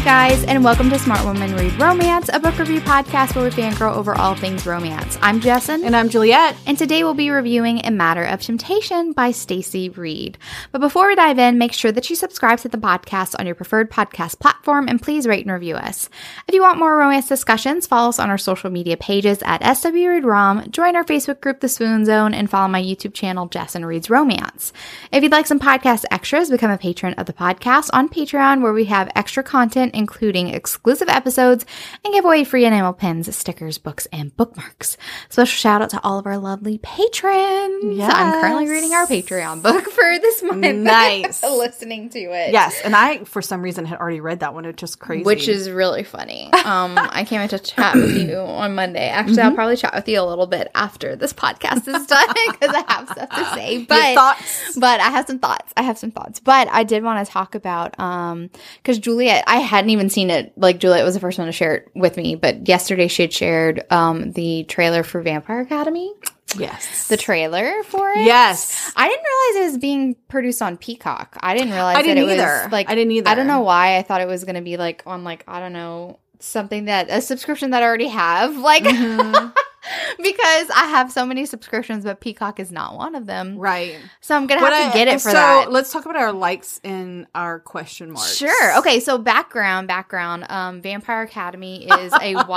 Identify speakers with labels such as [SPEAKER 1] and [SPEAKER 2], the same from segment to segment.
[SPEAKER 1] Hey guys, and welcome to Smart Woman Read Romance, a book review podcast where we fangirl over all things romance. I'm Jessen.
[SPEAKER 2] And I'm Juliette.
[SPEAKER 1] And today we'll be reviewing A Matter of Temptation by Stacy Reid. But before we dive in, make sure that you subscribe to the podcast on your preferred podcast platform and please rate and review us. If you want more romance discussions, follow us on our social media pages at SW Read Rom, join our Facebook group The Swoon Zone, and follow my YouTube channel Jessen Reads Romance. If you'd like some podcast extras, become a patron of the podcast on Patreon where we have extra content including exclusive episodes and give away free enamel pins, stickers, books, and bookmarks. Special shout out to all of our lovely patrons.
[SPEAKER 2] Yes.
[SPEAKER 1] I'm currently reading our Patreon book for this month.
[SPEAKER 2] Nice.
[SPEAKER 1] Listening to it.
[SPEAKER 2] Yes, and I for some reason had already read that one. It's just crazy.
[SPEAKER 1] Which is really funny. Um, I came in to chat with you on Monday. Actually, I'll probably chat with you a little bit after this podcast is done because I have stuff to say. But
[SPEAKER 2] thoughts.
[SPEAKER 1] but I have some thoughts. I have some thoughts. But I did want to talk about um because Juliette, I hadn't even seen it. Like Juliette was the first one to share it with me, but yesterday she had shared um the trailer for Vampire Academy.
[SPEAKER 2] yes.
[SPEAKER 1] The trailer for it.
[SPEAKER 2] yes.
[SPEAKER 1] I didn't realize it was being produced on Peacock. I didn't realize
[SPEAKER 2] I didn't
[SPEAKER 1] that it
[SPEAKER 2] either.
[SPEAKER 1] was like
[SPEAKER 2] I didn't either.
[SPEAKER 1] I don't know why I thought it was going to be like on like I don't know something that a subscription that I already have like
[SPEAKER 2] Mm-hmm.
[SPEAKER 1] because I have so many subscriptions, but Peacock is not one of them.
[SPEAKER 2] Right.
[SPEAKER 1] So I'm gonna have to
[SPEAKER 2] I-
[SPEAKER 1] get it for
[SPEAKER 2] so
[SPEAKER 1] that.
[SPEAKER 2] let's talk about our likes and our question marks.
[SPEAKER 1] Sure. Okay. So background, background. Um, Vampire Academy is a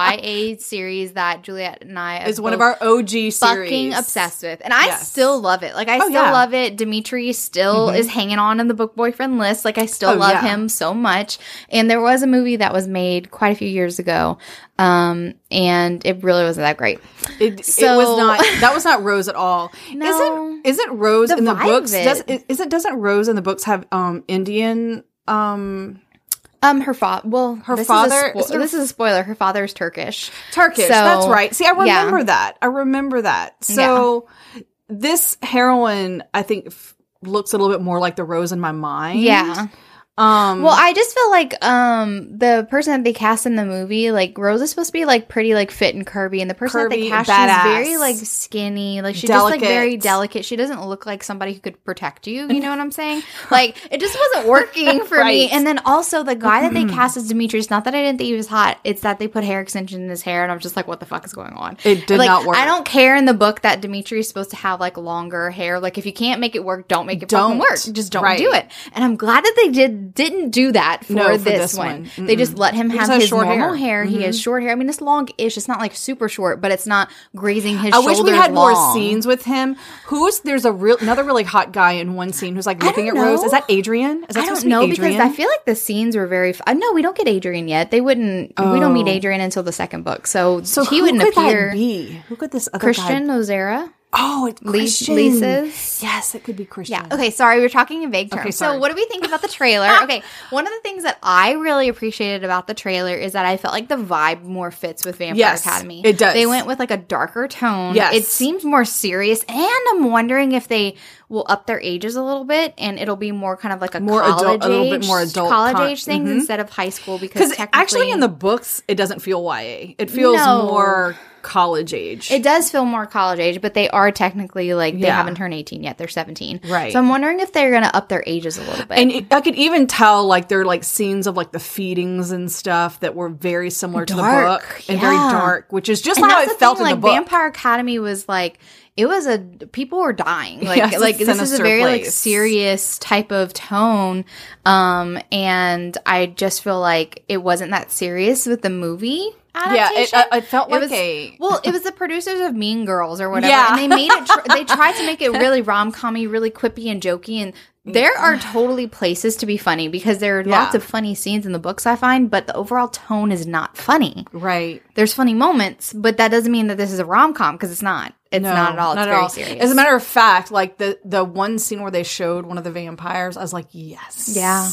[SPEAKER 1] YA series that Juliette and I
[SPEAKER 2] Is one of our OG series.
[SPEAKER 1] fucking obsessed with, and I
[SPEAKER 2] Yes.
[SPEAKER 1] still love it. Like I
[SPEAKER 2] Oh,
[SPEAKER 1] still
[SPEAKER 2] yeah.
[SPEAKER 1] love it. Dimitri still is hanging on in the book boyfriend list. Like I still
[SPEAKER 2] Oh,
[SPEAKER 1] love
[SPEAKER 2] yeah.
[SPEAKER 1] him so much. And there was a movie that was made quite a few years ago, um, and it really wasn't that great.
[SPEAKER 2] It, it was not. That was not Rose at all.
[SPEAKER 1] No.
[SPEAKER 2] Isn't isn't Rose
[SPEAKER 1] The
[SPEAKER 2] in the books?
[SPEAKER 1] it.
[SPEAKER 2] Does is it doesn't Rose in the books have um Indian um
[SPEAKER 1] Um, her father. Well,
[SPEAKER 2] Her
[SPEAKER 1] this
[SPEAKER 2] father-
[SPEAKER 1] Is spo-
[SPEAKER 2] her-
[SPEAKER 1] this is a spoiler. Her father is Turkish.
[SPEAKER 2] Turkish.
[SPEAKER 1] So,
[SPEAKER 2] That's right. See, I
[SPEAKER 1] yeah.
[SPEAKER 2] remember that. I remember that. So this heroine, I think, f- looks a little bit more like the Rose in my mind.
[SPEAKER 1] Yeah.
[SPEAKER 2] Um.
[SPEAKER 1] Well, I just feel like um the person that they cast in the movie, like Rose is supposed to be like pretty like fit and curvy, and the person that they cast
[SPEAKER 2] badass.
[SPEAKER 1] she's very like skinny, like she's just like very
[SPEAKER 2] Delicate.
[SPEAKER 1] delicate. She doesn't look like somebody who could protect you. You know what I'm saying? Like it just wasn't working for me. And then also the guy that they cast as Demetrius, not that I didn't think he was hot, it's that they put hair extension in his hair, and I'm just like, what the fuck is going on?
[SPEAKER 2] It did
[SPEAKER 1] like,
[SPEAKER 2] not work.
[SPEAKER 1] I don't care in the book that Dimitri is supposed to have like longer hair. Like if you can't make it work, don't make it fucking
[SPEAKER 2] Don't.
[SPEAKER 1] work. Just don't
[SPEAKER 2] Right.
[SPEAKER 1] do it. And I'm glad that they did didn't do that for,
[SPEAKER 2] No, for
[SPEAKER 1] this,
[SPEAKER 2] this
[SPEAKER 1] one.
[SPEAKER 2] one.
[SPEAKER 1] They just let him have his
[SPEAKER 2] short
[SPEAKER 1] normal
[SPEAKER 2] hair.
[SPEAKER 1] hair. He has short hair. I mean, it's long-ish. It's not like super short, but it's not grazing his
[SPEAKER 2] I wish we had more scenes with him. Who's there's a real another really hot guy in one scene who's like looking at Rose. Is that Adrian? Is that
[SPEAKER 1] I
[SPEAKER 2] supposed
[SPEAKER 1] don't
[SPEAKER 2] to
[SPEAKER 1] know
[SPEAKER 2] be Adrian?
[SPEAKER 1] because I feel like the scenes were very. F- uh, no, we don't get Adrian yet. They wouldn't. We don't meet
[SPEAKER 2] Oh.
[SPEAKER 1] Adrian until the second book, so,
[SPEAKER 2] so
[SPEAKER 1] he wouldn't appear.
[SPEAKER 2] Who could this other
[SPEAKER 1] Christian
[SPEAKER 2] guy?
[SPEAKER 1] Ozera.
[SPEAKER 2] Oh, it's Christian.
[SPEAKER 1] Lisa's?
[SPEAKER 2] Yes, it could be Christian.
[SPEAKER 1] Yeah. Okay. Sorry, we're talking in vague terms.
[SPEAKER 2] Okay,
[SPEAKER 1] so, what do we think about the trailer? okay. One of the things that I really appreciated about the trailer is that I felt like the vibe more fits with Vampire
[SPEAKER 2] Yes,
[SPEAKER 1] Academy.
[SPEAKER 2] it does.
[SPEAKER 1] They went with like a darker tone.
[SPEAKER 2] Yes.
[SPEAKER 1] It seems more serious, and I'm wondering if they will up their ages a little bit, and it'll be more kind of like a
[SPEAKER 2] More
[SPEAKER 1] college
[SPEAKER 2] adult- a little bit more adult
[SPEAKER 1] college
[SPEAKER 2] con-
[SPEAKER 1] age things
[SPEAKER 2] Mhm.
[SPEAKER 1] instead of high school because
[SPEAKER 2] actually, in the books, it doesn't feel YA. It feels
[SPEAKER 1] No.
[SPEAKER 2] more college age.
[SPEAKER 1] It does feel more college age, but they are technically like they
[SPEAKER 2] Yeah.
[SPEAKER 1] haven't turned 18 yet. They're 17.
[SPEAKER 2] Right.
[SPEAKER 1] So I'm wondering if they're going to up their ages a little bit.
[SPEAKER 2] and it, I could even tell, like, there are like scenes of like the feedings and stuff that were very similar to the
[SPEAKER 1] Dark,
[SPEAKER 2] book and very dark, which is just
[SPEAKER 1] and
[SPEAKER 2] how it felt
[SPEAKER 1] thing,
[SPEAKER 2] in
[SPEAKER 1] like
[SPEAKER 2] the book.
[SPEAKER 1] Vampire Academy was like it was a people were dying. Like
[SPEAKER 2] Yeah,
[SPEAKER 1] like this is a very like serious type of tone. Um and I just feel like it wasn't that serious with the movie.
[SPEAKER 2] Yeah, it- uh, it felt like
[SPEAKER 1] was,
[SPEAKER 2] a-
[SPEAKER 1] well. It was the producers of Mean Girls or whatever,
[SPEAKER 2] Yeah.
[SPEAKER 1] and they made it. Tr- they tried to make it really rom commy, really quippy and jokey, and there are totally places to be funny because there are lots of funny scenes in the books. I find, but the overall tone is not funny
[SPEAKER 2] right.
[SPEAKER 1] there's funny moments, but that doesn't mean that this is a rom com because it's not. It's
[SPEAKER 2] No,
[SPEAKER 1] not at all. It's
[SPEAKER 2] not at
[SPEAKER 1] very
[SPEAKER 2] all.
[SPEAKER 1] serious.
[SPEAKER 2] As a matter of fact, like the the one scene where they showed one of the vampires, I was like, yes,
[SPEAKER 1] Yeah.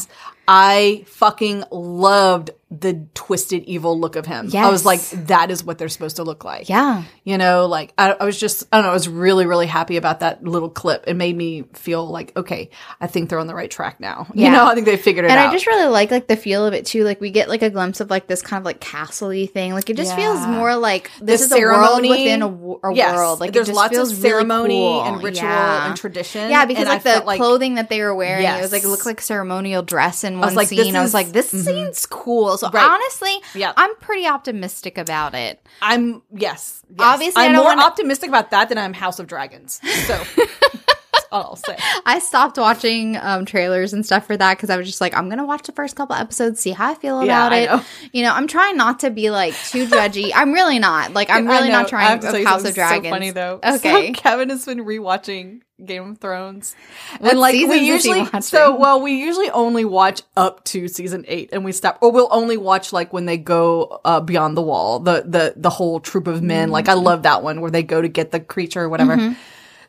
[SPEAKER 2] I fucking loved the twisted evil look of him. I was like, that is what they're supposed to look like.
[SPEAKER 1] yeah,
[SPEAKER 2] You know, like I, I was just, I don't know, I was really, really happy about that little clip. It made me feel like, okay, I think they're on the right track now. Yeah. You know, I think they figured it
[SPEAKER 1] and
[SPEAKER 2] out.
[SPEAKER 1] And I just really like like the feel of it too. Like we get like a glimpse of like this kind of like castle-y thing. Like it just feels more like this
[SPEAKER 2] The
[SPEAKER 1] is a world within a, a
[SPEAKER 2] Yes,
[SPEAKER 1] world. Like it
[SPEAKER 2] there's
[SPEAKER 1] just
[SPEAKER 2] lots of
[SPEAKER 1] feels really
[SPEAKER 2] ceremony
[SPEAKER 1] cool.
[SPEAKER 2] and ritual
[SPEAKER 1] Yeah.
[SPEAKER 2] and tradition.
[SPEAKER 1] Yeah, because
[SPEAKER 2] and I
[SPEAKER 1] like the
[SPEAKER 2] like
[SPEAKER 1] clothing that they were wearing, it was like it looked like ceremonial dress in one
[SPEAKER 2] was like,
[SPEAKER 1] scene. I was like, this
[SPEAKER 2] mhm.
[SPEAKER 1] scene's cool. So
[SPEAKER 2] Right.
[SPEAKER 1] honestly,
[SPEAKER 2] Yeah.
[SPEAKER 1] I'm pretty optimistic about it.
[SPEAKER 2] I'm yes, yes.
[SPEAKER 1] Obviously,
[SPEAKER 2] I'm more
[SPEAKER 1] wanna-
[SPEAKER 2] optimistic about that than I'm House of Dragons. So I'll say.
[SPEAKER 1] I stopped watching um, trailers and stuff for that because I was just like, I'm gonna watch the first couple episodes, see how I feel
[SPEAKER 2] Yeah,
[SPEAKER 1] about
[SPEAKER 2] I
[SPEAKER 1] it.
[SPEAKER 2] know.
[SPEAKER 1] You know, I'm trying not to be like too judgy. I'm really not. Like, I'm really not
[SPEAKER 2] know. I
[SPEAKER 1] trying
[SPEAKER 2] have to
[SPEAKER 1] House of Dragons.
[SPEAKER 2] So funny though.
[SPEAKER 1] Okay.
[SPEAKER 2] So Kevin has been rewatching Game of Thrones,
[SPEAKER 1] What
[SPEAKER 2] and like we usually so well we usually only watch up to season eight, and we stop, or we'll only watch like when they go uh, beyond the wall, the the the whole troop of men. Like
[SPEAKER 1] Mm-hmm.
[SPEAKER 2] I love that one where they go to get the creature or whatever.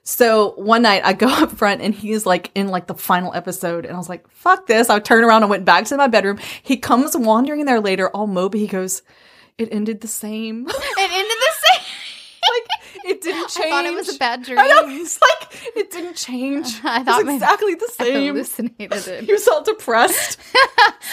[SPEAKER 2] So one night I go up front and he's like in like the final episode and I was like, fuck this. I turned around and went back to my bedroom. He comes wandering in there later, all mopey. He goes, it ended the same.
[SPEAKER 1] It ended the same.
[SPEAKER 2] like it didn't change.
[SPEAKER 1] I thought it was a bad dream.
[SPEAKER 2] I know. Like, it didn't change.
[SPEAKER 1] I thought
[SPEAKER 2] It
[SPEAKER 1] was
[SPEAKER 2] exactly the
[SPEAKER 1] I
[SPEAKER 2] same.
[SPEAKER 1] hallucinated it.
[SPEAKER 2] Was all depressed.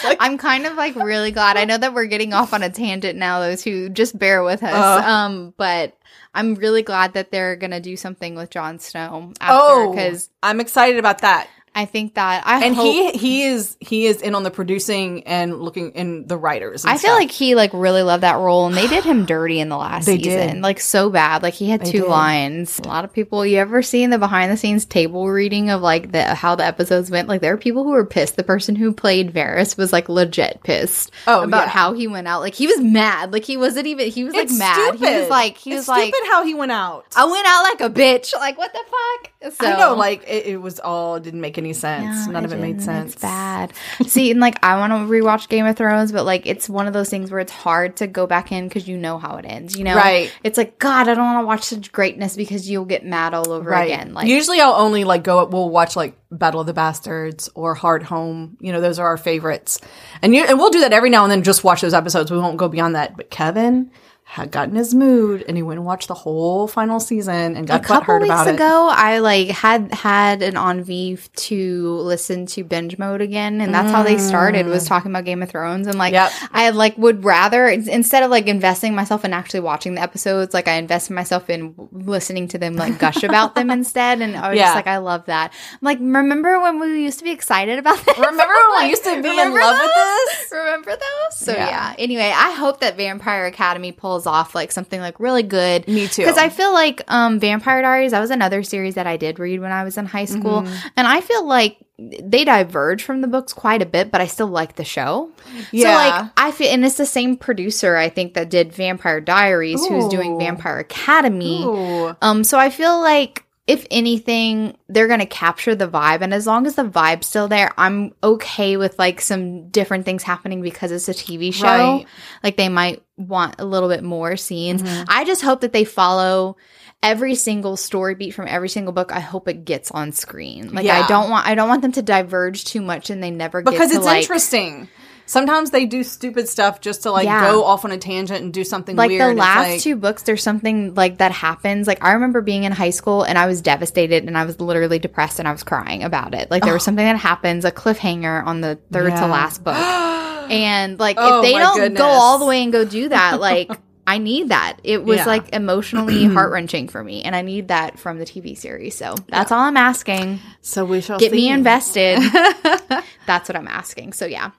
[SPEAKER 2] like,
[SPEAKER 1] I'm kind of like really glad. I know that we're getting off on a tangent now, those who just bear with us.
[SPEAKER 2] Uh.
[SPEAKER 1] um, but I'm really glad that they're gonna do something with Jon Snow after
[SPEAKER 2] oh,
[SPEAKER 1] because
[SPEAKER 2] I'm excited about that.
[SPEAKER 1] I think that I
[SPEAKER 2] And
[SPEAKER 1] hope,
[SPEAKER 2] he he is he is in on the producing and looking in the writers. and
[SPEAKER 1] I feel
[SPEAKER 2] stuff.
[SPEAKER 1] like he like really loved that role, and they did him dirty in the last
[SPEAKER 2] They
[SPEAKER 1] season,
[SPEAKER 2] did.
[SPEAKER 1] like so bad. Like he had
[SPEAKER 2] They
[SPEAKER 1] two
[SPEAKER 2] did.
[SPEAKER 1] lines. A lot of people. You ever seen the behind the scenes table reading of like the how the episodes went? Like there are people who were pissed. The person who played Varys was like legit pissed
[SPEAKER 2] Oh,
[SPEAKER 1] about
[SPEAKER 2] yeah.
[SPEAKER 1] how he went out. Like he was mad. Like he wasn't even. He was like
[SPEAKER 2] It's
[SPEAKER 1] mad. He was like he
[SPEAKER 2] It's
[SPEAKER 1] was like
[SPEAKER 2] stupid how he went out.
[SPEAKER 1] I went out like a bitch. Like what the fuck? So
[SPEAKER 2] I know, like it, it was all didn't make any sense.
[SPEAKER 1] No,
[SPEAKER 2] None of it made sense.
[SPEAKER 1] It's bad. See, and like I want to rewatch Game of Thrones, but like it's one of those things where it's hard to go back in because you know how it ends. You know,
[SPEAKER 2] Right.
[SPEAKER 1] It's like God, I don't want to watch such greatness because you'll get mad all over
[SPEAKER 2] Right.
[SPEAKER 1] again. Like
[SPEAKER 2] Usually, I'll only like go. We'll watch like Battle of the Bastards or Hardhome. You know, those are our favorites, and you and we'll do that every now and then. Just watch those episodes. We won't go beyond that. But Kevin had gotten his mood, and he went and watched the whole final season and
[SPEAKER 1] a
[SPEAKER 2] got
[SPEAKER 1] couple
[SPEAKER 2] butthurt
[SPEAKER 1] weeks
[SPEAKER 2] about it.
[SPEAKER 1] ago, I like had had an on Vive to listen to binge mode again, and that's how they started was talking about Game of Thrones, and like
[SPEAKER 2] Mm. Yep.
[SPEAKER 1] I like would rather instead of like investing myself in actually watching the episodes, like I invested myself in listening to them like gush about them instead, and I was
[SPEAKER 2] Yeah.
[SPEAKER 1] just like, I love that. I'm like, remember when we used to be excited about this?
[SPEAKER 2] Remember when we used to be in love with this?
[SPEAKER 1] Remember those? So
[SPEAKER 2] Yeah.
[SPEAKER 1] yeah. Anyway, I hope that Vampire Academy pulls off like something like really good.
[SPEAKER 2] Me too.
[SPEAKER 1] Because I feel like um Vampire Diaries, that was another series that I did read when I was in high school.
[SPEAKER 2] Mm-hmm.
[SPEAKER 1] And I feel like they diverge from the books quite a bit, but I still like the show.
[SPEAKER 2] Yeah.
[SPEAKER 1] So like I feel and it's the same producer I think that did Vampire Diaries who's doing Vampire Academy.
[SPEAKER 2] Ooh.
[SPEAKER 1] Um, so I feel like if anything, they're gonna capture the vibe, and as long as the vibe's still there, I'm okay with like some different things happening because it's a TV show.
[SPEAKER 2] Right.
[SPEAKER 1] Like they might want a little bit more scenes.
[SPEAKER 2] Mhm.
[SPEAKER 1] I just hope that they follow every single story beat from every single book. I hope it gets on screen. Like I don't want I don't want them to diverge too much and they never get
[SPEAKER 2] because it's
[SPEAKER 1] like,
[SPEAKER 2] interesting. Sometimes they do stupid stuff just to like
[SPEAKER 1] Yeah.
[SPEAKER 2] go off on a tangent and do something
[SPEAKER 1] like
[SPEAKER 2] weird.
[SPEAKER 1] the last
[SPEAKER 2] like-
[SPEAKER 1] two books there's something like that happens. Like i remember being in high school and i was devastated and i was literally depressed and i was crying about it. Like there was something that happens a cliffhanger on the third
[SPEAKER 2] Yeah.
[SPEAKER 1] to last book. And like
[SPEAKER 2] Oh,
[SPEAKER 1] if they don't
[SPEAKER 2] goodness.
[SPEAKER 1] go all the way and go do that like i need that. It was
[SPEAKER 2] Yeah.
[SPEAKER 1] like emotionally heart-wrenching for me and i need that from the tv series. So that's all i'm asking.
[SPEAKER 2] So we shall
[SPEAKER 1] get me invested. That's what i'm asking. So yeah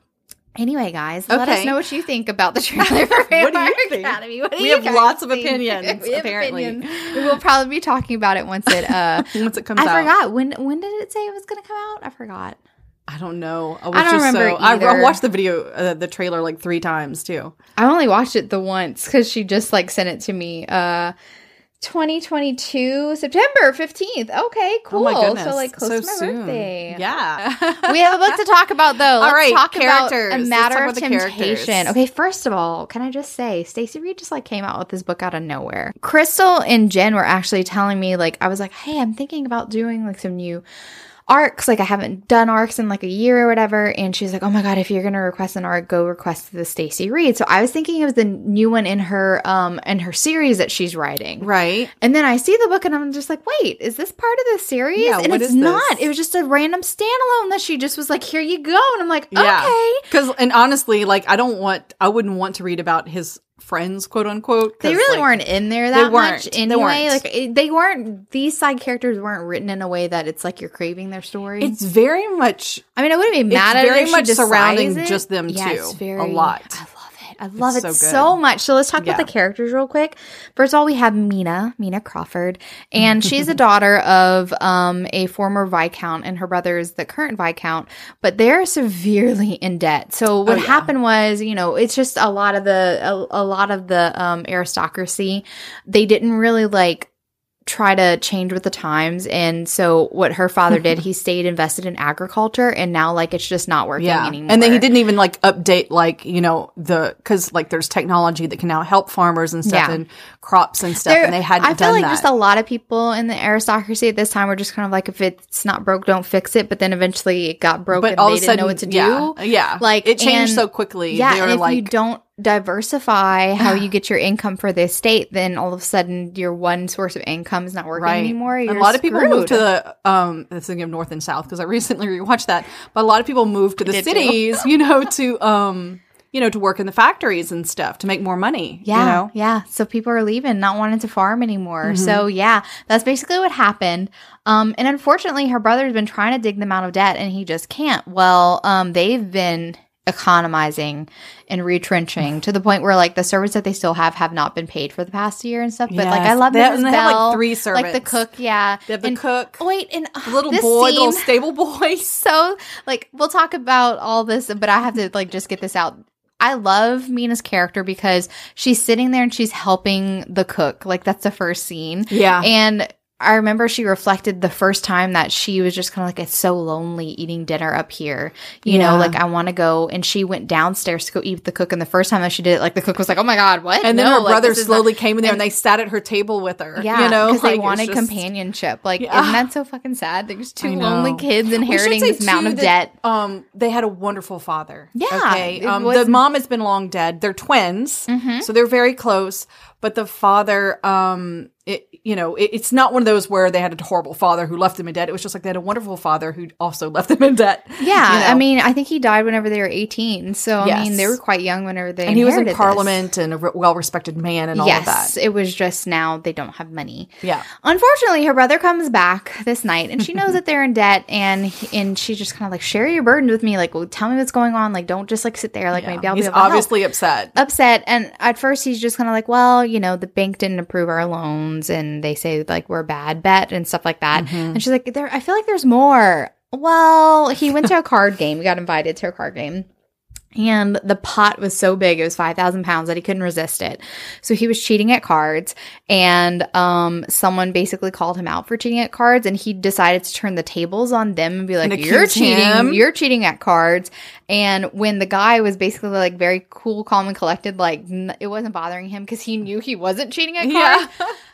[SPEAKER 1] Anyway, guys, let us know what you think about the trailer for
[SPEAKER 2] What do you
[SPEAKER 1] Vampire
[SPEAKER 2] think?
[SPEAKER 1] Academy. What do
[SPEAKER 2] We have lots of opinions, apparently.
[SPEAKER 1] opinions. We will probably be talking about it once it. Uh,
[SPEAKER 2] once it comes
[SPEAKER 1] I
[SPEAKER 2] out.
[SPEAKER 1] I forgot when. When did it say it was going to come out? I forgot.
[SPEAKER 2] I don't know. I, was
[SPEAKER 1] I don't
[SPEAKER 2] just
[SPEAKER 1] remember
[SPEAKER 2] so, I, I watched the video, uh, the trailer like three times too.
[SPEAKER 1] I only watched it the once because she just like sent it to me. Uh, 2022 September 15th. Okay, cool.
[SPEAKER 2] Oh my goodness!
[SPEAKER 1] So like close
[SPEAKER 2] so
[SPEAKER 1] to my
[SPEAKER 2] soon.
[SPEAKER 1] birthday.
[SPEAKER 2] Yeah,
[SPEAKER 1] we have a book to talk about though. Let's
[SPEAKER 2] right,
[SPEAKER 1] talk about
[SPEAKER 2] characters.
[SPEAKER 1] a
[SPEAKER 2] Let's
[SPEAKER 1] matter
[SPEAKER 2] talk
[SPEAKER 1] of
[SPEAKER 2] about the characters.
[SPEAKER 1] temptation. Okay, first of all, can I just say Stacy Reid just like came out with this book out of nowhere. Crystal and Jen were actually telling me like I was like, "Hey, I'm thinking about doing like some new arcs. Like I haven't done arcs in like a year or whatever. And she's like, Oh my God, if you're gonna request an arc, go request the Stacy Reid. So I was thinking of the new one in her um in her series that she's writing.
[SPEAKER 2] Right.
[SPEAKER 1] And then I see the book and I'm just like, wait, is this part of the series?
[SPEAKER 2] Yeah,
[SPEAKER 1] and
[SPEAKER 2] what
[SPEAKER 1] it's
[SPEAKER 2] is
[SPEAKER 1] not.
[SPEAKER 2] this?
[SPEAKER 1] It was just a random standalone that she just was like, here you go. And I'm like, okay.
[SPEAKER 2] Because and honestly, like I don't want, I wouldn't want to read about his friends, quote unquote.
[SPEAKER 1] They really
[SPEAKER 2] like,
[SPEAKER 1] weren't in there that much
[SPEAKER 2] They
[SPEAKER 1] anyway.
[SPEAKER 2] weren't.
[SPEAKER 1] Like it, they weren't. These side characters weren't written in a way that it's like you're craving their story.
[SPEAKER 2] It's very much.
[SPEAKER 1] I mean, I wouldn't be
[SPEAKER 2] It's
[SPEAKER 1] mad at
[SPEAKER 2] very much surrounding
[SPEAKER 1] it.
[SPEAKER 2] just them
[SPEAKER 1] Yeah,
[SPEAKER 2] two,
[SPEAKER 1] it's
[SPEAKER 2] a lot.
[SPEAKER 1] I. I love
[SPEAKER 2] It's
[SPEAKER 1] it
[SPEAKER 2] so
[SPEAKER 1] so, much. So let's talk
[SPEAKER 2] Yeah.
[SPEAKER 1] about the characters real quick. First of all, we have Mina, Mina Crawford, and she's a daughter of um, a former viscount, and her brother is the current viscount. But they're severely in debt. So what
[SPEAKER 2] Oh, yeah.
[SPEAKER 1] happened was, you know, it's just a lot of the a, a lot of the um, aristocracy. They didn't really like try to change with the times and so what her father did he stayed invested in agriculture and now like it's just not working
[SPEAKER 2] Yeah,
[SPEAKER 1] anymore
[SPEAKER 2] and then he didn't even like update like you know the because like there's technology that can now help farmers and stuff
[SPEAKER 1] Yeah.
[SPEAKER 2] and crops and stuff,
[SPEAKER 1] There-
[SPEAKER 2] and they hadn't
[SPEAKER 1] I feel like
[SPEAKER 2] that.
[SPEAKER 1] just a lot of people in the aristocracy at this time were just kind of like, if it's not broke, don't fix it. But then eventually it got broke,
[SPEAKER 2] but
[SPEAKER 1] and
[SPEAKER 2] all
[SPEAKER 1] they
[SPEAKER 2] of a sudden,
[SPEAKER 1] know what to
[SPEAKER 2] yeah,
[SPEAKER 1] do.
[SPEAKER 2] yeah,
[SPEAKER 1] Like,
[SPEAKER 2] it changed
[SPEAKER 1] and-
[SPEAKER 2] so quickly.
[SPEAKER 1] Yeah, and if
[SPEAKER 2] like,
[SPEAKER 1] you don't diversify how you get your income for the estate, then all of a sudden your one source of income is not working
[SPEAKER 2] right
[SPEAKER 1] anymore.
[SPEAKER 2] And
[SPEAKER 1] You're
[SPEAKER 2] a lot of people moved to the um the thing of north and south because I recently rewatched that. But a lot of people moved to the cities, you know, to um you know to work in the factories and stuff to make more money.
[SPEAKER 1] Yeah,
[SPEAKER 2] you know?
[SPEAKER 1] yeah. So people are leaving, not wanting to farm anymore.
[SPEAKER 2] Mm-hmm.
[SPEAKER 1] So yeah, that's basically what happened. Um, and unfortunately, her brother's been trying to dig them out of debt, and he just can't. Well, um, they've been economizing and retrenching to the point where like the servants that they still have have not been paid for the past year and stuff. But like I love Mrs.
[SPEAKER 2] and they have, like,
[SPEAKER 1] Bell,
[SPEAKER 2] three
[SPEAKER 1] like the cook. Yeah,
[SPEAKER 2] They have the
[SPEAKER 1] And-
[SPEAKER 2] cook,
[SPEAKER 1] wait, and
[SPEAKER 2] the uh,
[SPEAKER 1] little
[SPEAKER 2] boy, the little stable boy.
[SPEAKER 1] so like we'll talk about all this but i have to like just get this out i love mina's character because she's sitting there and she's helping the cook like that's the first scene
[SPEAKER 2] Yeah.
[SPEAKER 1] and I remember she reflected the first time that she was just kind of like, it's so lonely eating dinner up here. You
[SPEAKER 2] Yeah.
[SPEAKER 1] know, like I want to go. And she went downstairs to go eat with the cook. And the first time that she did it, like the cook was like, oh my God, what?
[SPEAKER 2] And then her
[SPEAKER 1] like,
[SPEAKER 2] brother
[SPEAKER 1] is not-
[SPEAKER 2] slowly came in there and,
[SPEAKER 1] and-
[SPEAKER 2] they sat at her table with her.
[SPEAKER 1] yeah,
[SPEAKER 2] you know,
[SPEAKER 1] because
[SPEAKER 2] Like,
[SPEAKER 1] they wanted
[SPEAKER 2] just-
[SPEAKER 1] companionship. Like,
[SPEAKER 2] Yeah.
[SPEAKER 1] isn't that so fucking sad? There's two lonely kids inheriting this amount
[SPEAKER 2] too,
[SPEAKER 1] of
[SPEAKER 2] that,
[SPEAKER 1] debt.
[SPEAKER 2] Um, they had a wonderful father.
[SPEAKER 1] Yeah,
[SPEAKER 2] Okay. Um,
[SPEAKER 1] was- Mm-hmm.
[SPEAKER 2] the mom has been long dead. They're twins, so they're very close. But the father, um, it, you know, it, it's not one of those where they had a horrible father who left them in debt. It was just like they had a wonderful father who also left them in debt.
[SPEAKER 1] Yeah,
[SPEAKER 2] you know?
[SPEAKER 1] I mean, I think he died whenever they were 18. So, I
[SPEAKER 2] Yes.
[SPEAKER 1] mean, they were quite young whenever they
[SPEAKER 2] and he was in
[SPEAKER 1] inherited this.
[SPEAKER 2] parliament and a re- well-respected man and all of
[SPEAKER 1] Yes,
[SPEAKER 2] that.
[SPEAKER 1] it was just now they don't have money.
[SPEAKER 2] Yeah.
[SPEAKER 1] Unfortunately, her brother comes back this night, and she knows that they're in debt, and he- and she just kind of like share your burden with me, like, well, tell me what's going on, like, don't just like sit there, like maybe I'll
[SPEAKER 2] He's
[SPEAKER 1] be able to help.
[SPEAKER 2] obviously upset.
[SPEAKER 1] upset and at first he's just kind of like well you know the bank didn't approve our loans and they say like we're a bad bet and stuff like that.
[SPEAKER 2] Mm-hmm.
[SPEAKER 1] and she's like there i feel like there's more. Well he went to a card game. He got invited to a card game. And the pot was so big it was 5000 pounds that he couldn't resist it. So he was cheating at cards. And um someone basically called him out for cheating at cards. And he decided to turn the tables on them and be like
[SPEAKER 2] And
[SPEAKER 1] you're cheating.
[SPEAKER 2] him.
[SPEAKER 1] you're cheating at cards and when the guy was basically like very cool calm and collected like n- it wasn't bothering him because he knew he wasn't cheating at
[SPEAKER 2] Yeah.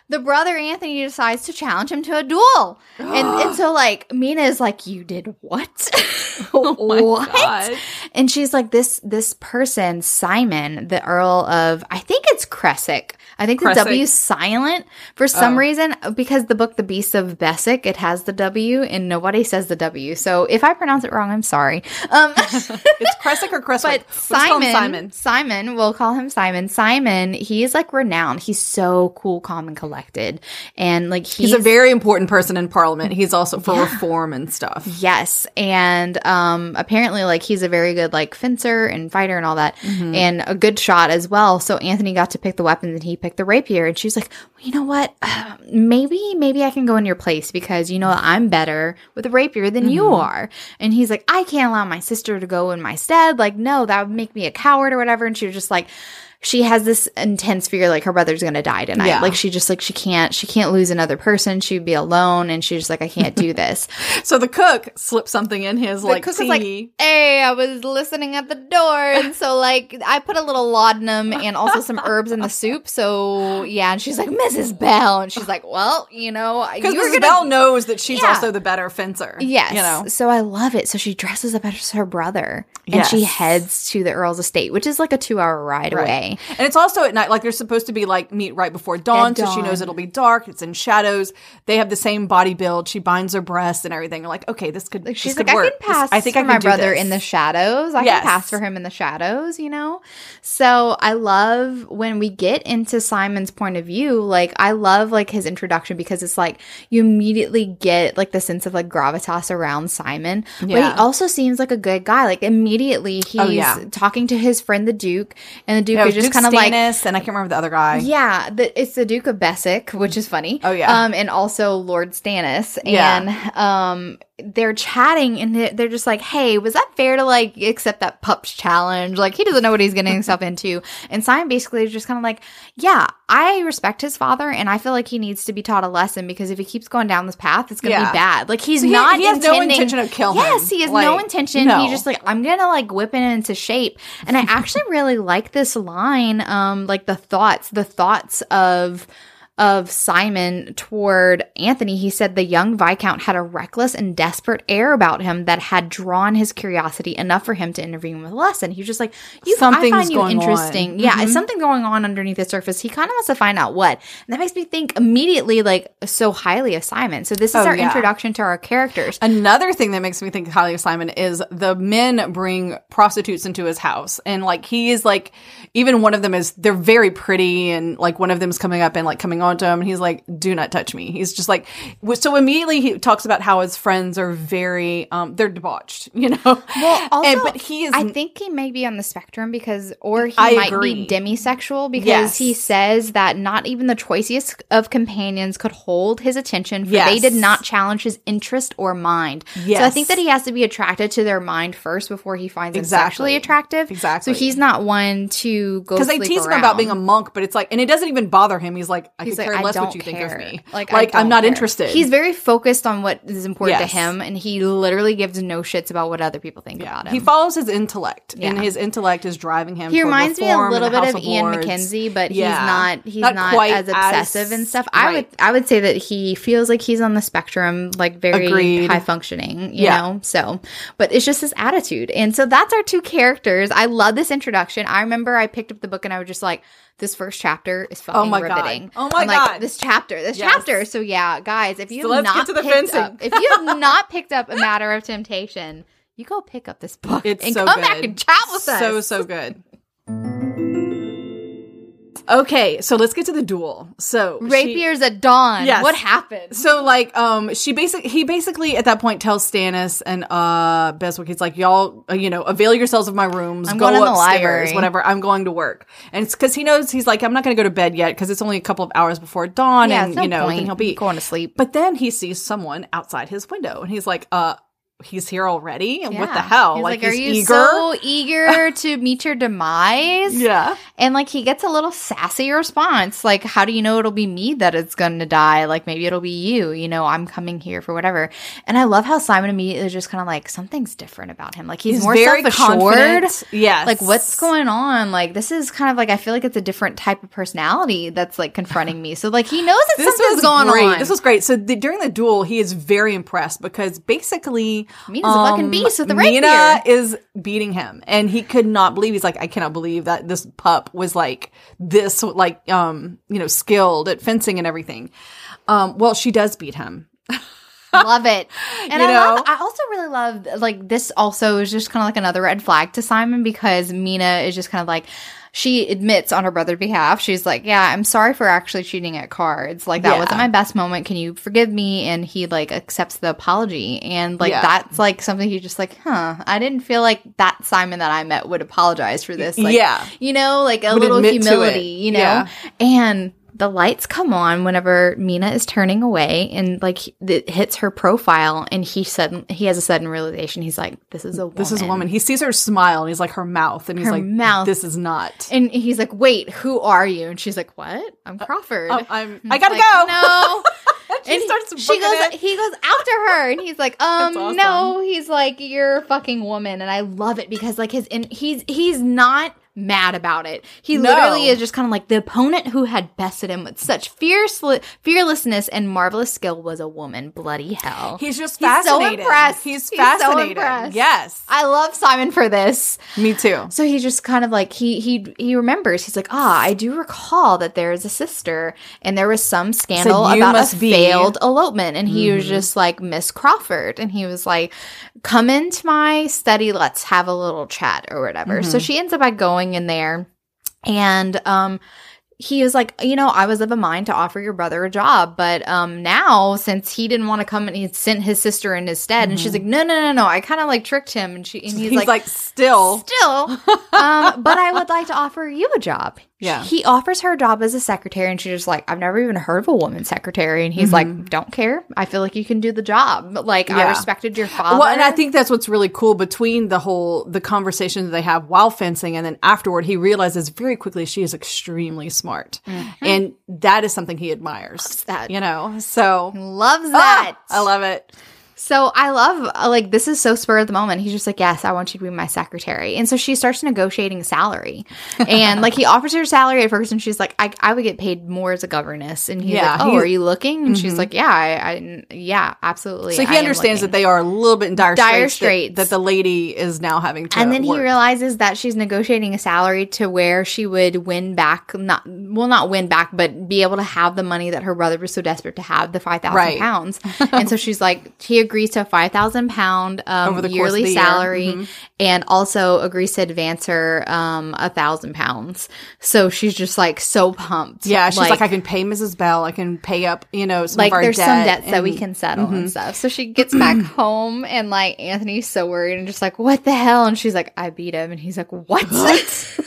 [SPEAKER 1] the brother Anthony decides to challenge him to a duel. and, and so like Mina is like, You did what? Oh what?
[SPEAKER 2] God.
[SPEAKER 1] And she's like, This this person, Simon, the Earl of I think it's Cressick. I think the
[SPEAKER 2] Creswick.
[SPEAKER 1] W is silent for some
[SPEAKER 2] Oh.
[SPEAKER 1] reason because the book The Beasts of Beswick, it has the W and nobody says the W. So if I pronounce it wrong, I'm sorry. Um
[SPEAKER 2] It's Cressick or Cresswick.
[SPEAKER 1] but
[SPEAKER 2] Let's call him
[SPEAKER 1] Simon,
[SPEAKER 2] Simon.
[SPEAKER 1] Simon, we'll call him Simon. Simon, he is like renowned. He's so cool, calm, and collected, and like he's,
[SPEAKER 2] He's a very important person in Parliament. He's also for reform and stuff.
[SPEAKER 1] yes, and um, apparently like he's a very good like fencer and fighter and all that,
[SPEAKER 2] Mm-hmm.
[SPEAKER 1] and a good shot as well. So Anthony got to pick the weapons, and he picked the rapier, and she's like, well, you know what? Uh, maybe maybe I can go in your place because you know I'm better with a rapier than you
[SPEAKER 2] Mm-hmm.
[SPEAKER 1] are. And he's like, I can't allow my sister to go in my stead. Like, no, that would make me a coward or whatever. And she was just like. She has this intense fear like her brother's gonna die tonight.
[SPEAKER 2] Yeah.
[SPEAKER 1] Like she just like she can't she can't lose another person. She'd be alone and she's just like, I can't do this.
[SPEAKER 2] So the cook slipped something in his like
[SPEAKER 1] cook
[SPEAKER 2] tea.
[SPEAKER 1] like, Hey, I was listening at the door, and so like I put a little laudanum and also some herbs in the soup. So yeah, and she's like, Mrs. Bell, and she's like, Well, you know,
[SPEAKER 2] because Mrs.
[SPEAKER 1] gonna
[SPEAKER 2] Bell knows that she's
[SPEAKER 1] Yeah.
[SPEAKER 2] also the better fencer.
[SPEAKER 1] Yes.
[SPEAKER 2] you know.
[SPEAKER 1] So I love it. So she dresses up as her brother and she heads to the Earl's estate, which is like a two hour ride away.
[SPEAKER 2] And it's also at night. Like they're supposed to be like meet right before dawn,
[SPEAKER 1] At
[SPEAKER 2] so she knows it'll be dark. It's in shadows. They have the same body build. She binds her breasts and everything. You're like, okay, this could.
[SPEAKER 1] Like she's
[SPEAKER 2] this
[SPEAKER 1] like,
[SPEAKER 2] could
[SPEAKER 1] I
[SPEAKER 2] work.
[SPEAKER 1] can pass
[SPEAKER 2] This- I think
[SPEAKER 1] for
[SPEAKER 2] I can
[SPEAKER 1] my brother
[SPEAKER 2] this.
[SPEAKER 1] in the shadows. I
[SPEAKER 2] Yes.
[SPEAKER 1] can pass for him in the shadows, you know? So I love when we get into Simon's point of view, like I love like his introduction because it's like you immediately get like the sense of like gravitas around Simon. But he also seems like a good guy. Like immediately oh, he's
[SPEAKER 2] Oh, yeah.
[SPEAKER 1] talking to his friend the Duke, and the Duke
[SPEAKER 2] Yeah,
[SPEAKER 1] is just kind of like
[SPEAKER 2] and I can't remember the other guy.
[SPEAKER 1] Yeah, the, it's the Duke of Beswick, which is funny.
[SPEAKER 2] Oh, yeah.
[SPEAKER 1] um, and also Lord Stannis,
[SPEAKER 2] Yeah.
[SPEAKER 1] and um, they're chatting, and they're, just like, "Hey, was that fair to like accept that pups challenge? Like, he doesn't know what he's getting himself into." And Simon basically is just kind of like, "Yeah, I respect his father, and I feel like he needs to be taught a lesson because if he keeps going down this path, it's going to
[SPEAKER 2] Yeah.
[SPEAKER 1] be bad. Like, he's
[SPEAKER 2] So he-
[SPEAKER 1] not.
[SPEAKER 2] he has no intention of killing him.
[SPEAKER 1] Yes, he has no intention.
[SPEAKER 2] no.
[SPEAKER 1] He just like I'm gonna like whip it into shape. And I actually really like this line, um, like the thoughts, the thoughts of of Simon toward Anthony. He said the young Viscount had a reckless and desperate air about him that had drawn his curiosity enough for him to intervene with a lesson. He was just like, you, I find you interesting.
[SPEAKER 2] on.
[SPEAKER 1] Yeah, mm-hmm. it's something going on underneath the surface. He kind of wants to find out what. And that makes me think immediately like so highly of Simon. So this is
[SPEAKER 2] Oh,
[SPEAKER 1] our
[SPEAKER 2] yeah.
[SPEAKER 1] introduction to our characters.
[SPEAKER 2] Another thing that makes me think highly of Simon is the men bring prostitutes into his house. And like he is like, even one of them is, they're very pretty. And like one of them is coming up and like coming on to him. And he's like, do not touch me. He's just like, so immediately he talks about how his friends are very, um, they're debauched, you know?
[SPEAKER 1] Well, also,
[SPEAKER 2] and, but he is,
[SPEAKER 1] I think he may be on the spectrum because, or he
[SPEAKER 2] I
[SPEAKER 1] might
[SPEAKER 2] agree.
[SPEAKER 1] be demisexual because
[SPEAKER 2] Yes.
[SPEAKER 1] he says that not even the choicest of companions could hold his attention, for they did not challenge his interest or mind. So I think that he has to be attracted to their mind first before he finds them
[SPEAKER 2] Exactly.
[SPEAKER 1] sexually attractive.
[SPEAKER 2] Exactly.
[SPEAKER 1] So he's not one to go
[SPEAKER 2] because they tease him about being a monk, but it's like, and it doesn't even bother him. He's like, I
[SPEAKER 1] He's
[SPEAKER 2] could
[SPEAKER 1] like,
[SPEAKER 2] care
[SPEAKER 1] I
[SPEAKER 2] less what you think of me.
[SPEAKER 1] Like,
[SPEAKER 2] Like,
[SPEAKER 1] I
[SPEAKER 2] I'm
[SPEAKER 1] don't care.
[SPEAKER 2] interested.
[SPEAKER 1] He's very focused on what is important
[SPEAKER 2] Yes.
[SPEAKER 1] to him, and he literally gives no shits about what other people think about him.
[SPEAKER 2] He follows his intellect, and his intellect is driving him.
[SPEAKER 1] He reminds me a little bit
[SPEAKER 2] House
[SPEAKER 1] of Ian
[SPEAKER 2] Lords.
[SPEAKER 1] McKenzie, but
[SPEAKER 2] Yeah.
[SPEAKER 1] he's not he's
[SPEAKER 2] Not
[SPEAKER 1] not,
[SPEAKER 2] quite
[SPEAKER 1] as obsessive
[SPEAKER 2] as-
[SPEAKER 1] and stuff. I would. I would say that he feels like he's on the spectrum, like very
[SPEAKER 2] Agreed.
[SPEAKER 1] high functioning, you
[SPEAKER 2] Yeah.
[SPEAKER 1] know. So, but it's just his attitude, and so that's our two characters. I love this introduction. I remember I picked up the book and I was just like. This first chapter is oh fucking
[SPEAKER 2] my God.
[SPEAKER 1] riveting.
[SPEAKER 2] Oh my
[SPEAKER 1] I'm like,
[SPEAKER 2] God.
[SPEAKER 1] This chapter, this
[SPEAKER 2] Yes.
[SPEAKER 1] chapter. So yeah, guys, if you
[SPEAKER 2] So
[SPEAKER 1] have not picked up, if you have not picked up a matter of temptation, you go pick up this book
[SPEAKER 2] It's
[SPEAKER 1] and
[SPEAKER 2] so
[SPEAKER 1] come
[SPEAKER 2] good.
[SPEAKER 1] back and chat with us.
[SPEAKER 2] So so good. Okay, so let's get to the duel. So she-
[SPEAKER 1] Rapiers at dawn.
[SPEAKER 2] Yes.
[SPEAKER 1] What happened?
[SPEAKER 2] so like um she basically he basically at that point tells Stannis and uh Beswick he's like y'all uh, you know avail yourselves of my rooms
[SPEAKER 1] I'm
[SPEAKER 2] go
[SPEAKER 1] going
[SPEAKER 2] upstairs
[SPEAKER 1] library."
[SPEAKER 2] whatever I'm going to work and it's because he knows he's like I'm not going to go to bed yet because it's only a couple of hours before dawn
[SPEAKER 1] Yeah,
[SPEAKER 2] and
[SPEAKER 1] no
[SPEAKER 2] you know
[SPEAKER 1] point
[SPEAKER 2] then he'll be
[SPEAKER 1] going to sleep.
[SPEAKER 2] but then he sees someone outside his window and he's like uh he's here already and what the hell
[SPEAKER 1] He's
[SPEAKER 2] like,
[SPEAKER 1] are
[SPEAKER 2] he's
[SPEAKER 1] you
[SPEAKER 2] eager
[SPEAKER 1] so eager to meet your demise?
[SPEAKER 2] yeah
[SPEAKER 1] And like he gets a little sassy response, like, "How do you know it'll be me that it's going to die? Like maybe it'll be you. You know, I'm coming here for whatever." And I love how Simon immediately is just kind of like something's different about him. Like he's,
[SPEAKER 2] He's
[SPEAKER 1] more
[SPEAKER 2] very
[SPEAKER 1] self-assured.
[SPEAKER 2] Yes.
[SPEAKER 1] Like what's going on? Like this is kind of like I feel like it's a different type of personality that's like confronting me. So like he knows that
[SPEAKER 2] this
[SPEAKER 1] something's
[SPEAKER 2] was
[SPEAKER 1] going
[SPEAKER 2] great.
[SPEAKER 1] on.
[SPEAKER 2] This was great. So the, during the duel, he is very impressed because basically,
[SPEAKER 1] Mina's a fucking beast with the rapier.
[SPEAKER 2] Mina is beating him, and he could not believe. He's like, I cannot believe that this pup was like this, like um, you know, skilled at fencing and everything. Um, well, she does beat him.
[SPEAKER 1] love it. And
[SPEAKER 2] You
[SPEAKER 1] I
[SPEAKER 2] know?
[SPEAKER 1] love I also really love like this also is just kind of like another red flag to Simon because Mina is just kind of like she admits on her brother's behalf, she's like, Yeah, I'm sorry for actually cheating at cards. Like that
[SPEAKER 2] Yeah.
[SPEAKER 1] wasn't my best moment. Can you forgive me? And he like accepts the apology. And like
[SPEAKER 2] Yeah.
[SPEAKER 1] that's like something he's just like, huh, I didn't feel like that Simon that I met would apologize for this. Like,
[SPEAKER 2] Yeah.
[SPEAKER 1] You know, like a
[SPEAKER 2] Would
[SPEAKER 1] little humility, you know?
[SPEAKER 2] Yeah.
[SPEAKER 1] And the lights come on whenever Mina is turning away, and like it hits her profile, and he sudden he has a sudden realization. He's like, "This is a woman.
[SPEAKER 2] This is a woman. He sees her smile and he's like her mouth and he's
[SPEAKER 1] Her
[SPEAKER 2] like
[SPEAKER 1] mouth.
[SPEAKER 2] this is not.
[SPEAKER 1] And he's like, "Wait, who are you?" And she's like, "What? I'm Crawford."
[SPEAKER 2] Oh, I'm I gotta
[SPEAKER 1] like,
[SPEAKER 2] go.
[SPEAKER 1] No.
[SPEAKER 2] She starts
[SPEAKER 1] she goes
[SPEAKER 2] it.
[SPEAKER 1] he goes after her and he's like um
[SPEAKER 2] awesome.
[SPEAKER 1] no he's like you're a fucking woman and i love it because like his and he's he's not mad about it he
[SPEAKER 2] No.
[SPEAKER 1] literally is just kind of like the opponent who had bested him with such fierce fearlessness and marvelous skill was a woman bloody hell
[SPEAKER 2] He's just
[SPEAKER 1] He's so impressed.
[SPEAKER 2] He's
[SPEAKER 1] He's so
[SPEAKER 2] fascinated.
[SPEAKER 1] impressed.
[SPEAKER 2] Yes.
[SPEAKER 1] i love simon for this
[SPEAKER 2] Me too.
[SPEAKER 1] so he just kind of like he he he remembers. He's like, ah, I do recall that there is a sister, and there was some scandal
[SPEAKER 2] "You
[SPEAKER 1] about a
[SPEAKER 2] be."
[SPEAKER 1] failed elopement, and he was
[SPEAKER 2] Mm-hmm.
[SPEAKER 1] just like Miss Crawford, and he was like, come into my study, let's have a little chat or whatever.
[SPEAKER 2] Mm-hmm.
[SPEAKER 1] So she ends up by going in there, and um. He was like, you know, I was of a mind to offer your brother a job, but um now since he didn't want to come and he sent his sister in his stead, and she's like, no, no, no, no, I kind of like tricked him, and she and he's,
[SPEAKER 2] Mm-hmm. He's,
[SPEAKER 1] like,
[SPEAKER 2] like, still.
[SPEAKER 1] still um but i would like to offer you a job
[SPEAKER 2] Yeah.
[SPEAKER 1] he offers her a job as a secretary and she's just like i've never even heard of a woman secretary and he's like don't care i feel like you can do the job like i
[SPEAKER 2] Mm-hmm.
[SPEAKER 1] Respected your father
[SPEAKER 2] Well, and I think that's what's really cool between the whole the conversation that they have while fencing, and then afterward, he realizes very quickly she is extremely smart, and that is something he admires.
[SPEAKER 1] that.
[SPEAKER 2] you know, so
[SPEAKER 1] loves that
[SPEAKER 2] I love it.
[SPEAKER 1] So I love uh, like this is so spur of the moment. He's just like, "Yes, I want you to be my secretary." And so she starts negotiating salary. And like he offers her salary at first and she's like, "I, I would get paid more as a governess." And he's
[SPEAKER 2] Yeah,
[SPEAKER 1] like, "Oh,
[SPEAKER 2] he's-
[SPEAKER 1] are you looking?" And she's like, "Yeah, I, I yeah, absolutely."
[SPEAKER 2] So he
[SPEAKER 1] am
[SPEAKER 2] understands that they are a little bit in dire,
[SPEAKER 1] Dire
[SPEAKER 2] straits, that-
[SPEAKER 1] straits.
[SPEAKER 2] That, the lady is now having to.
[SPEAKER 1] and then he realizes that she's negotiating a salary to where she would win back not well not win back but be able to have the money that her brother was so desperate to have the 5000
[SPEAKER 2] Right.
[SPEAKER 1] pounds and so she's like he agrees to a 5000 pound um,
[SPEAKER 2] Over the
[SPEAKER 1] yearly
[SPEAKER 2] the year.
[SPEAKER 1] salary
[SPEAKER 2] Mhm.
[SPEAKER 1] and also agrees to advance her um a thousand pounds so she's just like so pumped
[SPEAKER 2] Yeah, she's like, I can pay Mrs. Bell. I can pay up, you know, some
[SPEAKER 1] like
[SPEAKER 2] of our
[SPEAKER 1] there's
[SPEAKER 2] debt
[SPEAKER 1] some debts that we can settle and stuff. So she gets back home and like Anthony's so worried and just like, what the hell? And she's like, I beat him. And he's like, what?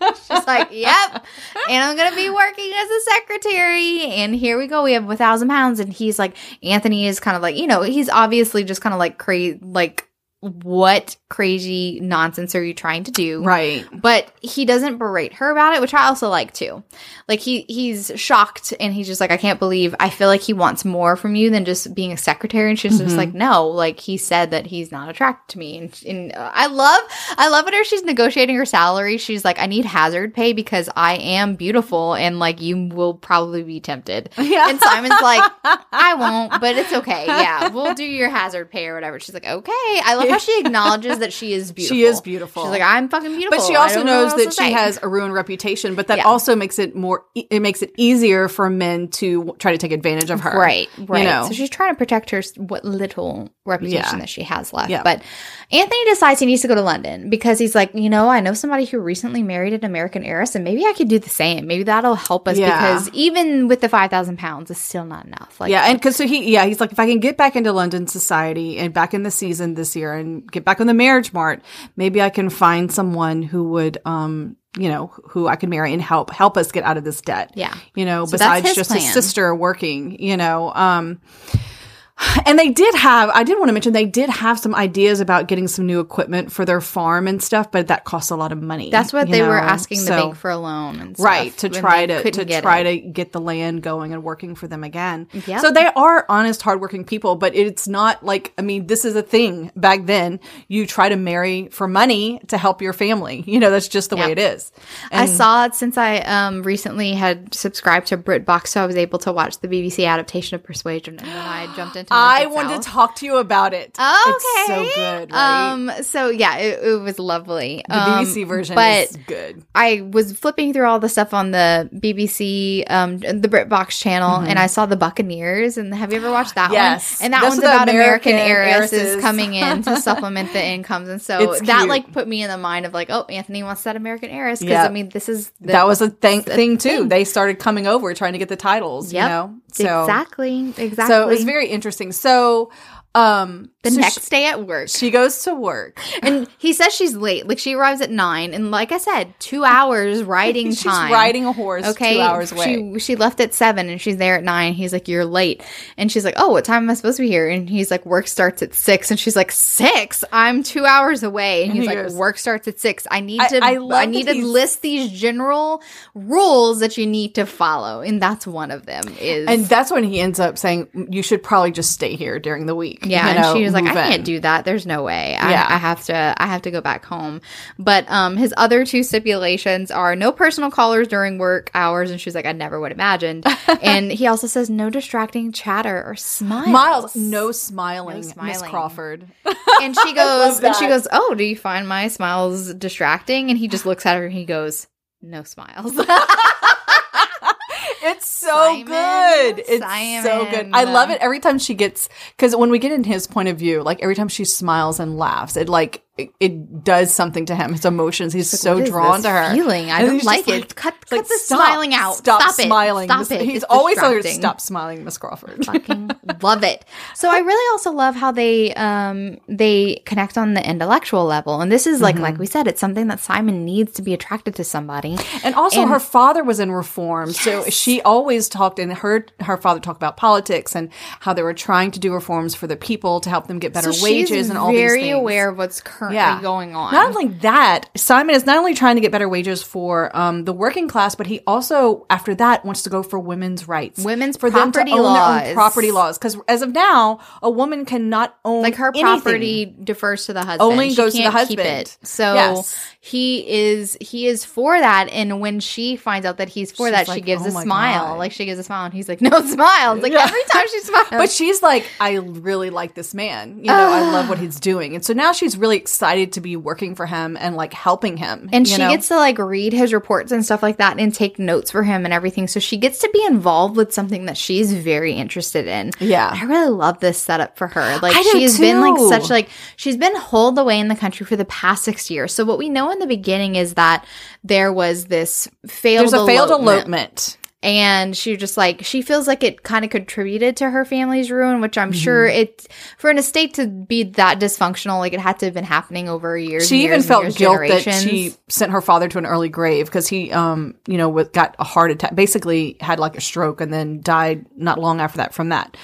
[SPEAKER 1] she's like, yep. And I'm gonna be working as a secretary. And here we go. We have a thousand pounds. And he's like, Anthony is kind of like, you know, he's obviously just kind of like crazy, like. What crazy nonsense are you trying to do?
[SPEAKER 2] Right.
[SPEAKER 1] but he doesn't berate her about it, which I also like too. Like he he's shocked and he's just like, I can't believe. I feel like he wants more from you than just being a secretary. And she's
[SPEAKER 2] Mm-hmm.
[SPEAKER 1] just like, no, like he said that he's not attracted to me. And, and uh, I love I love whenever she's negotiating her salary. She's like, I need hazard pay because I am beautiful and like you will probably be tempted.
[SPEAKER 2] Yeah.
[SPEAKER 1] And Simon's like, I won't, but it's okay. Yeah, we'll do your hazard pay or whatever. She's like, okay. I love how she acknowledges that she is beautiful.
[SPEAKER 2] She is beautiful.
[SPEAKER 1] She's like, I'm fucking beautiful.
[SPEAKER 2] But she also
[SPEAKER 1] know
[SPEAKER 2] knows that she
[SPEAKER 1] say."
[SPEAKER 2] has a ruined reputation, but that
[SPEAKER 1] Yeah.
[SPEAKER 2] also makes it more, it makes it easier for men to try to take advantage of her.
[SPEAKER 1] Right, right.
[SPEAKER 2] You know?
[SPEAKER 1] So she's trying to protect her what little reputation
[SPEAKER 2] Yeah.
[SPEAKER 1] that she has left.
[SPEAKER 2] Yeah.
[SPEAKER 1] But Anthony decides he needs to go to London because he's like, you know, I know somebody who recently married an American heiress, and maybe I could do the same. Maybe that'll help us
[SPEAKER 2] Yeah.
[SPEAKER 1] because even with the five thousand pounds, it's still not enough. Like,
[SPEAKER 2] yeah, and because so he, yeah, he's like, if I can get back into London society and back in the season this year and get back on the marriage mart, maybe I can find someone who would, um, you know, who I can marry and help help us get out of this debt.
[SPEAKER 1] Yeah.
[SPEAKER 2] you know,
[SPEAKER 1] So
[SPEAKER 2] besides
[SPEAKER 1] his
[SPEAKER 2] just his sister working, you know, um. And they did have, I did want to mention, they did have some ideas about getting some new equipment for their farm and stuff, but that costs a lot of money.
[SPEAKER 1] that's what they were
[SPEAKER 2] know?
[SPEAKER 1] asking the bank for a loan and stuff.
[SPEAKER 2] right to try to to
[SPEAKER 1] get
[SPEAKER 2] try
[SPEAKER 1] it.
[SPEAKER 2] to get the land going and working for them again.
[SPEAKER 1] Yep.
[SPEAKER 2] So they are honest, hardworking people, but it's not like I mean, this is a thing back then. You try to marry for money to help your family. You know, that's just the way
[SPEAKER 1] Yep.
[SPEAKER 2] it is.
[SPEAKER 1] I saw it since I um recently had subscribed to BritBox, so I was able to watch the BBC adaptation of Persuasion, and then I jumped into.
[SPEAKER 2] I
[SPEAKER 1] Norfolk
[SPEAKER 2] wanted to talk to you about it.
[SPEAKER 1] Okay.
[SPEAKER 2] It's so good, right?
[SPEAKER 1] Um. So yeah, it, it was lovely.
[SPEAKER 2] the
[SPEAKER 1] Um,
[SPEAKER 2] BBC version
[SPEAKER 1] but
[SPEAKER 2] is good.
[SPEAKER 1] I was flipping through all the stuff on the BBC, um, the BritBox channel, and I saw the Buccaneers. And have you ever watched that
[SPEAKER 2] Mm-hmm. Yes.
[SPEAKER 1] one? And that
[SPEAKER 2] Those
[SPEAKER 1] one's about American, heiresses,
[SPEAKER 2] heiresses.
[SPEAKER 1] coming in to supplement the incomes, and so
[SPEAKER 2] It's
[SPEAKER 1] that
[SPEAKER 2] cute.
[SPEAKER 1] like put me in the mind of like, oh, Anthony wants that American heiress because
[SPEAKER 2] Yeah.
[SPEAKER 1] I mean, this is the,
[SPEAKER 2] that was a thing, thing too.
[SPEAKER 1] thing.
[SPEAKER 2] They started coming over trying to get the titles.
[SPEAKER 1] Yep.
[SPEAKER 2] You know, so
[SPEAKER 1] exactly exactly.
[SPEAKER 2] So it was very interesting. So Um,
[SPEAKER 1] The
[SPEAKER 2] so
[SPEAKER 1] next
[SPEAKER 2] she,
[SPEAKER 1] day at work.
[SPEAKER 2] she goes to work.
[SPEAKER 1] and he says she's late. Like she arrives at nine, and like I said, two hours riding time.
[SPEAKER 2] She's
[SPEAKER 1] time.
[SPEAKER 2] riding a horse
[SPEAKER 1] Okay,
[SPEAKER 2] two hours away.
[SPEAKER 1] she she left at seven, and she's there at nine. He's like, "You're late," and she's like, "Oh, what time am I supposed to be here?" And he's like, "Work starts at 6. and she's like, six? I'm two hours away." And
[SPEAKER 2] And
[SPEAKER 1] he's
[SPEAKER 2] he
[SPEAKER 1] like,
[SPEAKER 2] goes-
[SPEAKER 1] "Work starts at six. I need
[SPEAKER 2] I-
[SPEAKER 1] to.
[SPEAKER 2] I
[SPEAKER 1] I,
[SPEAKER 2] love
[SPEAKER 1] need to list these general rules that you need to follow, and that's one of them. Is
[SPEAKER 2] and that's when he ends up saying, "You should probably just stay here during the week."
[SPEAKER 1] Yeah,
[SPEAKER 2] you
[SPEAKER 1] and she was like, "I
[SPEAKER 2] in."
[SPEAKER 1] can't do that. There's no way. I,
[SPEAKER 2] Yeah.
[SPEAKER 1] I have to. I have to go back home." But um, his other two stipulations are no personal callers during work hours, and she's like, "I never would imagined." and he also says no distracting chatter or smiles.
[SPEAKER 2] Miles, no smiling,
[SPEAKER 1] No
[SPEAKER 2] Miss. Crawford.
[SPEAKER 1] And she goes, and she goes, "Oh, do you find my smiles distracting?" And he just looks at her and he goes, "No smiles."
[SPEAKER 2] It's so
[SPEAKER 1] Simon,
[SPEAKER 2] good. It's so good. I love it every time she gets because when we get in his point of view, like every time she smiles and laughs, it like it, it does something to him. His emotions. He's so drawn to her.
[SPEAKER 1] Feeling, I
[SPEAKER 2] And
[SPEAKER 1] don't like it. cut
[SPEAKER 2] it's
[SPEAKER 1] cut
[SPEAKER 2] like,
[SPEAKER 1] the
[SPEAKER 2] stop,
[SPEAKER 1] smiling out.
[SPEAKER 2] Stop,
[SPEAKER 1] Stop,
[SPEAKER 2] smiling.
[SPEAKER 1] Stop it.
[SPEAKER 2] He's
[SPEAKER 1] It's
[SPEAKER 2] always telling her to
[SPEAKER 1] distracting.
[SPEAKER 2] stop smiling, Miss Crawford.
[SPEAKER 1] fucking love it. So I really also love how they um they connect on the intellectual level. And this is like
[SPEAKER 2] Mm-hmm.
[SPEAKER 1] like we said, it's something that Simon needs to be attracted to somebody.
[SPEAKER 2] And also,
[SPEAKER 1] And-
[SPEAKER 2] her father was in reform, so she always talked and heard her father talk about politics and how they were trying to do reforms for the people to help them get better
[SPEAKER 1] So
[SPEAKER 2] wages and all
[SPEAKER 1] very
[SPEAKER 2] these things.
[SPEAKER 1] aware of what's currently going on.
[SPEAKER 2] Not only that, Simon is not only trying to get better wages for um, the working class, but he also, after that, wants to go for women's rights,
[SPEAKER 1] Women's
[SPEAKER 2] for
[SPEAKER 1] property
[SPEAKER 2] them to own their
[SPEAKER 1] laws.
[SPEAKER 2] own property laws. Because as of now, a woman cannot own
[SPEAKER 1] like her
[SPEAKER 2] anything.
[SPEAKER 1] property defers to the husband.
[SPEAKER 2] Only
[SPEAKER 1] She
[SPEAKER 2] goes to the husband.
[SPEAKER 1] it. So
[SPEAKER 2] Yes.
[SPEAKER 1] he is he is for that. And when she finds out that he's for
[SPEAKER 2] She's
[SPEAKER 1] that, she gives
[SPEAKER 2] "Oh
[SPEAKER 1] a smile.
[SPEAKER 2] God."
[SPEAKER 1] Like she gives a smile, and he's like, "No smiles." Like
[SPEAKER 2] Yeah.
[SPEAKER 1] every time she smiles,
[SPEAKER 2] But she's like, I really like this man. You know, I love what he's doing. And so now she's really excited to be working for him and like helping him.
[SPEAKER 1] And she
[SPEAKER 2] know?
[SPEAKER 1] gets to like read his reports and stuff like that and take notes for him and everything. So she gets to be involved with something that she's very interested in.
[SPEAKER 2] Yeah.
[SPEAKER 1] I really love this setup for her. Like she's been like such like she's been holed away in the country for the past six years. So what we know in the beginning is that there was this failed
[SPEAKER 2] There's a failed
[SPEAKER 1] elopement. And she just like she feels like it kind of contributed to her family's ruin, which I'm sure
[SPEAKER 2] Mm-hmm.
[SPEAKER 1] it for an estate to be that dysfunctional, like it had to have been happening over years.
[SPEAKER 2] She even felt
[SPEAKER 1] years,
[SPEAKER 2] guilt that she sent her father to an early grave because he, um, you know, with, got a heart attack, basically had like a stroke and then died not long after that from that.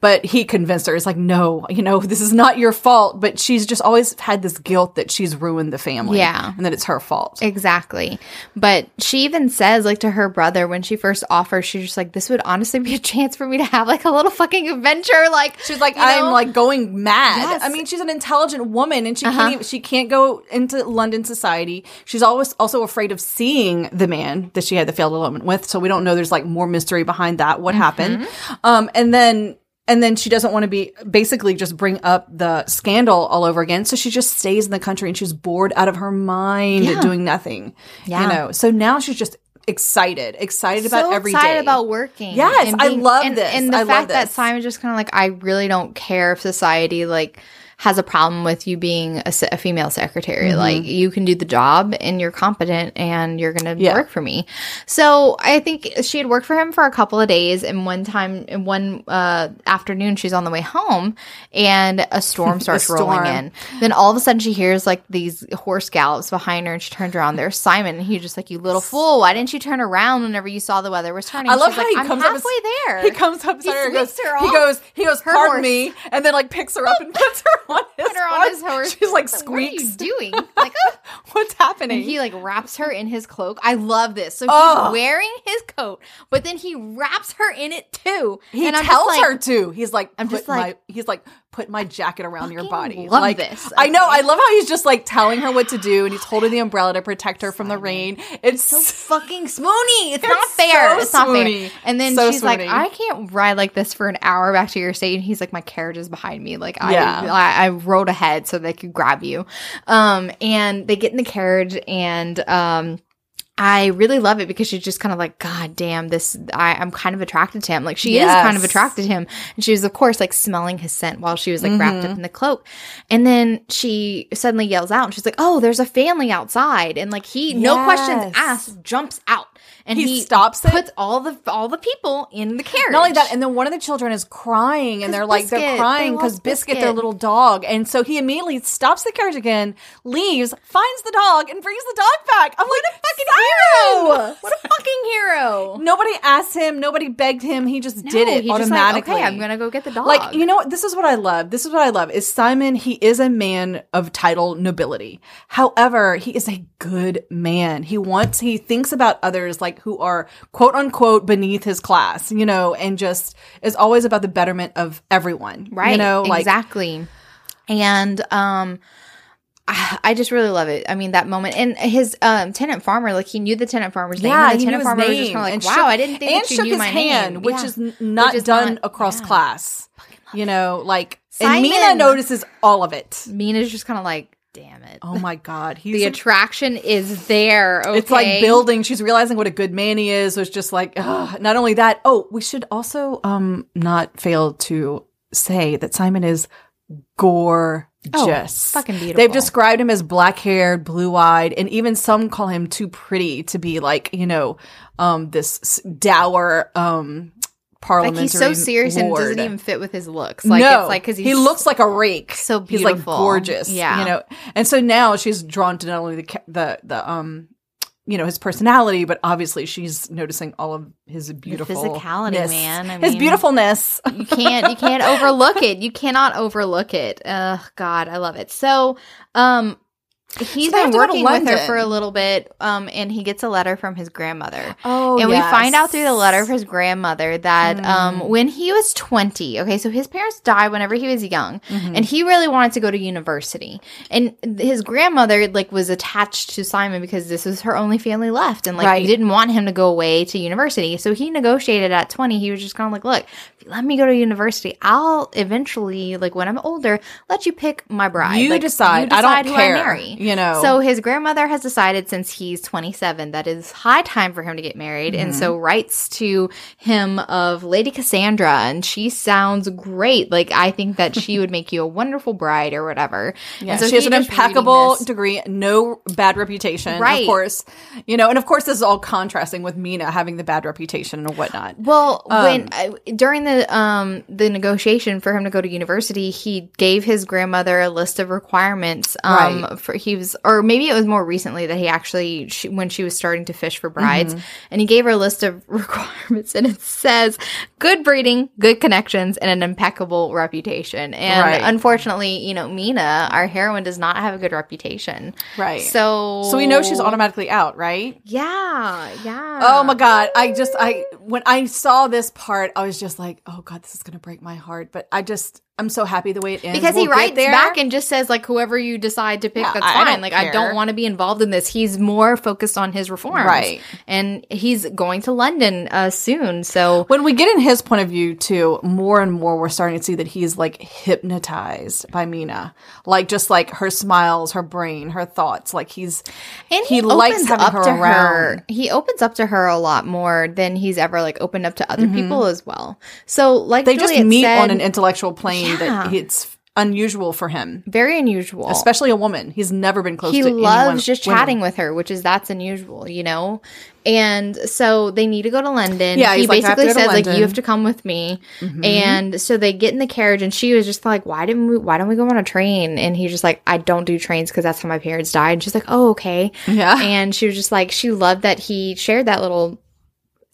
[SPEAKER 2] But he convinced her, it's like, no, you know, this is not your fault. But she's just always had this guilt that she's ruined the family.
[SPEAKER 1] Yeah.
[SPEAKER 2] And that it's her fault.
[SPEAKER 1] Exactly. But she even says, like, to her brother when she first offers, she's just like, this would honestly be a chance for me to have, like, a little fucking adventure. Like,
[SPEAKER 2] She's like, I'm
[SPEAKER 1] know?
[SPEAKER 2] like going mad.
[SPEAKER 1] Yes. Uh-huh.
[SPEAKER 2] I mean, she's an intelligent woman, and she can't even, she can't go into London society. She's always also afraid of seeing the man that she had the failed elopement with. So we don't know. There's like more mystery behind that. What happened?
[SPEAKER 1] Mm-hmm.
[SPEAKER 2] Um, and then. And then she doesn't want to be basically just bring up the scandal all over again. So she just stays in the country and she's bored out of her mind
[SPEAKER 1] Yeah.
[SPEAKER 2] doing nothing.
[SPEAKER 1] Yeah.
[SPEAKER 2] You know, so now she's just excited, excited about
[SPEAKER 1] so
[SPEAKER 2] every
[SPEAKER 1] excited
[SPEAKER 2] day.
[SPEAKER 1] about working.
[SPEAKER 2] Yes,
[SPEAKER 1] and
[SPEAKER 2] I love
[SPEAKER 1] and,
[SPEAKER 2] this.
[SPEAKER 1] And the
[SPEAKER 2] I love
[SPEAKER 1] fact that
[SPEAKER 2] this.
[SPEAKER 1] Simon's just kind of like, I really don't care if society like has a problem with you being a, a female secretary.
[SPEAKER 2] Mm-hmm.
[SPEAKER 1] Like you can do the job and you're competent and you're going to
[SPEAKER 2] Yeah.
[SPEAKER 1] work for me. So I think she had worked for him for a couple of days. And one time, in one uh, afternoon, she's on the way home and a storm starts rolling
[SPEAKER 2] storm.
[SPEAKER 1] in. Then all of a sudden, she hears like these horse gallops behind her, and she turns around. There's Simon, and he's just like, "You little fool! Why didn't you turn around whenever you saw the weather was turning?"
[SPEAKER 2] I love
[SPEAKER 1] She's
[SPEAKER 2] how
[SPEAKER 1] like,
[SPEAKER 2] he
[SPEAKER 1] I'm
[SPEAKER 2] comes up.
[SPEAKER 1] halfway
[SPEAKER 2] and-
[SPEAKER 1] there.
[SPEAKER 2] He comes up beside her goes.
[SPEAKER 1] her
[SPEAKER 2] He goes. He goes. Pardon
[SPEAKER 1] horse.
[SPEAKER 2] me, and then like picks her up and puts her on his
[SPEAKER 1] Put her on
[SPEAKER 2] horse.
[SPEAKER 1] his horse.
[SPEAKER 2] She's like
[SPEAKER 1] What are you doing? Like, oh.
[SPEAKER 2] What's happening?
[SPEAKER 1] And he like wraps her in his cloak. I love this. So he's wearing his coat, but then he wraps her in it too.
[SPEAKER 2] he
[SPEAKER 1] and
[SPEAKER 2] tells
[SPEAKER 1] like,
[SPEAKER 2] her to. He's like,
[SPEAKER 1] I'm just like,
[SPEAKER 2] my, he's like, put my jacket around your body.
[SPEAKER 1] love
[SPEAKER 2] like
[SPEAKER 1] this,
[SPEAKER 2] I know. I love how he's just like telling her what to do, and he's holding the umbrella to protect her from the rain. It's
[SPEAKER 1] so fucking swoony. It's, not fair.
[SPEAKER 2] so
[SPEAKER 1] it's not
[SPEAKER 2] swoony.
[SPEAKER 1] fair. And then
[SPEAKER 2] So
[SPEAKER 1] she's like. I can't ride like this for an hour back to your state. And he's like, my carriage is behind me. Like I,
[SPEAKER 2] Yeah.
[SPEAKER 1] I, I rode ahead so they could grab you. Um, and they get in the carriage and, um, I really love it because she's just kind of like, God damn, this, I, I'm kind of attracted to him. Like she is kind of attracted to him. And she was, of course, like smelling his scent while she was like wrapped
[SPEAKER 2] Mm-hmm.
[SPEAKER 1] up in the cloak. And then she suddenly yells out and she's like, Oh, there's a family outside. And like he, no questions asked, jumps out. And
[SPEAKER 2] He
[SPEAKER 1] he,
[SPEAKER 2] stops it?
[SPEAKER 1] puts all the all the people in the carriage.
[SPEAKER 2] Not only that, and then one of the children is crying, and they're like, they're crying because
[SPEAKER 1] lost
[SPEAKER 2] Biscuit, their little dog, and so he immediately stops the carriage again, leaves, finds the dog, and brings the dog back. I'm like, a fucking hero!
[SPEAKER 1] what a fucking hero.
[SPEAKER 2] Nobody asked him, nobody begged him. He just did it
[SPEAKER 1] he just like,
[SPEAKER 2] automatically.
[SPEAKER 1] okay, I'm gonna go get the dog.
[SPEAKER 2] Like, you know what? This is what I love. This is what I love is Simon, he is a man of title nobility. However, he is a good man. He wants, he thinks about others like who are quote unquote beneath his class, you know, and just is always about the betterment of everyone.
[SPEAKER 1] right?
[SPEAKER 2] You know, like,
[SPEAKER 1] exactly. And um, I, I just really love it. I mean, that moment and his um tenant farmer, like he knew the tenant farmer's name.
[SPEAKER 2] yeah,
[SPEAKER 1] the tenant farmer was just kind of like, wow,
[SPEAKER 2] shook-
[SPEAKER 1] I didn't think
[SPEAKER 2] and shook his hand,
[SPEAKER 1] name.
[SPEAKER 2] which
[SPEAKER 1] Yeah.
[SPEAKER 2] is not
[SPEAKER 1] Which is
[SPEAKER 2] done
[SPEAKER 1] not-
[SPEAKER 2] across
[SPEAKER 1] yeah.
[SPEAKER 2] class. You know, like, and Mina notices all of it.
[SPEAKER 1] Mina's just kind of like, damn it.
[SPEAKER 2] Oh my God. He's
[SPEAKER 1] the
[SPEAKER 2] a-
[SPEAKER 1] attraction is there. Okay?
[SPEAKER 2] It's like building. She's realizing what a good man he is. So it's just like, ugh. not only that. Oh, we should also um not fail to say that Simon is gorgeous.
[SPEAKER 1] Oh, fucking beautiful.
[SPEAKER 2] They've described him as black haired, blue eyed, and even some call him too pretty to be like you know um this dour um parliamentary.
[SPEAKER 1] Like he's so serious and doesn't even fit with his looks. Like
[SPEAKER 2] no,
[SPEAKER 1] it's like because
[SPEAKER 2] he looks like a rake.
[SPEAKER 1] so beautiful,
[SPEAKER 2] He's like gorgeous.
[SPEAKER 1] Yeah.
[SPEAKER 2] you know. And so now she's drawn to not only the the the um, you know, his personality, but obviously she's noticing all of his beautiful
[SPEAKER 1] physicality, man. I
[SPEAKER 2] his beautifulness.
[SPEAKER 1] you can't you can't overlook it. You cannot overlook it. Ugh, God, I love it. So, um, he's
[SPEAKER 2] So
[SPEAKER 1] been
[SPEAKER 2] to go to
[SPEAKER 1] working with her for a little bit, um, and he gets a letter from his grandmother.
[SPEAKER 2] Oh,
[SPEAKER 1] and we find out through the letter of his grandmother that um, when he was 20, okay, so his parents died whenever he was young, and he really wanted to go to university. And his grandmother, like, was attached to Simon because this was her only family left, and, like,
[SPEAKER 2] Right.
[SPEAKER 1] didn't want him to go away to university. So he negotiated at 20. He was just kind of like, look, let me go to university, I'll eventually, like, when I'm older, let you pick my bride.
[SPEAKER 2] You
[SPEAKER 1] Like,
[SPEAKER 2] decide. I don't
[SPEAKER 1] who
[SPEAKER 2] care,
[SPEAKER 1] marry.
[SPEAKER 2] you know.
[SPEAKER 1] So his grandmother has decided since he's 27 that it's high time for him to get married and so
[SPEAKER 2] Mm-hmm.
[SPEAKER 1] writes to him of Lady Cassandra and she sounds great. Like I think that she would make you a wonderful bride or whatever.
[SPEAKER 2] Yeah,
[SPEAKER 1] and so
[SPEAKER 2] she has an impeccable degree, no bad reputation,
[SPEAKER 1] Right.
[SPEAKER 2] of course. You know, and of course, this is all contrasting with Mina having the bad reputation and whatnot.
[SPEAKER 1] Well,
[SPEAKER 2] Um,
[SPEAKER 1] when uh, during the um the negotiation for him to go to university, he gave his grandmother a list of requirements. Um,
[SPEAKER 2] Right.
[SPEAKER 1] for he was, or maybe it was more recently that he actually she, when she was starting to fish for brides,
[SPEAKER 2] Mm-hmm.
[SPEAKER 1] and he gave her a list of requirements, and it says good breeding, good connections, and an impeccable reputation. And
[SPEAKER 2] Right.
[SPEAKER 1] unfortunately, you know, Mina, our heroine, does not have a good reputation.
[SPEAKER 2] Right.
[SPEAKER 1] So,
[SPEAKER 2] So we know she's automatically out, right?
[SPEAKER 1] Yeah, yeah.
[SPEAKER 2] Oh my god! I just I when I saw this part, I was just like, oh god, this is gonna break my heart. But I just I'm so happy the way it ends.
[SPEAKER 1] Because he
[SPEAKER 2] We'll
[SPEAKER 1] writes back and just says like whoever you decide to pick
[SPEAKER 2] Yeah,
[SPEAKER 1] that's
[SPEAKER 2] I- I
[SPEAKER 1] fine.
[SPEAKER 2] Don't
[SPEAKER 1] like i don't want to be involved in this. He's more focused on his reforms.
[SPEAKER 2] Right.
[SPEAKER 1] and he's going to london uh soon so
[SPEAKER 2] when we get in his point of view too, more and more we're starting to see that he's like hypnotized by Mina, like just like her smiles, her brain, her thoughts. Like he's
[SPEAKER 1] and
[SPEAKER 2] he, likes having
[SPEAKER 1] up
[SPEAKER 2] her
[SPEAKER 1] to
[SPEAKER 2] around.
[SPEAKER 1] he opens up to her a lot more than he's ever like opened up to other people as well. So like
[SPEAKER 2] Mm-hmm. They just meet
[SPEAKER 1] said,
[SPEAKER 2] on an intellectual plane
[SPEAKER 1] Yeah.
[SPEAKER 2] that it's unusual for him,
[SPEAKER 1] very unusual
[SPEAKER 2] especially a woman. He's never been close
[SPEAKER 1] he
[SPEAKER 2] to
[SPEAKER 1] loves just
[SPEAKER 2] women.
[SPEAKER 1] chatting with her, which is that's unusual, you know. And so they need to go to London.
[SPEAKER 2] Yeah,
[SPEAKER 1] he
[SPEAKER 2] like, "I have to
[SPEAKER 1] basically says like you have to come with me. Mm-hmm. And so they get in the carriage, and she was just like, "Why didn't we? Why don't we go on a train?" And he's just like, "I don't do trains because that's how my parents died." And she's like, "Oh, okay."
[SPEAKER 2] Yeah.
[SPEAKER 1] And she was just like, she loved that he shared that little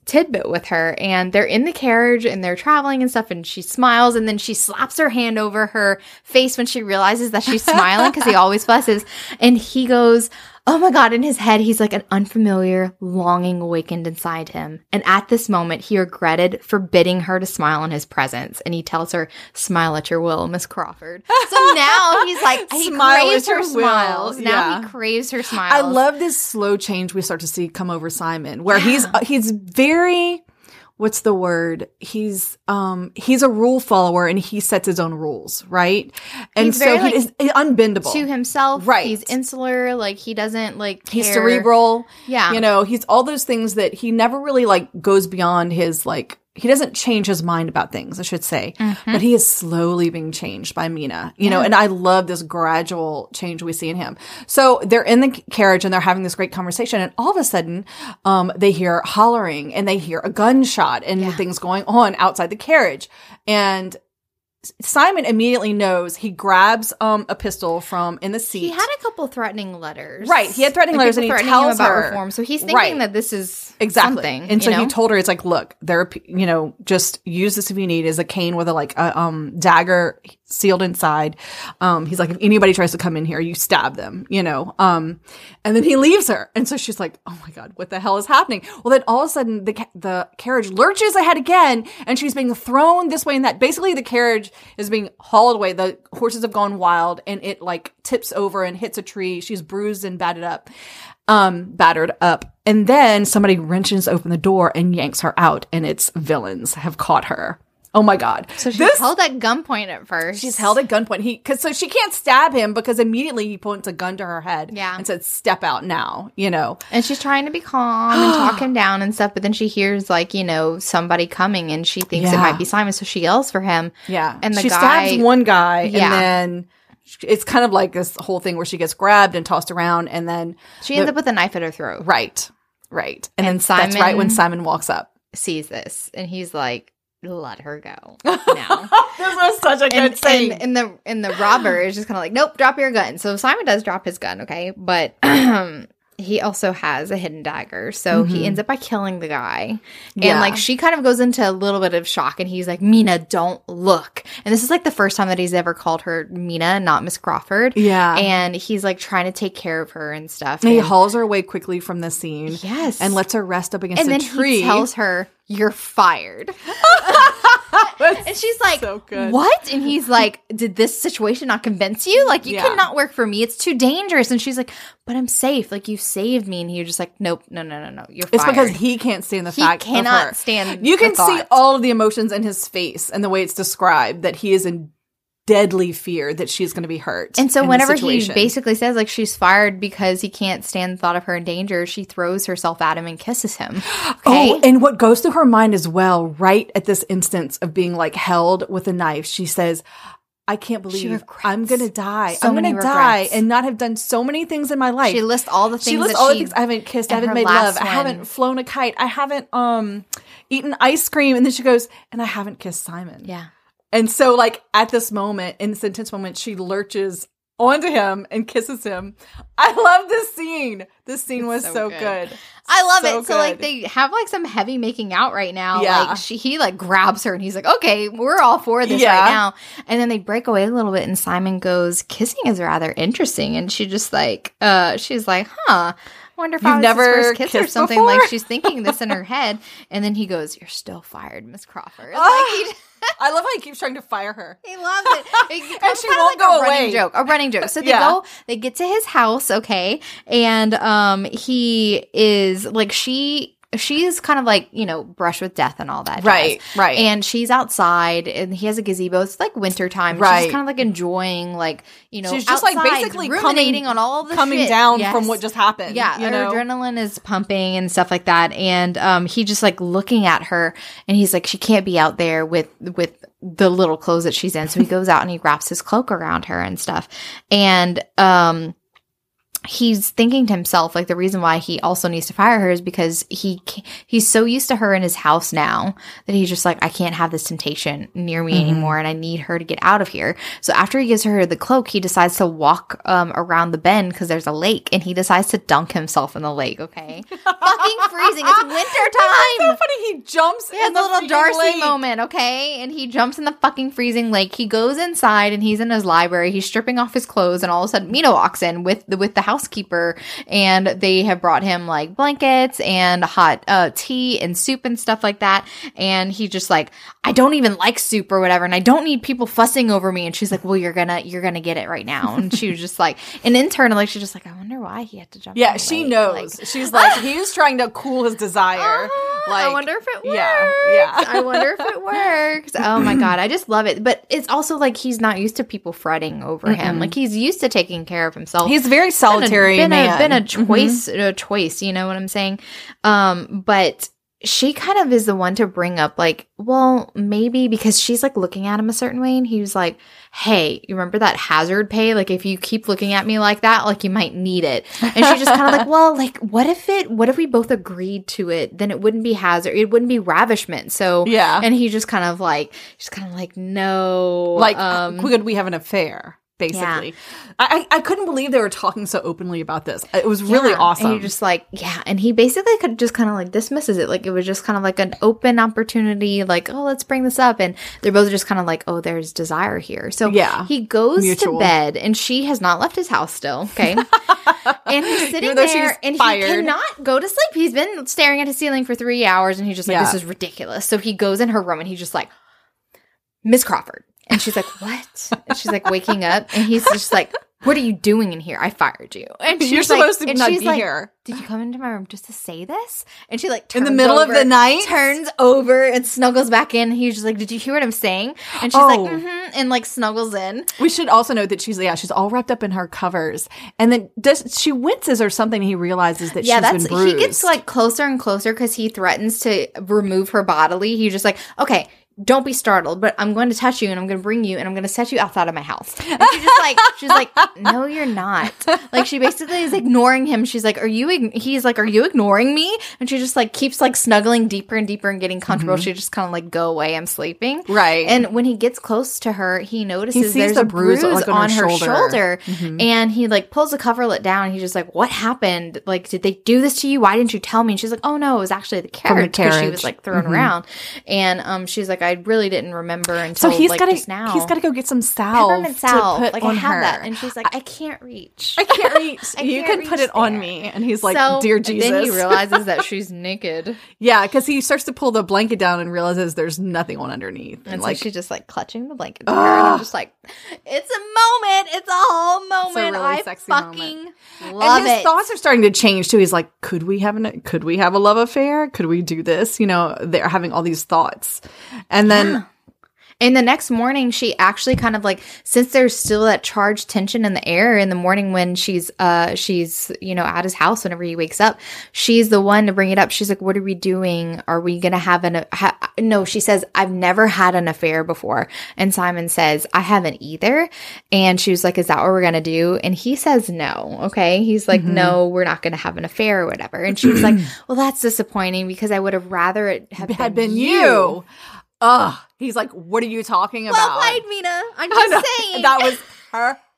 [SPEAKER 1] tidbit with her and they're in the carriage and they're traveling and stuff and she smiles and then she slaps her hand over her face when she realizes that she's smiling because he always fusses and he goes oh my god in his head he's like an unfamiliar longing awakened inside him. And at this moment he regretted forbidding her to smile in his presence. And he tells her smile at your will miss crawford. So now he's like he
[SPEAKER 2] Smile
[SPEAKER 1] craves her
[SPEAKER 2] will.
[SPEAKER 1] smiles. Now
[SPEAKER 2] Yeah.
[SPEAKER 1] he craves her smiles.
[SPEAKER 2] I love this slow change we start to see come over Simon, where he's uh, he's very what's the word? He's um he's a rule follower and he sets his own rules, right? And
[SPEAKER 1] He's
[SPEAKER 2] so
[SPEAKER 1] very,
[SPEAKER 2] he
[SPEAKER 1] like,
[SPEAKER 2] is unbendable.
[SPEAKER 1] to himself.
[SPEAKER 2] Right.
[SPEAKER 1] He's insular. Like he doesn't like.
[SPEAKER 2] He's cerebral.
[SPEAKER 1] Yeah.
[SPEAKER 2] You know, he's all those things that he never really like goes beyond his like he doesn't change his mind about things, I should say, but he is slowly being changed by Mina, you know, and I love this gradual change we see in him. So they're in the carriage and they're having this great conversation and all of a sudden, um, they hear hollering and they hear a gunshot and things going on outside the carriage. And Simon immediately knows he grabs um a pistol from in the seat.
[SPEAKER 1] He had a couple threatening letters.
[SPEAKER 2] Right, he had threatening letters and he tells
[SPEAKER 1] about
[SPEAKER 2] her-
[SPEAKER 1] reform. So he's thinking
[SPEAKER 2] Right.
[SPEAKER 1] that this is
[SPEAKER 2] Exactly.
[SPEAKER 1] something.
[SPEAKER 2] and so
[SPEAKER 1] know?
[SPEAKER 2] he told her, it's like, look, there you know, just use this if you need is a cane with a like a um dagger sealed inside. Um, he's like, if anybody tries to come in here, you stab them, you know. Um, and then he leaves her, and so she's like, oh my god, what the hell is happening? Well, then all of a sudden the ca- the carriage lurches ahead again, and she's being thrown this way and that. Basically, the carriage is being hauled away. The horses have gone wild, and it like tips over and hits a tree. She's bruised and battered up um, battered up. And then somebody wrenches open the door and yanks her out, and its villains have caught her. Oh my god!
[SPEAKER 1] So she's
[SPEAKER 2] This-
[SPEAKER 1] held at gunpoint at first.
[SPEAKER 2] She's held at gunpoint. He because so she can't stab him because immediately he points a gun to her head.
[SPEAKER 1] Yeah.
[SPEAKER 2] and said, "Step out now." You know.
[SPEAKER 1] And she's trying to be calm and talk him down and stuff, but then she hears like, you know, somebody coming and she thinks it might be Simon, so she yells for him.
[SPEAKER 2] Yeah,
[SPEAKER 1] And the
[SPEAKER 2] she
[SPEAKER 1] guy
[SPEAKER 2] stabs one guy,
[SPEAKER 1] Yeah.
[SPEAKER 2] and then it's kind of like this whole thing where she gets grabbed and tossed around, and then
[SPEAKER 1] she ends up with a knife at her throat.
[SPEAKER 2] right, right, and,
[SPEAKER 1] And
[SPEAKER 2] then Simon, that's right when
[SPEAKER 1] Simon
[SPEAKER 2] walks up.
[SPEAKER 1] Sees this and he's like, Let her go now.
[SPEAKER 2] this was such a
[SPEAKER 1] and, and, and the and the robber is just kind of like, nope, drop your gun. So Simon does drop his gun, okay, but um, he also has a hidden dagger, so he ends up by killing the guy.
[SPEAKER 2] Mm-hmm. Yeah.
[SPEAKER 1] And like she kind of goes into a little bit of shock, and he's like, "Mina, don't look." And this is like the first time that he's ever called her Mina, not Miss Crawford.
[SPEAKER 2] Yeah.
[SPEAKER 1] and he's like trying to take care of her and stuff.
[SPEAKER 2] And he hauls her away quickly from the scene.
[SPEAKER 1] Yes.
[SPEAKER 2] And lets her rest up against
[SPEAKER 1] and
[SPEAKER 2] a
[SPEAKER 1] then
[SPEAKER 2] tree.
[SPEAKER 1] he tells her, "You're fired." And she's like,
[SPEAKER 2] so good.
[SPEAKER 1] What? And he's like, Did this situation not convince you? Like, you
[SPEAKER 2] Yeah.
[SPEAKER 1] cannot work for me. It's too dangerous. And she's like, But I'm safe. Like, you saved me. And he was just like, Nope, no, no, no, no. You're
[SPEAKER 2] It's
[SPEAKER 1] fired.
[SPEAKER 2] because he can't stand the
[SPEAKER 1] He
[SPEAKER 2] fact He cannot
[SPEAKER 1] stand
[SPEAKER 2] You can see all of the emotions in his face and the way it's described that he is in deadly fear that she's going to be hurt.
[SPEAKER 1] and so whenever he basically says like she's fired because he can't stand the thought of her in danger, she throws herself at him and kisses him. Okay.
[SPEAKER 2] Oh, and what goes through her mind as well, right at this instance of being like held with a knife, she says, I can't believe I'm going to die.
[SPEAKER 1] so
[SPEAKER 2] I'm going to die and not have done so many things in my life.
[SPEAKER 1] she lists all the things
[SPEAKER 2] she lists all the things I haven't kissed, I haven't made love,
[SPEAKER 1] last
[SPEAKER 2] I haven't flown a kite, I haven't um eaten ice cream, and then she goes, and I haven't kissed Simon.
[SPEAKER 1] Yeah.
[SPEAKER 2] And so, like at this moment, in this intense moment, she lurches onto him and kisses him. I love this scene. This scene was
[SPEAKER 1] so
[SPEAKER 2] so,
[SPEAKER 1] good.
[SPEAKER 2] good.
[SPEAKER 1] I love
[SPEAKER 2] So
[SPEAKER 1] it. So like they have like some heavy making out right now.
[SPEAKER 2] Yeah.
[SPEAKER 1] Like she he like grabs her and he's like, okay, we're all for this
[SPEAKER 2] Yeah.
[SPEAKER 1] right now. And then they break away a little bit and Simon goes, kissing is rather interesting. And she just like uh she's like, huh. I wonder if I
[SPEAKER 2] You've
[SPEAKER 1] was
[SPEAKER 2] never
[SPEAKER 1] first kiss or something.
[SPEAKER 2] before?
[SPEAKER 1] Like she's thinking this in her head. And then he goes, You're still fired, Miss Crawford. Like
[SPEAKER 2] I love how he keeps trying to fire her.
[SPEAKER 1] he loves it. It becomes
[SPEAKER 2] she won't
[SPEAKER 1] like
[SPEAKER 2] go
[SPEAKER 1] a running
[SPEAKER 2] away.
[SPEAKER 1] joke. A running joke. So they
[SPEAKER 2] Yeah.
[SPEAKER 1] go, they get to his house, okay, and um, he is like she. She's kind of like you know brush with death and all that,
[SPEAKER 2] Right,
[SPEAKER 1] jazz.
[SPEAKER 2] right.
[SPEAKER 1] And she's outside, and he has a gazebo. It's like winter time. She's
[SPEAKER 2] Right.
[SPEAKER 1] kind of like enjoying, like you know,
[SPEAKER 2] She's just like basically
[SPEAKER 1] ruminating
[SPEAKER 2] coming,
[SPEAKER 1] on all the
[SPEAKER 2] coming
[SPEAKER 1] shit.
[SPEAKER 2] down
[SPEAKER 1] Yes.
[SPEAKER 2] from what just happened.
[SPEAKER 1] Yeah,
[SPEAKER 2] you
[SPEAKER 1] her
[SPEAKER 2] know.
[SPEAKER 1] adrenaline is pumping and stuff like that. And um, he just like looking at her, and he's like, she can't be out there with with the little clothes that she's in. So he goes out and he wraps his cloak around her and stuff. And um, he's thinking to himself like the reason why he also needs to fire her is because he he's so used to her in his house now that he's just like I can't have this temptation near me anymore and I need her to get out of here. So after he gives her the cloak, he decides to walk um, around the bend because there's a lake and he decides to dunk himself in the lake. Okay, fucking freezing. It's winter
[SPEAKER 2] It's so
[SPEAKER 1] time.
[SPEAKER 2] funny. He jumps
[SPEAKER 1] He has
[SPEAKER 2] in the
[SPEAKER 1] a little Darcy
[SPEAKER 2] lake.
[SPEAKER 1] moment, okay? And he jumps in the fucking freezing lake. He goes inside and he's in his library. He's stripping off his clothes, and all of a sudden, Mina walks in with the with the housekeeper, and they have brought him like blankets and hot uh, tea and soup and stuff like that. And he just like, I don't even like soup or whatever, and I don't need people fussing over me. And she's like, Well, you're gonna you're gonna get it right now. And she was just like, and internally, she's just like, I wonder why he had to jump.
[SPEAKER 2] Yeah, she
[SPEAKER 1] lake."
[SPEAKER 2] knows.
[SPEAKER 1] Like,
[SPEAKER 2] She's like he's trying to cool his desire.
[SPEAKER 1] uh-huh.
[SPEAKER 2] like
[SPEAKER 1] I wonder if it works.
[SPEAKER 2] yeah, yeah.
[SPEAKER 1] I wonder if it works. Oh my god, I just love it. But it's also like he's not used to people fretting over him. Like he's used to taking care of himself.
[SPEAKER 2] He's a very
[SPEAKER 1] been a,
[SPEAKER 2] man.
[SPEAKER 1] a been a choice, a choice. You know what I'm saying? Um, but she kind of is the one to bring up like well maybe because she's like looking at him a certain way and he was like hey you remember that hazard pay like if you keep looking at me like that like you might need it and she just kind of like well like what if it what if we both agreed to it then it wouldn't be hazard it wouldn't be ravishment so
[SPEAKER 2] Yeah.
[SPEAKER 1] and he just kind of like just kind of like no
[SPEAKER 2] like
[SPEAKER 1] um
[SPEAKER 2] could we have an affair basically I, I I couldn't believe they were talking so openly about this it was really
[SPEAKER 1] Yeah.
[SPEAKER 2] awesome
[SPEAKER 1] And you're just like, yeah. And he basically could just kind of like dismisses it. Like it was just kind of like an open opportunity, like, oh, let's bring this up. And they're both just kind of like, oh, there's desire here. So
[SPEAKER 2] Yeah.
[SPEAKER 1] he goes
[SPEAKER 2] Mutual.
[SPEAKER 1] to bed and she has not left his house still. Okay. and he's sitting
[SPEAKER 2] Even though she's
[SPEAKER 1] there and
[SPEAKER 2] fired.
[SPEAKER 1] he cannot go to sleep. He's been staring at his ceiling for three hours and he's just like,
[SPEAKER 2] Yeah.
[SPEAKER 1] this is ridiculous. So he goes in her room and he's just like, Miss Crawford. And she's like, what? And she's like waking up and he's just like, what are you doing in here? I fired you. And she's
[SPEAKER 2] You're
[SPEAKER 1] like-
[SPEAKER 2] supposed to
[SPEAKER 1] and
[SPEAKER 2] not
[SPEAKER 1] she's
[SPEAKER 2] be
[SPEAKER 1] like,
[SPEAKER 2] here.
[SPEAKER 1] Did you come into my room just to say this? And she like
[SPEAKER 2] In the middle of the night?
[SPEAKER 1] turns over and snuggles back in. He's just like, "Did you hear what I'm saying?" And she's
[SPEAKER 2] Oh.
[SPEAKER 1] like, "Mm-hmm," and like snuggles in.
[SPEAKER 2] We should also note that she's yeah she's all wrapped up in her covers, and then does she winces or something? He realizes that
[SPEAKER 1] Yeah, that's he gets like closer and closer because he threatens to remove her bodily. He's just like, "Okay." Don't be startled, but I'm going to touch you and I'm going to bring you and I'm going to set you outside of my house. And she's just like, she's like, no, you're not. Like she basically is ignoring him. She's like, are you? He's like, are you ignoring me? And she just like keeps like snuggling deeper and deeper and getting comfortable. She just kind of like, go away, I'm sleeping.
[SPEAKER 2] Mm-hmm. Right.
[SPEAKER 1] And when he gets close to her, he notices
[SPEAKER 2] He
[SPEAKER 1] there's
[SPEAKER 2] the
[SPEAKER 1] a
[SPEAKER 2] bruise,
[SPEAKER 1] bruise,
[SPEAKER 2] like, on
[SPEAKER 1] on,
[SPEAKER 2] her
[SPEAKER 1] her
[SPEAKER 2] shoulder. Mm-hmm.
[SPEAKER 1] and he like pulls the coverlet down. He's just like, "What happened? Like, did they do this to you? Why didn't you tell me?" And she's like, "Oh no, it was actually the carriage because she was like thrown
[SPEAKER 2] Mhm.
[SPEAKER 1] around." And um, she's like, "I really didn't remember until
[SPEAKER 2] so he's
[SPEAKER 1] like
[SPEAKER 2] got
[SPEAKER 1] just
[SPEAKER 2] to
[SPEAKER 1] now."
[SPEAKER 2] he's got to go get some salve
[SPEAKER 1] peppermint salve.
[SPEAKER 2] to put
[SPEAKER 1] like
[SPEAKER 2] on
[SPEAKER 1] I have
[SPEAKER 2] her.
[SPEAKER 1] that, and she's like, "I can't reach."
[SPEAKER 2] I can't reach.
[SPEAKER 1] I
[SPEAKER 2] you
[SPEAKER 1] can't
[SPEAKER 2] can put
[SPEAKER 1] reach
[SPEAKER 2] it on me, and he's like,
[SPEAKER 1] so
[SPEAKER 2] "Dear Jesus."
[SPEAKER 1] then he realizes that she's naked,
[SPEAKER 2] yeah, because he starts to pull the blanket down and realizes there's nothing on underneath, and,
[SPEAKER 1] and
[SPEAKER 2] like
[SPEAKER 1] so she's just like clutching the blanket. Her, and I'm just like, "It's a moment. It's a whole moment.
[SPEAKER 2] really
[SPEAKER 1] I
[SPEAKER 2] sexy
[SPEAKER 1] fucking
[SPEAKER 2] moment.
[SPEAKER 1] love
[SPEAKER 2] and his
[SPEAKER 1] it."
[SPEAKER 2] thoughts are starting to change too. He's like, could we have an could we have a love affair? Could we do this? You know, they're having all these thoughts. And then
[SPEAKER 1] in the next morning, she actually kind of like since there's still that charged tension in the air in the morning when she's uh she's you know at his house whenever he wakes up, she's the one to bring it up. She's like, "What are we doing? Are we gonna have an ha- no?" She says, "I've never had an affair before," and Simon says, "I haven't either." And she was like, "Is that what we're gonna do?" And he says, "No." Okay, he's like, "No, we're not gonna have an affair or whatever." And she was like, "Well, that's disappointing because I would have rather it have
[SPEAKER 2] had
[SPEAKER 1] been,
[SPEAKER 2] been you. Ugh. He's like, what are you talking about?
[SPEAKER 1] Well played, Mina. I'm just saying.
[SPEAKER 2] That was perfect.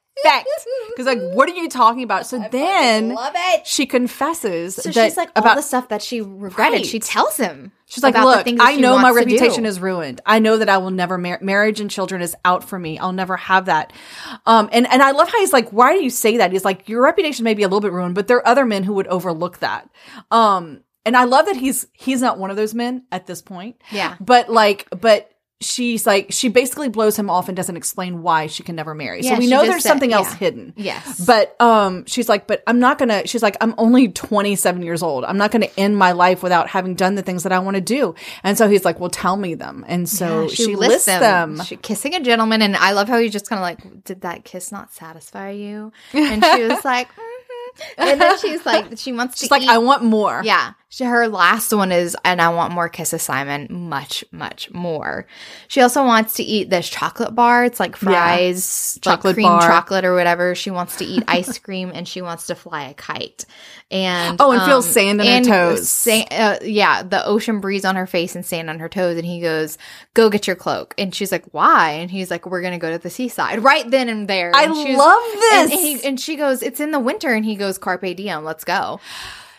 [SPEAKER 2] Because like, what are you talking about? So then
[SPEAKER 1] love it.
[SPEAKER 2] she confesses
[SPEAKER 1] So
[SPEAKER 2] that
[SPEAKER 1] she's like
[SPEAKER 2] about
[SPEAKER 1] all the stuff that she regretted.
[SPEAKER 2] Right.
[SPEAKER 1] She tells him.
[SPEAKER 2] She's like, look, I know my
[SPEAKER 1] wants do."
[SPEAKER 2] reputation is ruined. I know that I will never mar- marriage and children is out for me. I'll never have that. Um, and and I love how he's like, why do you say that? He's like, your reputation may be a little bit ruined, but there are other men who would overlook that. Um, and I love that he's he's not one of those men at this point.
[SPEAKER 1] Yeah.
[SPEAKER 2] But like, but she's like, she basically blows him off and doesn't explain why she can never marry. so we know there's
[SPEAKER 1] said-
[SPEAKER 2] something else
[SPEAKER 1] yeah.
[SPEAKER 2] hidden.
[SPEAKER 1] Yes.
[SPEAKER 2] But um, she's like, but I'm not gonna. She's like, I'm only 27 years old. I'm not gonna end my life without having done the things that I want to do. And so he's like, well, tell me them. And so
[SPEAKER 1] Yeah,
[SPEAKER 2] she, lists them.
[SPEAKER 1] She, kissing a gentleman, and I love how he's just kind of like, "Did that kiss not satisfy you?" And she was like, "Mhm." and then she's like, she wants to She's
[SPEAKER 2] like,
[SPEAKER 1] eat.
[SPEAKER 2] I want more.
[SPEAKER 1] Yeah. Her last one is, and I want more kisses, Simon. Much, much more. She also wants to eat this chocolate bar. It's like Fry's, like
[SPEAKER 2] Chocolate
[SPEAKER 1] cream
[SPEAKER 2] bar.
[SPEAKER 1] chocolate or whatever. She wants to eat ice cream and she wants to fly a kite. And
[SPEAKER 2] Oh, and feel sand on her toes.
[SPEAKER 1] uh, yeah, the ocean breeze on her face and sand on her toes. And he goes, "Go get your cloak." And she's like, "Why?" And he's like, "We're gonna go to the seaside right then and there."
[SPEAKER 2] I
[SPEAKER 1] And was-
[SPEAKER 2] love
[SPEAKER 1] And,
[SPEAKER 2] this.
[SPEAKER 1] and, he, and she goes, "It's in the winter." And he goes, "Carpe diem, let's go."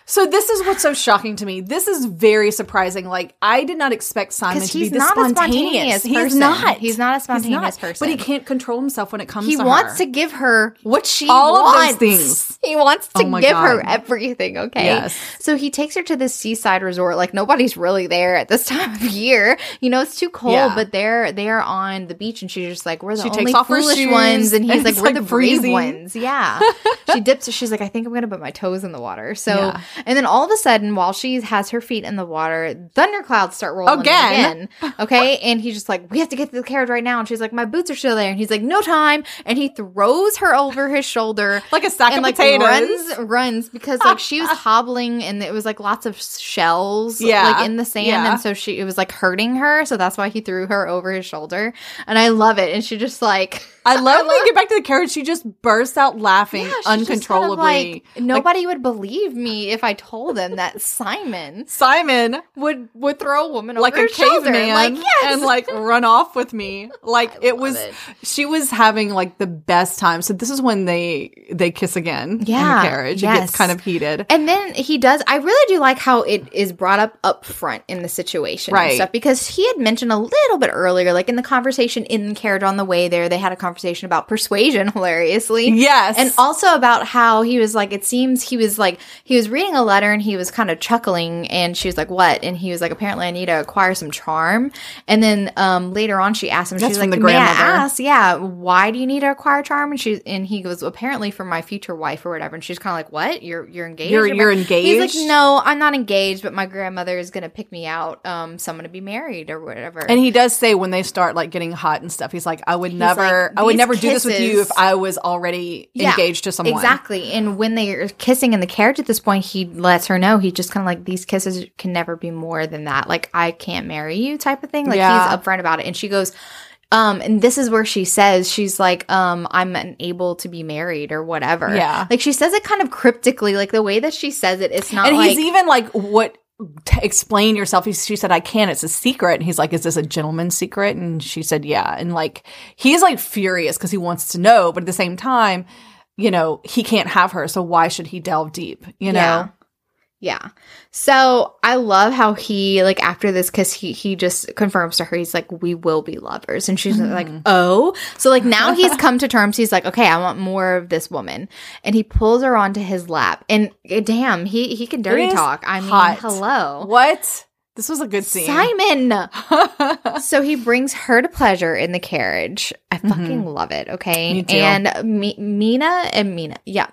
[SPEAKER 2] So this is what's so shocking to me. This is very surprising. Like I did not expect Simon to be this
[SPEAKER 1] not a
[SPEAKER 2] spontaneous.
[SPEAKER 1] spontaneous
[SPEAKER 2] He's not.
[SPEAKER 1] He's not a spontaneous
[SPEAKER 2] not.
[SPEAKER 1] person.
[SPEAKER 2] But he can't control himself when it comes.
[SPEAKER 1] He
[SPEAKER 2] to
[SPEAKER 1] wants
[SPEAKER 2] her.
[SPEAKER 1] to give her what she
[SPEAKER 2] All of those
[SPEAKER 1] wants.
[SPEAKER 2] things.
[SPEAKER 1] He wants to
[SPEAKER 2] Oh
[SPEAKER 1] give her everything. Okay.
[SPEAKER 2] Yes.
[SPEAKER 1] So he takes her to this seaside resort. Like nobody's really there at this time of year. You know, it's too cold,
[SPEAKER 2] Yeah.
[SPEAKER 1] but they're they're on the beach, and she's just like, "We're the
[SPEAKER 2] She
[SPEAKER 1] only
[SPEAKER 2] takes off her
[SPEAKER 1] foolish ones," and he's
[SPEAKER 2] and
[SPEAKER 1] like, "We're
[SPEAKER 2] like,
[SPEAKER 1] the brave
[SPEAKER 2] freezing.
[SPEAKER 1] ones." Yeah. she dips. She's like, "I think I'm gonna put my toes in the water." So,
[SPEAKER 2] Yeah.
[SPEAKER 1] And then all of a sudden, while she has her feet in the water, thunderclouds start rolling
[SPEAKER 2] Again.
[SPEAKER 1] again. Okay. And he's just like, we have to get to the carriage right now. And she's like, my boots are still there. And he's like, no time. And he throws her over his shoulder
[SPEAKER 2] Like a sack
[SPEAKER 1] and
[SPEAKER 2] of
[SPEAKER 1] like
[SPEAKER 2] potatoes.
[SPEAKER 1] runs runs because like she was hobbling and it was like lots of shells
[SPEAKER 2] Yeah.
[SPEAKER 1] like in the sand
[SPEAKER 2] Yeah.
[SPEAKER 1] and so she it was like hurting her so that's why he threw her over his shoulder and I love it and she just like
[SPEAKER 2] I love when we get back to the carriage. She just bursts out laughing
[SPEAKER 1] Yeah, just kind of
[SPEAKER 2] uncontrollably.
[SPEAKER 1] like, nobody would believe me if I told them that Simon
[SPEAKER 2] Simon,
[SPEAKER 1] would would throw a woman
[SPEAKER 2] like
[SPEAKER 1] over
[SPEAKER 2] a caveman,
[SPEAKER 1] Like yes,
[SPEAKER 2] and like run off with me. Like it was,
[SPEAKER 1] it.
[SPEAKER 2] she was having like the best time. So this is when they they kiss again in
[SPEAKER 1] Yeah,
[SPEAKER 2] the carriage. It gets kind of heated.
[SPEAKER 1] And then he does. I really do like how it is brought up up front in the situation
[SPEAKER 2] Right.
[SPEAKER 1] and stuff because he had mentioned a little bit earlier, like in the conversation in the carriage on the way there, they had a conversation about persuasion, hilariously.
[SPEAKER 2] Yes,
[SPEAKER 1] And also about how he was like, it seems he was like, he was reading a letter and he was kind of chuckling and she was like, what? And he was like, apparently I need to acquire some charm. And then um, later on she asked him,
[SPEAKER 2] That's
[SPEAKER 1] she's
[SPEAKER 2] from
[SPEAKER 1] like,
[SPEAKER 2] the
[SPEAKER 1] may I
[SPEAKER 2] grandmother.
[SPEAKER 1] ask, yeah, why do you need to acquire charm? And she, and he goes, apparently for my future wife or whatever. And she's kind of like, what? You're, you're engaged?
[SPEAKER 2] You're- you're
[SPEAKER 1] what?" He's like, no, I'm not engaged, but my grandmother is going to pick me out. Um, so I'm going to be married or whatever.
[SPEAKER 2] And he does say when they start like getting hot and stuff, he's like, I would never,
[SPEAKER 1] like,
[SPEAKER 2] I would
[SPEAKER 1] "These
[SPEAKER 2] never do this with you if I was already
[SPEAKER 1] Yeah,
[SPEAKER 2] engaged to someone.
[SPEAKER 1] Exactly. And when they're kissing in the carriage at this point, he lets her know he just kind of like these kisses can never be more than that. Like I can't marry you type of thing. Like
[SPEAKER 2] Yeah.
[SPEAKER 1] he's upfront about it. And she goes, um, and this is where she says she's like, um, I'm unable to be married or whatever.
[SPEAKER 2] Yeah.
[SPEAKER 1] Like she says it kind of cryptically, like the way that she says it, it's not
[SPEAKER 2] And
[SPEAKER 1] like
[SPEAKER 2] he's even like, what? T- explain yourself. He, she said, I can't. It's a secret. And he's like, Is this a gentleman's secret? And she said, Yeah. And like, he's like furious because he wants to know, but at the same time, you know, he can't have her. So why should he delve deep? You know?
[SPEAKER 1] Yeah. Yeah. So I love how he like after this kiss he he just confirms to her he's like we will be lovers and she's like
[SPEAKER 2] Mm-hmm.
[SPEAKER 1] oh so like now he's come to terms he's like okay I want more of this woman and he pulls her onto his lap and eh, damn he he can dirty talk I mean
[SPEAKER 2] hot.
[SPEAKER 1] hello
[SPEAKER 2] What? This was a good scene.
[SPEAKER 1] Simon so he brings her to pleasure in the carriage I fucking love it okay
[SPEAKER 2] Mm-hmm. Me too.
[SPEAKER 1] and Mi- Mina and Mina yeah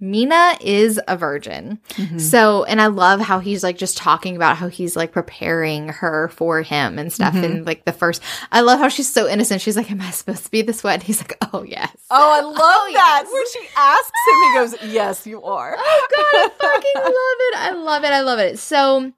[SPEAKER 1] Mina is a virgin.
[SPEAKER 2] Mm-hmm.
[SPEAKER 1] So, and I love how he's like just talking about how he's like preparing her for him and stuff.
[SPEAKER 2] Mm-hmm.
[SPEAKER 1] And like the first, I love how she's so innocent. She's like, Am I supposed to be this wet? And he's like, Oh, yes.
[SPEAKER 2] Oh, I love that.
[SPEAKER 1] yes.
[SPEAKER 2] Where she asks him, he goes, Yes, you are.
[SPEAKER 1] Oh, God, I fucking love it. I love it. I love it. So,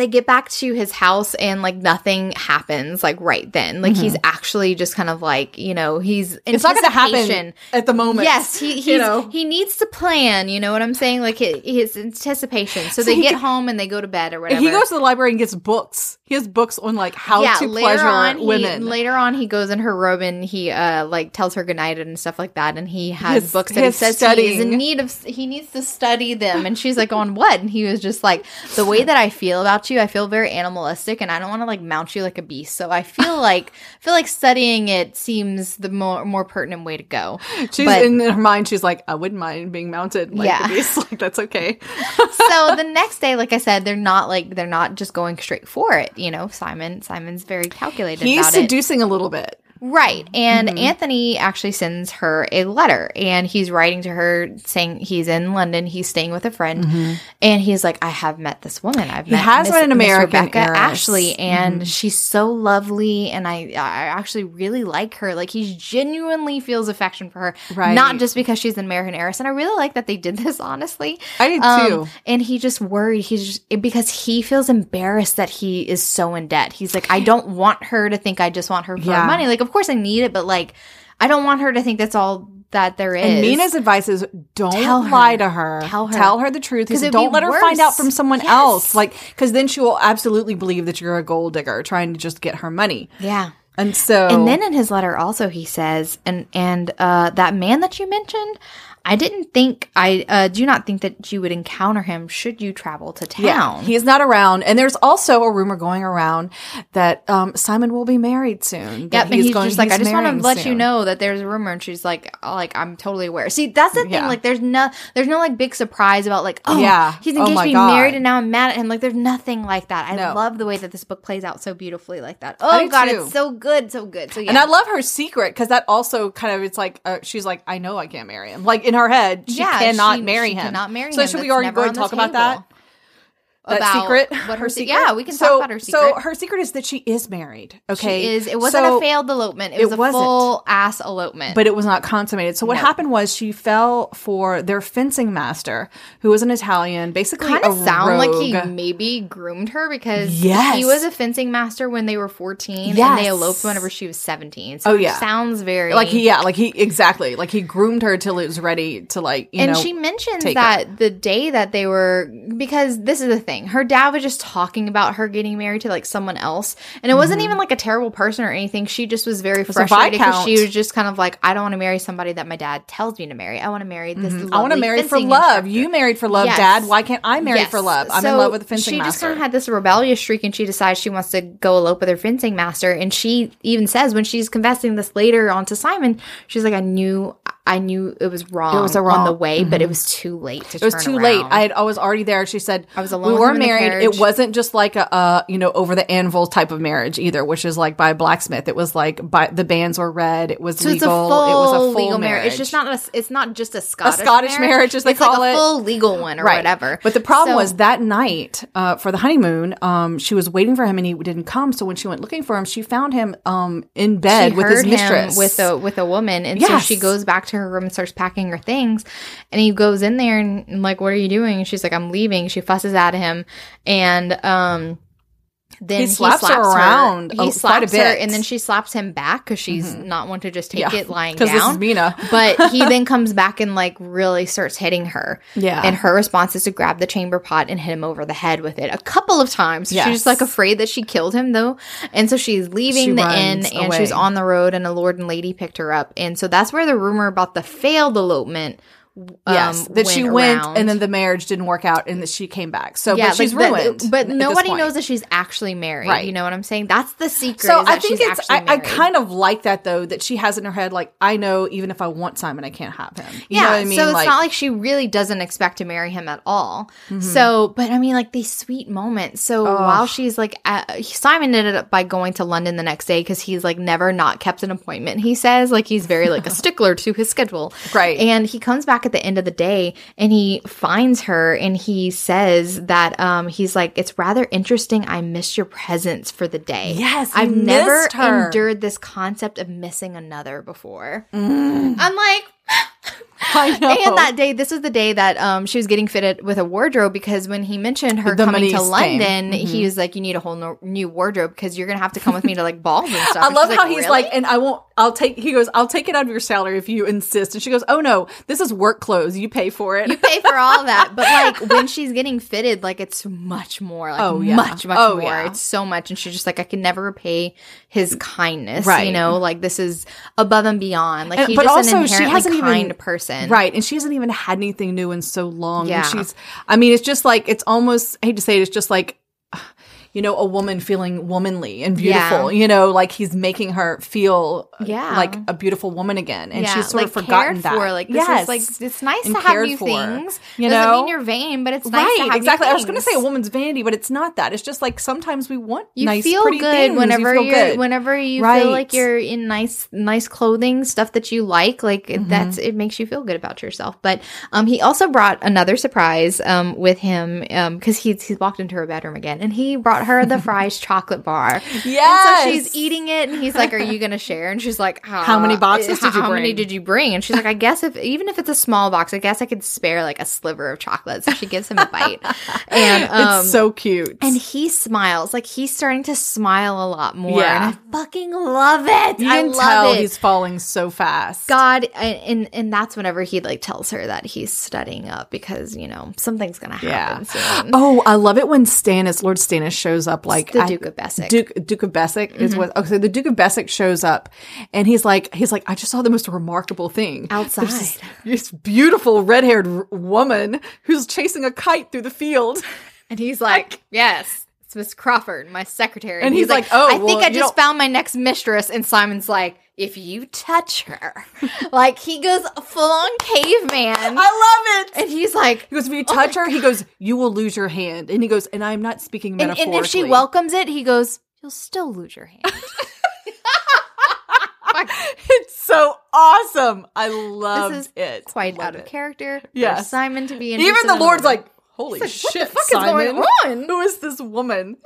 [SPEAKER 1] they get back to his house and like nothing happens like right then. Like he's actually just kind of like, you know, he's
[SPEAKER 2] Mm-hmm. It's not to happen at the moment.
[SPEAKER 1] Yes, he he's,
[SPEAKER 2] You know?
[SPEAKER 1] he needs to plan. You know what I'm saying? Like his, his anticipation. So,
[SPEAKER 2] So
[SPEAKER 1] they get
[SPEAKER 2] g-
[SPEAKER 1] home and they go to bed or whatever.
[SPEAKER 2] He goes to the library and gets books. He has books on like how to
[SPEAKER 1] later
[SPEAKER 2] pleasure
[SPEAKER 1] on, he-
[SPEAKER 2] women.
[SPEAKER 1] later on, he goes in her room and he uh like tells her goodnight and stuff like that. And he has
[SPEAKER 2] His-
[SPEAKER 1] books that he says he is in need of. He needs to study them. And she's like, "On what?" And he was just like, "The way that I feel about you, I feel very animalistic, and I don't want to like mount you like a beast. So I feel like I feel like studying it seems the more more pertinent way to go."
[SPEAKER 2] she's
[SPEAKER 1] but-
[SPEAKER 2] in her mind. She's like, I wouldn't mind being mounted like
[SPEAKER 1] Yeah.
[SPEAKER 2] a beast. Like that's okay.
[SPEAKER 1] so the next day, like I said, they're not like they're not just going straight for it. You know, Simon Simon's very calculated.
[SPEAKER 2] He's
[SPEAKER 1] about it.
[SPEAKER 2] seducing a little bit.
[SPEAKER 1] Right. And
[SPEAKER 2] Mm-hmm.
[SPEAKER 1] Anthony actually sends her a letter and he's writing to her saying he's in London, he's staying with a friend, and he's like, I have met this woman. I've met
[SPEAKER 2] Mm-hmm. has
[SPEAKER 1] Miss-
[SPEAKER 2] met an
[SPEAKER 1] Miss Rebecca
[SPEAKER 2] heiress. Mm-hmm.
[SPEAKER 1] Ashley, and she's so lovely and I I actually really like her. Like he genuinely feels affection for her.
[SPEAKER 2] Right.
[SPEAKER 1] Not just because she's an American heiress. And I really like that they did this, honestly.
[SPEAKER 2] I did
[SPEAKER 1] Um,
[SPEAKER 2] too.
[SPEAKER 1] and he just worried. He's just because he feels embarrassed that he is so in debt. He's like, I don't want her to think I just want her for
[SPEAKER 2] Yeah.
[SPEAKER 1] money. Like, of course I need it, but like, I don't want her to think that's all that there is.
[SPEAKER 2] And Mina's advice is don't
[SPEAKER 1] Tell her.
[SPEAKER 2] lie to her.
[SPEAKER 1] Tell her.
[SPEAKER 2] Tell her the truth.
[SPEAKER 1] Because
[SPEAKER 2] Don't let her find out from someone
[SPEAKER 1] Yes.
[SPEAKER 2] else. Like, because then she will absolutely believe that you're a gold digger trying to just get her money.
[SPEAKER 1] yeah.
[SPEAKER 2] And so,
[SPEAKER 1] And then in his letter also he says, and and uh, that man that you mentioned, I didn't think I uh, do not think that you would encounter him should you travel to town.
[SPEAKER 2] yeah, he is not around. And there's also a rumor going around that um, Simon will be married soon.
[SPEAKER 1] Yep, and he's
[SPEAKER 2] going-
[SPEAKER 1] just like, I just want to let you know that there's a rumor, and she's like, oh, like I'm totally aware. See, that's the thing.
[SPEAKER 2] Yeah.
[SPEAKER 1] Like, there's no, there's no like big surprise about like, oh,
[SPEAKER 2] Yeah.
[SPEAKER 1] he's
[SPEAKER 2] Oh
[SPEAKER 1] engaged to be
[SPEAKER 2] God.
[SPEAKER 1] married, and now I'm mad at him. Like, there's nothing like that. I
[SPEAKER 2] No.
[SPEAKER 1] love the way that this book plays out so beautifully like that. Oh God,
[SPEAKER 2] too.
[SPEAKER 1] it's so good, so good. So yeah,
[SPEAKER 2] And I love her secret because that also kind of it's like uh, she's like I know I can't marry him. Like in her head, she
[SPEAKER 1] Yeah,
[SPEAKER 2] cannot
[SPEAKER 1] she-
[SPEAKER 2] marry
[SPEAKER 1] she
[SPEAKER 2] him.
[SPEAKER 1] cannot marry
[SPEAKER 2] so
[SPEAKER 1] him.
[SPEAKER 2] should we
[SPEAKER 1] That's
[SPEAKER 2] already go and talk about that?
[SPEAKER 1] About
[SPEAKER 2] secret.
[SPEAKER 1] what her,
[SPEAKER 2] her
[SPEAKER 1] secret. Yeah, we can
[SPEAKER 2] so,
[SPEAKER 1] talk about her secret.
[SPEAKER 2] So her secret is that she is married. Okay,
[SPEAKER 1] She is. It wasn't
[SPEAKER 2] So-
[SPEAKER 1] a failed elopement. It
[SPEAKER 2] it
[SPEAKER 1] was a
[SPEAKER 2] wasn't.
[SPEAKER 1] full ass elopement.
[SPEAKER 2] but it was not consummated. So what
[SPEAKER 1] No.
[SPEAKER 2] happened was she fell for their fencing master, who was an Italian, basically
[SPEAKER 1] kind of sound like he maybe groomed her because
[SPEAKER 2] Yes.
[SPEAKER 1] he was a fencing master when they were 14 and
[SPEAKER 2] Yes.
[SPEAKER 1] they eloped whenever she was 17. So
[SPEAKER 2] Oh,
[SPEAKER 1] it
[SPEAKER 2] yeah.
[SPEAKER 1] sounds very
[SPEAKER 2] like he, yeah, like he exactly like he groomed her till it was ready to like you
[SPEAKER 1] and
[SPEAKER 2] know.
[SPEAKER 1] she mentions
[SPEAKER 2] take
[SPEAKER 1] that the day that they were because this is the thing her dad was just talking about her getting married to like someone else and it wasn't even like a terrible person or anything she just was very
[SPEAKER 2] a
[SPEAKER 1] frustrated because she was just kind of like i don't want to marry somebody that my dad tells me to marry i want to marry this
[SPEAKER 2] Mm-hmm. I want to marry for love.
[SPEAKER 1] instructor."
[SPEAKER 2] You married for love,
[SPEAKER 1] Yes.
[SPEAKER 2] Dad. Why can't I marry
[SPEAKER 1] Yes.
[SPEAKER 2] for love? I'm in love with the fencing master.
[SPEAKER 1] She
[SPEAKER 2] master.
[SPEAKER 1] just kind of had this rebellious streak, and she decides she wants to go elope with her fencing master. And she even says when she's confessing this later on to Simon, she's like, "I knew, I knew it was wrong.
[SPEAKER 2] It was a
[SPEAKER 1] on
[SPEAKER 2] wrong-
[SPEAKER 1] the way, but it was too late to.
[SPEAKER 2] It was too late. I, had, I was already there. She said
[SPEAKER 1] I was alone
[SPEAKER 2] We were
[SPEAKER 1] him in the
[SPEAKER 2] married. It wasn't just like a, uh, you know, over the anvil type of marriage either, which is like by a blacksmith. It was like by the banns were read. It was
[SPEAKER 1] so
[SPEAKER 2] legal.
[SPEAKER 1] it's a full,
[SPEAKER 2] it was a full
[SPEAKER 1] legal
[SPEAKER 2] marriage.
[SPEAKER 1] marriage. It's just not. A, it's not just a Scottish
[SPEAKER 2] Scottish marriage, as they
[SPEAKER 1] it's
[SPEAKER 2] call
[SPEAKER 1] like
[SPEAKER 2] it.
[SPEAKER 1] a full legal one or whatever.
[SPEAKER 2] But the problem
[SPEAKER 1] So-
[SPEAKER 2] was that night uh, for the honeymoon, um, she was waiting for him and he didn't come. So when she went looking for him, she found him um, in bed with his mistress.
[SPEAKER 1] with a with a woman, and so she goes back to her room and starts packing her things. And he goes in there and, and like, "What are you doing?" And she's like, "I'm leaving." She fusses at him, and um. Then
[SPEAKER 2] He slaps her around a-
[SPEAKER 1] He
[SPEAKER 2] quite a
[SPEAKER 1] slaps her, and then she slaps him back because she's not one to just take
[SPEAKER 2] Yeah,
[SPEAKER 1] it lying down.
[SPEAKER 2] this is Mina.
[SPEAKER 1] but he then comes back and like really starts hitting her.
[SPEAKER 2] Yeah.
[SPEAKER 1] and her response is to grab the chamber pot and hit him over the head with it a couple of times.
[SPEAKER 2] Yes.
[SPEAKER 1] She's just like afraid that she killed him though, and so she's leaving
[SPEAKER 2] She
[SPEAKER 1] the inn and she's on the road, and a lord and lady picked her up, and so that's where the rumor about the failed elopement. Um,
[SPEAKER 2] Yes, that she went
[SPEAKER 1] around.
[SPEAKER 2] and then the marriage didn't work out and that she came back. So,
[SPEAKER 1] yeah,
[SPEAKER 2] but she's
[SPEAKER 1] like,
[SPEAKER 2] ruined.
[SPEAKER 1] But, but nobody knows that she's actually married.
[SPEAKER 2] Right.
[SPEAKER 1] You know what I'm saying? That's the secret.
[SPEAKER 2] So I think it's. I, I kind of like that though. That she has in her head, like I know, even if I want Simon, I can't have him. You
[SPEAKER 1] yeah,
[SPEAKER 2] know what I mean?
[SPEAKER 1] so it's
[SPEAKER 2] like,
[SPEAKER 1] not like she really doesn't expect to marry him at all.
[SPEAKER 2] Mm-hmm.
[SPEAKER 1] So, but I mean, like these sweet moments. So while she's like, at, Simon ended up by going to London the next day because he's like never not kept an appointment. He says like he's very like a stickler to his schedule,
[SPEAKER 2] Right.
[SPEAKER 1] And he comes back at the end of the day and he finds her and he says that um he's like, it's rather interesting. I missed your presence for the day.
[SPEAKER 2] Yes,
[SPEAKER 1] I've never
[SPEAKER 2] her.
[SPEAKER 1] endured this concept of missing another before. I'm like.
[SPEAKER 2] I know.
[SPEAKER 1] And that day, this was the day that um, she was getting fitted with a wardrobe because when he mentioned her
[SPEAKER 2] The
[SPEAKER 1] coming to London.
[SPEAKER 2] Mm-hmm.
[SPEAKER 1] he was like, "You need a whole no- new wardrobe because you're gonna have to come with me to like balls and stuff."
[SPEAKER 2] I
[SPEAKER 1] And
[SPEAKER 2] love how he's
[SPEAKER 1] "Really?"
[SPEAKER 2] like, and I won't. I'll take. He goes, I'll take it out of your salary if you insist. And she goes, Oh no, this is work clothes. You pay for it.
[SPEAKER 1] You pay for all that, but like when she's getting fitted, like it's much more, like
[SPEAKER 2] Oh, yeah.
[SPEAKER 1] much, much
[SPEAKER 2] Oh,
[SPEAKER 1] more.
[SPEAKER 2] yeah.
[SPEAKER 1] It's so much, and she's just like, I can never repay his mm. kindness.
[SPEAKER 2] Right.
[SPEAKER 1] You know, like this is above and beyond. Like
[SPEAKER 2] And-
[SPEAKER 1] he's
[SPEAKER 2] but
[SPEAKER 1] just
[SPEAKER 2] also,
[SPEAKER 1] an
[SPEAKER 2] she
[SPEAKER 1] inherently
[SPEAKER 2] hasn't even-
[SPEAKER 1] kind person,
[SPEAKER 2] Right. And she hasn't even had anything new in so long.
[SPEAKER 1] Yeah.
[SPEAKER 2] And she's, I mean, it's just like, it's almost, I hate to say it, it's just like, you know, a woman feeling womanly and beautiful,
[SPEAKER 1] Yeah.
[SPEAKER 2] you know, like he's making her feel
[SPEAKER 1] Yeah.
[SPEAKER 2] like a beautiful woman again. And
[SPEAKER 1] yeah,
[SPEAKER 2] she's sort
[SPEAKER 1] like
[SPEAKER 2] of forgotten that.
[SPEAKER 1] For. Like this
[SPEAKER 2] yes.
[SPEAKER 1] is like it's nice
[SPEAKER 2] And
[SPEAKER 1] to have new
[SPEAKER 2] for,
[SPEAKER 1] things.
[SPEAKER 2] you
[SPEAKER 1] Doesn't
[SPEAKER 2] know?
[SPEAKER 1] mean you're vain, but it's nice
[SPEAKER 2] right,
[SPEAKER 1] to have new
[SPEAKER 2] exactly. I was going to say a woman's vanity, but it's not that. It's just like sometimes we want
[SPEAKER 1] You
[SPEAKER 2] nice,
[SPEAKER 1] feel
[SPEAKER 2] pretty
[SPEAKER 1] good
[SPEAKER 2] things.
[SPEAKER 1] whenever
[SPEAKER 2] you feel good.
[SPEAKER 1] whenever you
[SPEAKER 2] Right.
[SPEAKER 1] feel like you're in nice nice clothing, stuff that you like. Like
[SPEAKER 2] Mm-hmm.
[SPEAKER 1] that's it makes you feel good about yourself. But um, he also brought another surprise um with him um because he's he's walked into her bedroom again and he brought her the Fry's chocolate bar. Yeah. So she's eating it, and he's like, "Are you gonna share?" And she's like,
[SPEAKER 2] How many boxes
[SPEAKER 1] how,
[SPEAKER 2] did you
[SPEAKER 1] How many
[SPEAKER 2] bring?"
[SPEAKER 1] did you bring?" And she's like, "I guess if even if it's a small box, I guess I could spare like a sliver of chocolate." So she gives him a bite, and um,
[SPEAKER 2] it's so cute.
[SPEAKER 1] and he smiles like he's starting to smile a lot more.
[SPEAKER 2] Yeah.
[SPEAKER 1] and I fucking love it.
[SPEAKER 2] you
[SPEAKER 1] I
[SPEAKER 2] can
[SPEAKER 1] love
[SPEAKER 2] tell
[SPEAKER 1] it.
[SPEAKER 2] he's falling so fast.
[SPEAKER 1] God, and, and that's whenever he like tells her that he's studying up because you know something's gonna happen soon.
[SPEAKER 2] Oh, I love it when Stannis, Lord Stannis, shows up like
[SPEAKER 1] the
[SPEAKER 2] at-
[SPEAKER 1] Duke of Beswick.
[SPEAKER 2] Duke Duke of Beswick is mm-hmm. what. Okay, so the Duke of Beswick shows up, and he's like, he's like, I just saw the most remarkable thing
[SPEAKER 1] Outside.
[SPEAKER 2] This, this beautiful red haired r- woman who's chasing a kite through the field.
[SPEAKER 1] And he's like, yes. It's Miss Crawford, my secretary.
[SPEAKER 2] And he's like, "Oh,
[SPEAKER 1] I think I just
[SPEAKER 2] don't-
[SPEAKER 1] found my next mistress. And Simon's like, if you touch her, like he goes full on caveman.
[SPEAKER 2] I love it.
[SPEAKER 1] and he's like,
[SPEAKER 2] He goes, if you oh touch her, he goes, you will lose your hand. And he goes, and I'm not speaking
[SPEAKER 1] and,
[SPEAKER 2] metaphorically.
[SPEAKER 1] and if she welcomes it, he goes, you'll still lose your hand.
[SPEAKER 2] it's so awesome. I loved
[SPEAKER 1] is
[SPEAKER 2] it.
[SPEAKER 1] Quite
[SPEAKER 2] Loved
[SPEAKER 1] out of
[SPEAKER 2] it.
[SPEAKER 1] character.
[SPEAKER 2] Yes.
[SPEAKER 1] Simon to be
[SPEAKER 2] Even the Lord's like, holy
[SPEAKER 1] like, what the
[SPEAKER 2] shit,
[SPEAKER 1] fuck is going on?
[SPEAKER 2] Who is this woman?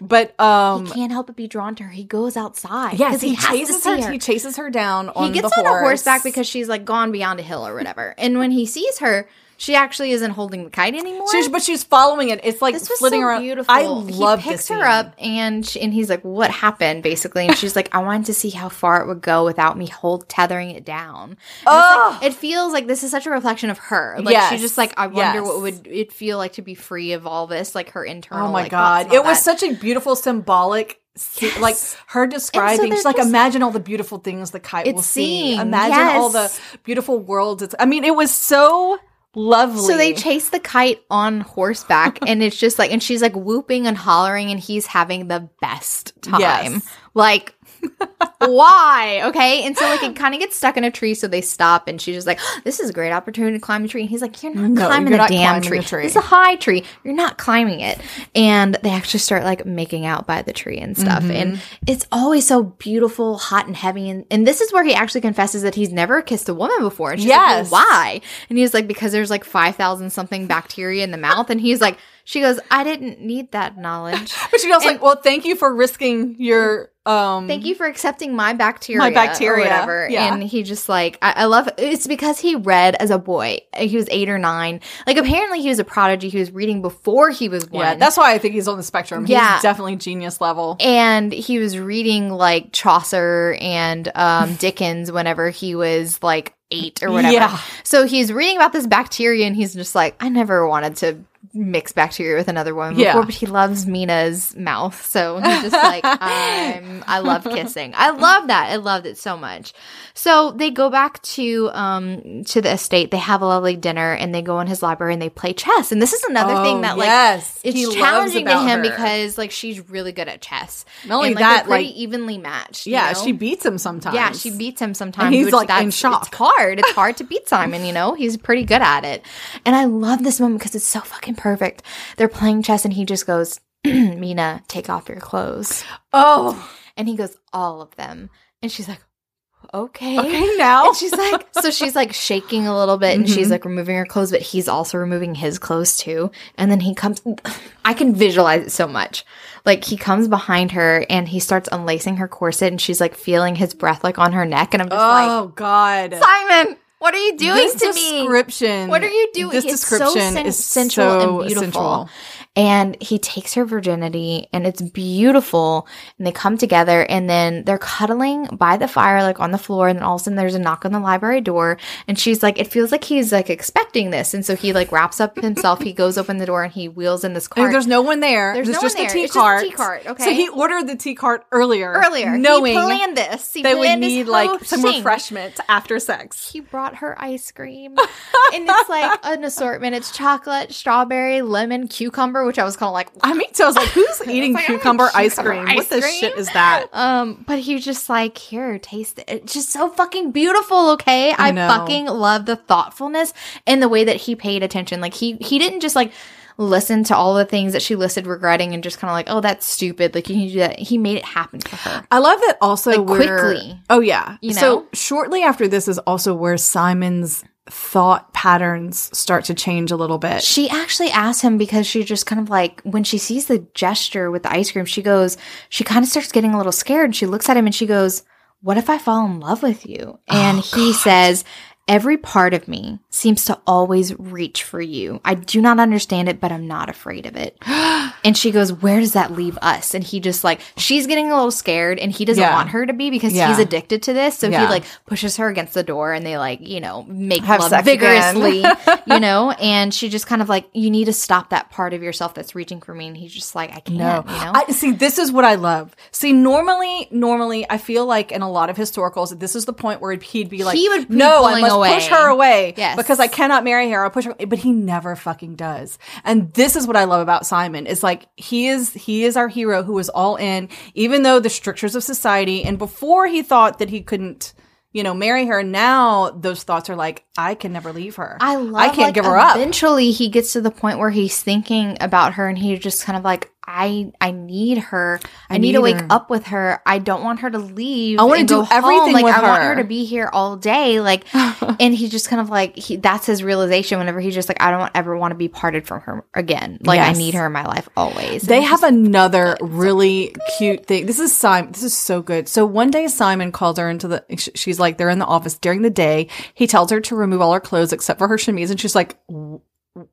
[SPEAKER 2] But um,
[SPEAKER 1] he can't help but be drawn to her. He goes outside.
[SPEAKER 2] yes,
[SPEAKER 1] 'cause
[SPEAKER 2] he,
[SPEAKER 1] has to
[SPEAKER 2] chases
[SPEAKER 1] see
[SPEAKER 2] her, He chases her down on
[SPEAKER 1] he gets
[SPEAKER 2] the
[SPEAKER 1] on
[SPEAKER 2] horse.
[SPEAKER 1] a horseback because she's like gone beyond a hill or whatever. And when he sees her, she actually isn't holding the kite anymore.
[SPEAKER 2] She's, but she's following it. It's like
[SPEAKER 1] this was
[SPEAKER 2] flitting
[SPEAKER 1] so
[SPEAKER 2] around.
[SPEAKER 1] beautiful.
[SPEAKER 2] I love
[SPEAKER 1] he picks her up and she, and he's like, "What happened?" Basically, and she's like, "I wanted to see how far it would go without me hold tethering it down." And
[SPEAKER 2] Oh.
[SPEAKER 1] like- it feels like this is such a reflection of her. Like
[SPEAKER 2] Yes.
[SPEAKER 1] she's just like, "I wonder
[SPEAKER 2] Yes.
[SPEAKER 1] what would it feel like to be free of all this?" Like her internal.
[SPEAKER 2] Oh my
[SPEAKER 1] like,
[SPEAKER 2] god, it was
[SPEAKER 1] that.
[SPEAKER 2] such a beautiful symbolic. se- Like her describing,
[SPEAKER 1] they're
[SPEAKER 2] she's like,
[SPEAKER 1] just-
[SPEAKER 2] imagine all the beautiful things the kite will see. Imagine all the beautiful worlds. It's. I mean, it was so lovely.
[SPEAKER 1] So they chase the kite on horseback, and it's just like, and she's like whooping and hollering, and he's having the best time.
[SPEAKER 2] Yes.
[SPEAKER 1] Like, why? Okay. And so, like, it kind of gets stuck in a tree, so they stop, and she's just like, This is a great opportunity to climb a tree. And he's like, You're not
[SPEAKER 2] No,
[SPEAKER 1] climbing
[SPEAKER 2] you're
[SPEAKER 1] a
[SPEAKER 2] not
[SPEAKER 1] damn
[SPEAKER 2] climbing
[SPEAKER 1] tree.
[SPEAKER 2] the tree."
[SPEAKER 1] It's a high tree. You're not climbing it. And they actually start like making out by the tree and stuff. And
[SPEAKER 2] Mm-hmm.
[SPEAKER 1] it's always so beautiful, hot, and heavy. And, and this is where he actually confesses that he's never kissed a woman before. And she's like,
[SPEAKER 2] Yes.
[SPEAKER 1] well, why? And he's like, because there's like 5,000 something bacteria in the mouth. And he's like, she goes, I didn't need that knowledge.
[SPEAKER 2] But she goes like, "Well, thank you for risking your um."
[SPEAKER 1] Thank you for accepting my bacteria.
[SPEAKER 2] My bacteria,
[SPEAKER 1] Or whatever.
[SPEAKER 2] yeah.
[SPEAKER 1] And he just like, I, I love It's because he read as a boy. He was eight or nine. Like, apparently he was a prodigy. He was reading before he was one.
[SPEAKER 2] Yeah, that's why I think he's on the spectrum.
[SPEAKER 1] Yeah.
[SPEAKER 2] He's definitely genius level.
[SPEAKER 1] and he was reading like Chaucer and um, Dickens whenever he was like eight or whatever.
[SPEAKER 2] Yeah.
[SPEAKER 1] So he's reading about this bacteria and he's just like, I never wanted to mix bacteria with another woman
[SPEAKER 2] Yeah.
[SPEAKER 1] before, but he loves Mina's mouth. So he's just like, I'm, I love kissing. I love that. I loved it so much. So they go back to, um, to the estate. They have a lovely dinner and they go in his library and they play chess. And this is another
[SPEAKER 2] Oh,
[SPEAKER 1] thing that like,
[SPEAKER 2] yes.
[SPEAKER 1] it's
[SPEAKER 2] He
[SPEAKER 1] challenging to him
[SPEAKER 2] her.
[SPEAKER 1] because like she's really good at chess.
[SPEAKER 2] Not only
[SPEAKER 1] And, like,
[SPEAKER 2] that,
[SPEAKER 1] pretty
[SPEAKER 2] like-
[SPEAKER 1] evenly matched. you
[SPEAKER 2] Yeah,
[SPEAKER 1] know?
[SPEAKER 2] she beats him sometimes.
[SPEAKER 1] Yeah, she beats him sometimes.
[SPEAKER 2] And he's, like, in shock.
[SPEAKER 1] It's hard. It's hard to beat Simon. You know, he's pretty good at it. And I love this moment because it's so fucking perfect. They're playing chess, and he just goes, "Mina, take off your clothes,"
[SPEAKER 2] Oh,
[SPEAKER 1] and he goes, "All of them," and she's like, "Okay."
[SPEAKER 2] okay now.
[SPEAKER 1] And she's like, so she's like shaking a little bit and she's
[SPEAKER 2] Mhm.
[SPEAKER 1] like removing her clothes, but he's also removing his clothes too. And then he comes, I can visualize it so much. Like he comes behind her and he starts unlacing her corset and she's like feeling his breath like on her neck. And I'm just like,
[SPEAKER 2] oh God.
[SPEAKER 1] Simon, what are you doing
[SPEAKER 2] this
[SPEAKER 1] to me?
[SPEAKER 2] description.
[SPEAKER 1] What are you doing?
[SPEAKER 2] This
[SPEAKER 1] It's so
[SPEAKER 2] description
[SPEAKER 1] sen-
[SPEAKER 2] is
[SPEAKER 1] sensual and beautiful.
[SPEAKER 2] sensual.
[SPEAKER 1] And he takes her virginity and it's beautiful. And they come together and then they're cuddling by the fire, like on the floor. And then all of a sudden there's a knock on the library door. And she's like, it feels like he's like expecting this. And so he like wraps up himself. he goes open the door and he wheels in this
[SPEAKER 2] And
[SPEAKER 1] cart.
[SPEAKER 2] there's no one there.
[SPEAKER 1] There's
[SPEAKER 2] There's,
[SPEAKER 1] no
[SPEAKER 2] just
[SPEAKER 1] one there.
[SPEAKER 2] tea
[SPEAKER 1] It's just a
[SPEAKER 2] cart.
[SPEAKER 1] tea cart, okay.
[SPEAKER 2] So he ordered the tea cart earlier.
[SPEAKER 1] Earlier,
[SPEAKER 2] knowing
[SPEAKER 1] he planned this. He
[SPEAKER 2] they would need like some
[SPEAKER 1] thing.
[SPEAKER 2] refreshment after sex.
[SPEAKER 1] He brought her ice cream. and it's like an assortment. It's chocolate, strawberry, lemon, cucumber, which I was kind of like,
[SPEAKER 2] I mean, so I was like, who's eating
[SPEAKER 1] like,
[SPEAKER 2] cucumber ice
[SPEAKER 1] cucumber
[SPEAKER 2] cream?
[SPEAKER 1] ice
[SPEAKER 2] what the shit is that?
[SPEAKER 1] Um, but he was just like, here, taste it. It's just so fucking beautiful, okay? I,
[SPEAKER 2] know.
[SPEAKER 1] fucking love the thoughtfulness and the way that he paid attention. Like he he didn't just like listen to all the things that she listed regretting and just kind of like, oh, that's stupid. Like you can do that. He made it happen for her.
[SPEAKER 2] I love that also
[SPEAKER 1] Like, quickly.
[SPEAKER 2] Oh yeah.
[SPEAKER 1] You
[SPEAKER 2] So shortly after this is also where Simon's thought patterns start to change a little bit.
[SPEAKER 1] She actually asked him because she just kind of like when she sees the gesture with the ice cream, she goes, she kind of starts getting a little scared. And she looks at him and she goes, What if I fall in love with you? And oh, he says, Every part of me seems to always reach for you. I do not understand it, but I'm not afraid of it. and she goes, Where does that leave us? And he just like, she's getting a little scared and he doesn't
[SPEAKER 2] Yeah.
[SPEAKER 1] want her to be because
[SPEAKER 2] Yeah.
[SPEAKER 1] he's addicted to this. So
[SPEAKER 2] Yeah.
[SPEAKER 1] he like pushes her against the door and they like, you know, make
[SPEAKER 2] Have
[SPEAKER 1] love vigorously, you know? And she just kind of like, You need to stop that part of yourself that's reaching for me. And he's just like, I can't,
[SPEAKER 2] No,
[SPEAKER 1] you know?
[SPEAKER 2] I see. This is what I love. See, normally, normally, I feel like in a lot of historicals, this is the point where he'd be like,
[SPEAKER 1] He would
[SPEAKER 2] "No, I
[SPEAKER 1] pulling
[SPEAKER 2] must
[SPEAKER 1] away."
[SPEAKER 2] push her away,
[SPEAKER 1] Yes.
[SPEAKER 2] because I cannot marry her. I'll push her." But he never fucking does. And this is what I love about Simon. Is like he is he is our hero who is all in, even though the strictures of society. And before he thought that he couldn't. You know, marry her. Now those thoughts are like, I can never leave her.
[SPEAKER 1] I love.
[SPEAKER 2] I can't
[SPEAKER 1] like,
[SPEAKER 2] give her up.
[SPEAKER 1] Eventually, he gets to the point where he's thinking about her, and he's just kind of like, I I need her. I, need to wake
[SPEAKER 2] her.
[SPEAKER 1] up with her. I don't want her to leave.
[SPEAKER 2] I wanna do
[SPEAKER 1] home.
[SPEAKER 2] everything
[SPEAKER 1] Like
[SPEAKER 2] with
[SPEAKER 1] I want
[SPEAKER 2] her.
[SPEAKER 1] her to be here all day. Like, and he just kind of like he. That's his realization. Whenever he's just like, I don't ever want to be parted from her again. Like I need her in my life always.
[SPEAKER 2] They have another really cute thing. This is Simon. This is so good. So one day Simon calls her into the, she's like, they're in the office during the day. He tells her to remove all her clothes except for her chemise. And she's like, "W-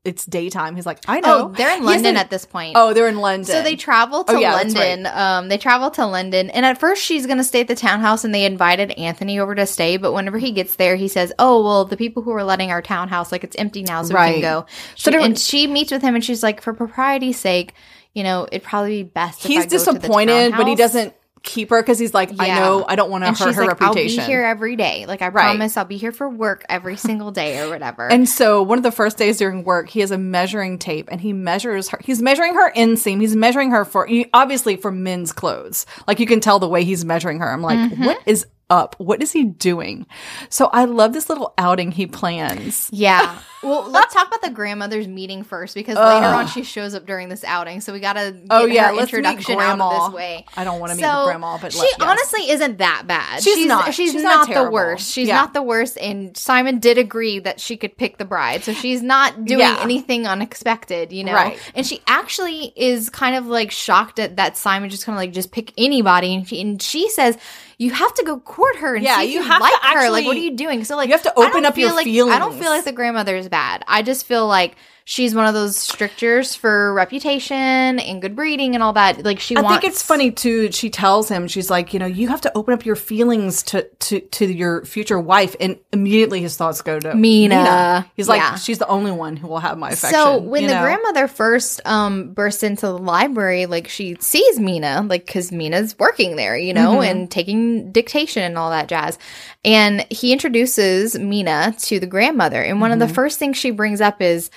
[SPEAKER 2] it's daytime. He's like, I know.
[SPEAKER 1] Oh, they're in London at this point.
[SPEAKER 2] Oh, they're in London.
[SPEAKER 1] So they travel to
[SPEAKER 2] Oh, yeah,
[SPEAKER 1] London. Um, they travel to London, and at first she's gonna stay at the townhouse, and they invited Anthony over to stay. But whenever he gets there, he says, "Oh, well, the people who are letting our townhouse like it's empty now, so we
[SPEAKER 2] Right.
[SPEAKER 1] can go."
[SPEAKER 2] So
[SPEAKER 1] She,
[SPEAKER 2] there-
[SPEAKER 1] and she meets with him, and she's like, "For propriety's sake, you know, it'd probably be best." if I
[SPEAKER 2] He's
[SPEAKER 1] to
[SPEAKER 2] disappointed, but he doesn't keep her because he's like, I know I don't want to hurt her
[SPEAKER 1] like,
[SPEAKER 2] reputation.
[SPEAKER 1] "I'll be here every day. Like I
[SPEAKER 2] Right.
[SPEAKER 1] promise, I'll be here for work every single day or whatever."
[SPEAKER 2] And so one of the first days during work, he has a measuring tape and he measures her. He's measuring her inseam. He's measuring her for obviously for men's clothes. Like you can tell the way he's measuring her. I'm like,
[SPEAKER 1] Mm-hmm.
[SPEAKER 2] what is up? What is he doing? So I love this little outing he plans.
[SPEAKER 1] Yeah. Well, let's talk about the grandmother's meeting first because later on she shows up during this outing. So we got to oh, get
[SPEAKER 2] Oh, yeah,
[SPEAKER 1] her
[SPEAKER 2] let's meet
[SPEAKER 1] introduction out of this way.
[SPEAKER 2] I don't wanna meet
[SPEAKER 1] So,
[SPEAKER 2] the grandma, but
[SPEAKER 1] she
[SPEAKER 2] yes.
[SPEAKER 1] honestly isn't that bad.
[SPEAKER 2] She's not.
[SPEAKER 1] She's,
[SPEAKER 2] She's
[SPEAKER 1] not,
[SPEAKER 2] not
[SPEAKER 1] the worst. She's
[SPEAKER 2] Yeah.
[SPEAKER 1] not the worst. And Simon did agree that she could pick the bride. So she's not doing
[SPEAKER 2] Yeah.
[SPEAKER 1] anything unexpected, you know?
[SPEAKER 2] Right.
[SPEAKER 1] And she actually is kind of like shocked at that Simon just kind of like just pick anybody. And she, and she says, you have to go court her and
[SPEAKER 2] Yeah,
[SPEAKER 1] see if
[SPEAKER 2] you
[SPEAKER 1] you, like her. Like, what are you doing? So, like,
[SPEAKER 2] You have to open up your
[SPEAKER 1] like, I don't feel like the grandmother is bad. I just feel like she's one of those strictures for reputation and good breeding and all that. Like, she
[SPEAKER 2] I
[SPEAKER 1] wants.
[SPEAKER 2] think it's funny too. She tells him, she's like, you know, you have to open up your feelings to to to your future wife, and immediately his thoughts go to
[SPEAKER 1] Mina.
[SPEAKER 2] He's like,
[SPEAKER 1] Yeah.
[SPEAKER 2] she's the only one who will have my affection.
[SPEAKER 1] So when the
[SPEAKER 2] know?
[SPEAKER 1] grandmother first um bursts into the library, like she sees Mina, like because Mina's working there, you know,
[SPEAKER 2] Mm-hmm.
[SPEAKER 1] and taking dictation and all that jazz. And he introduces Mina to the grandmother, and one of
[SPEAKER 2] Mm-hmm.
[SPEAKER 1] the first things she brings up is.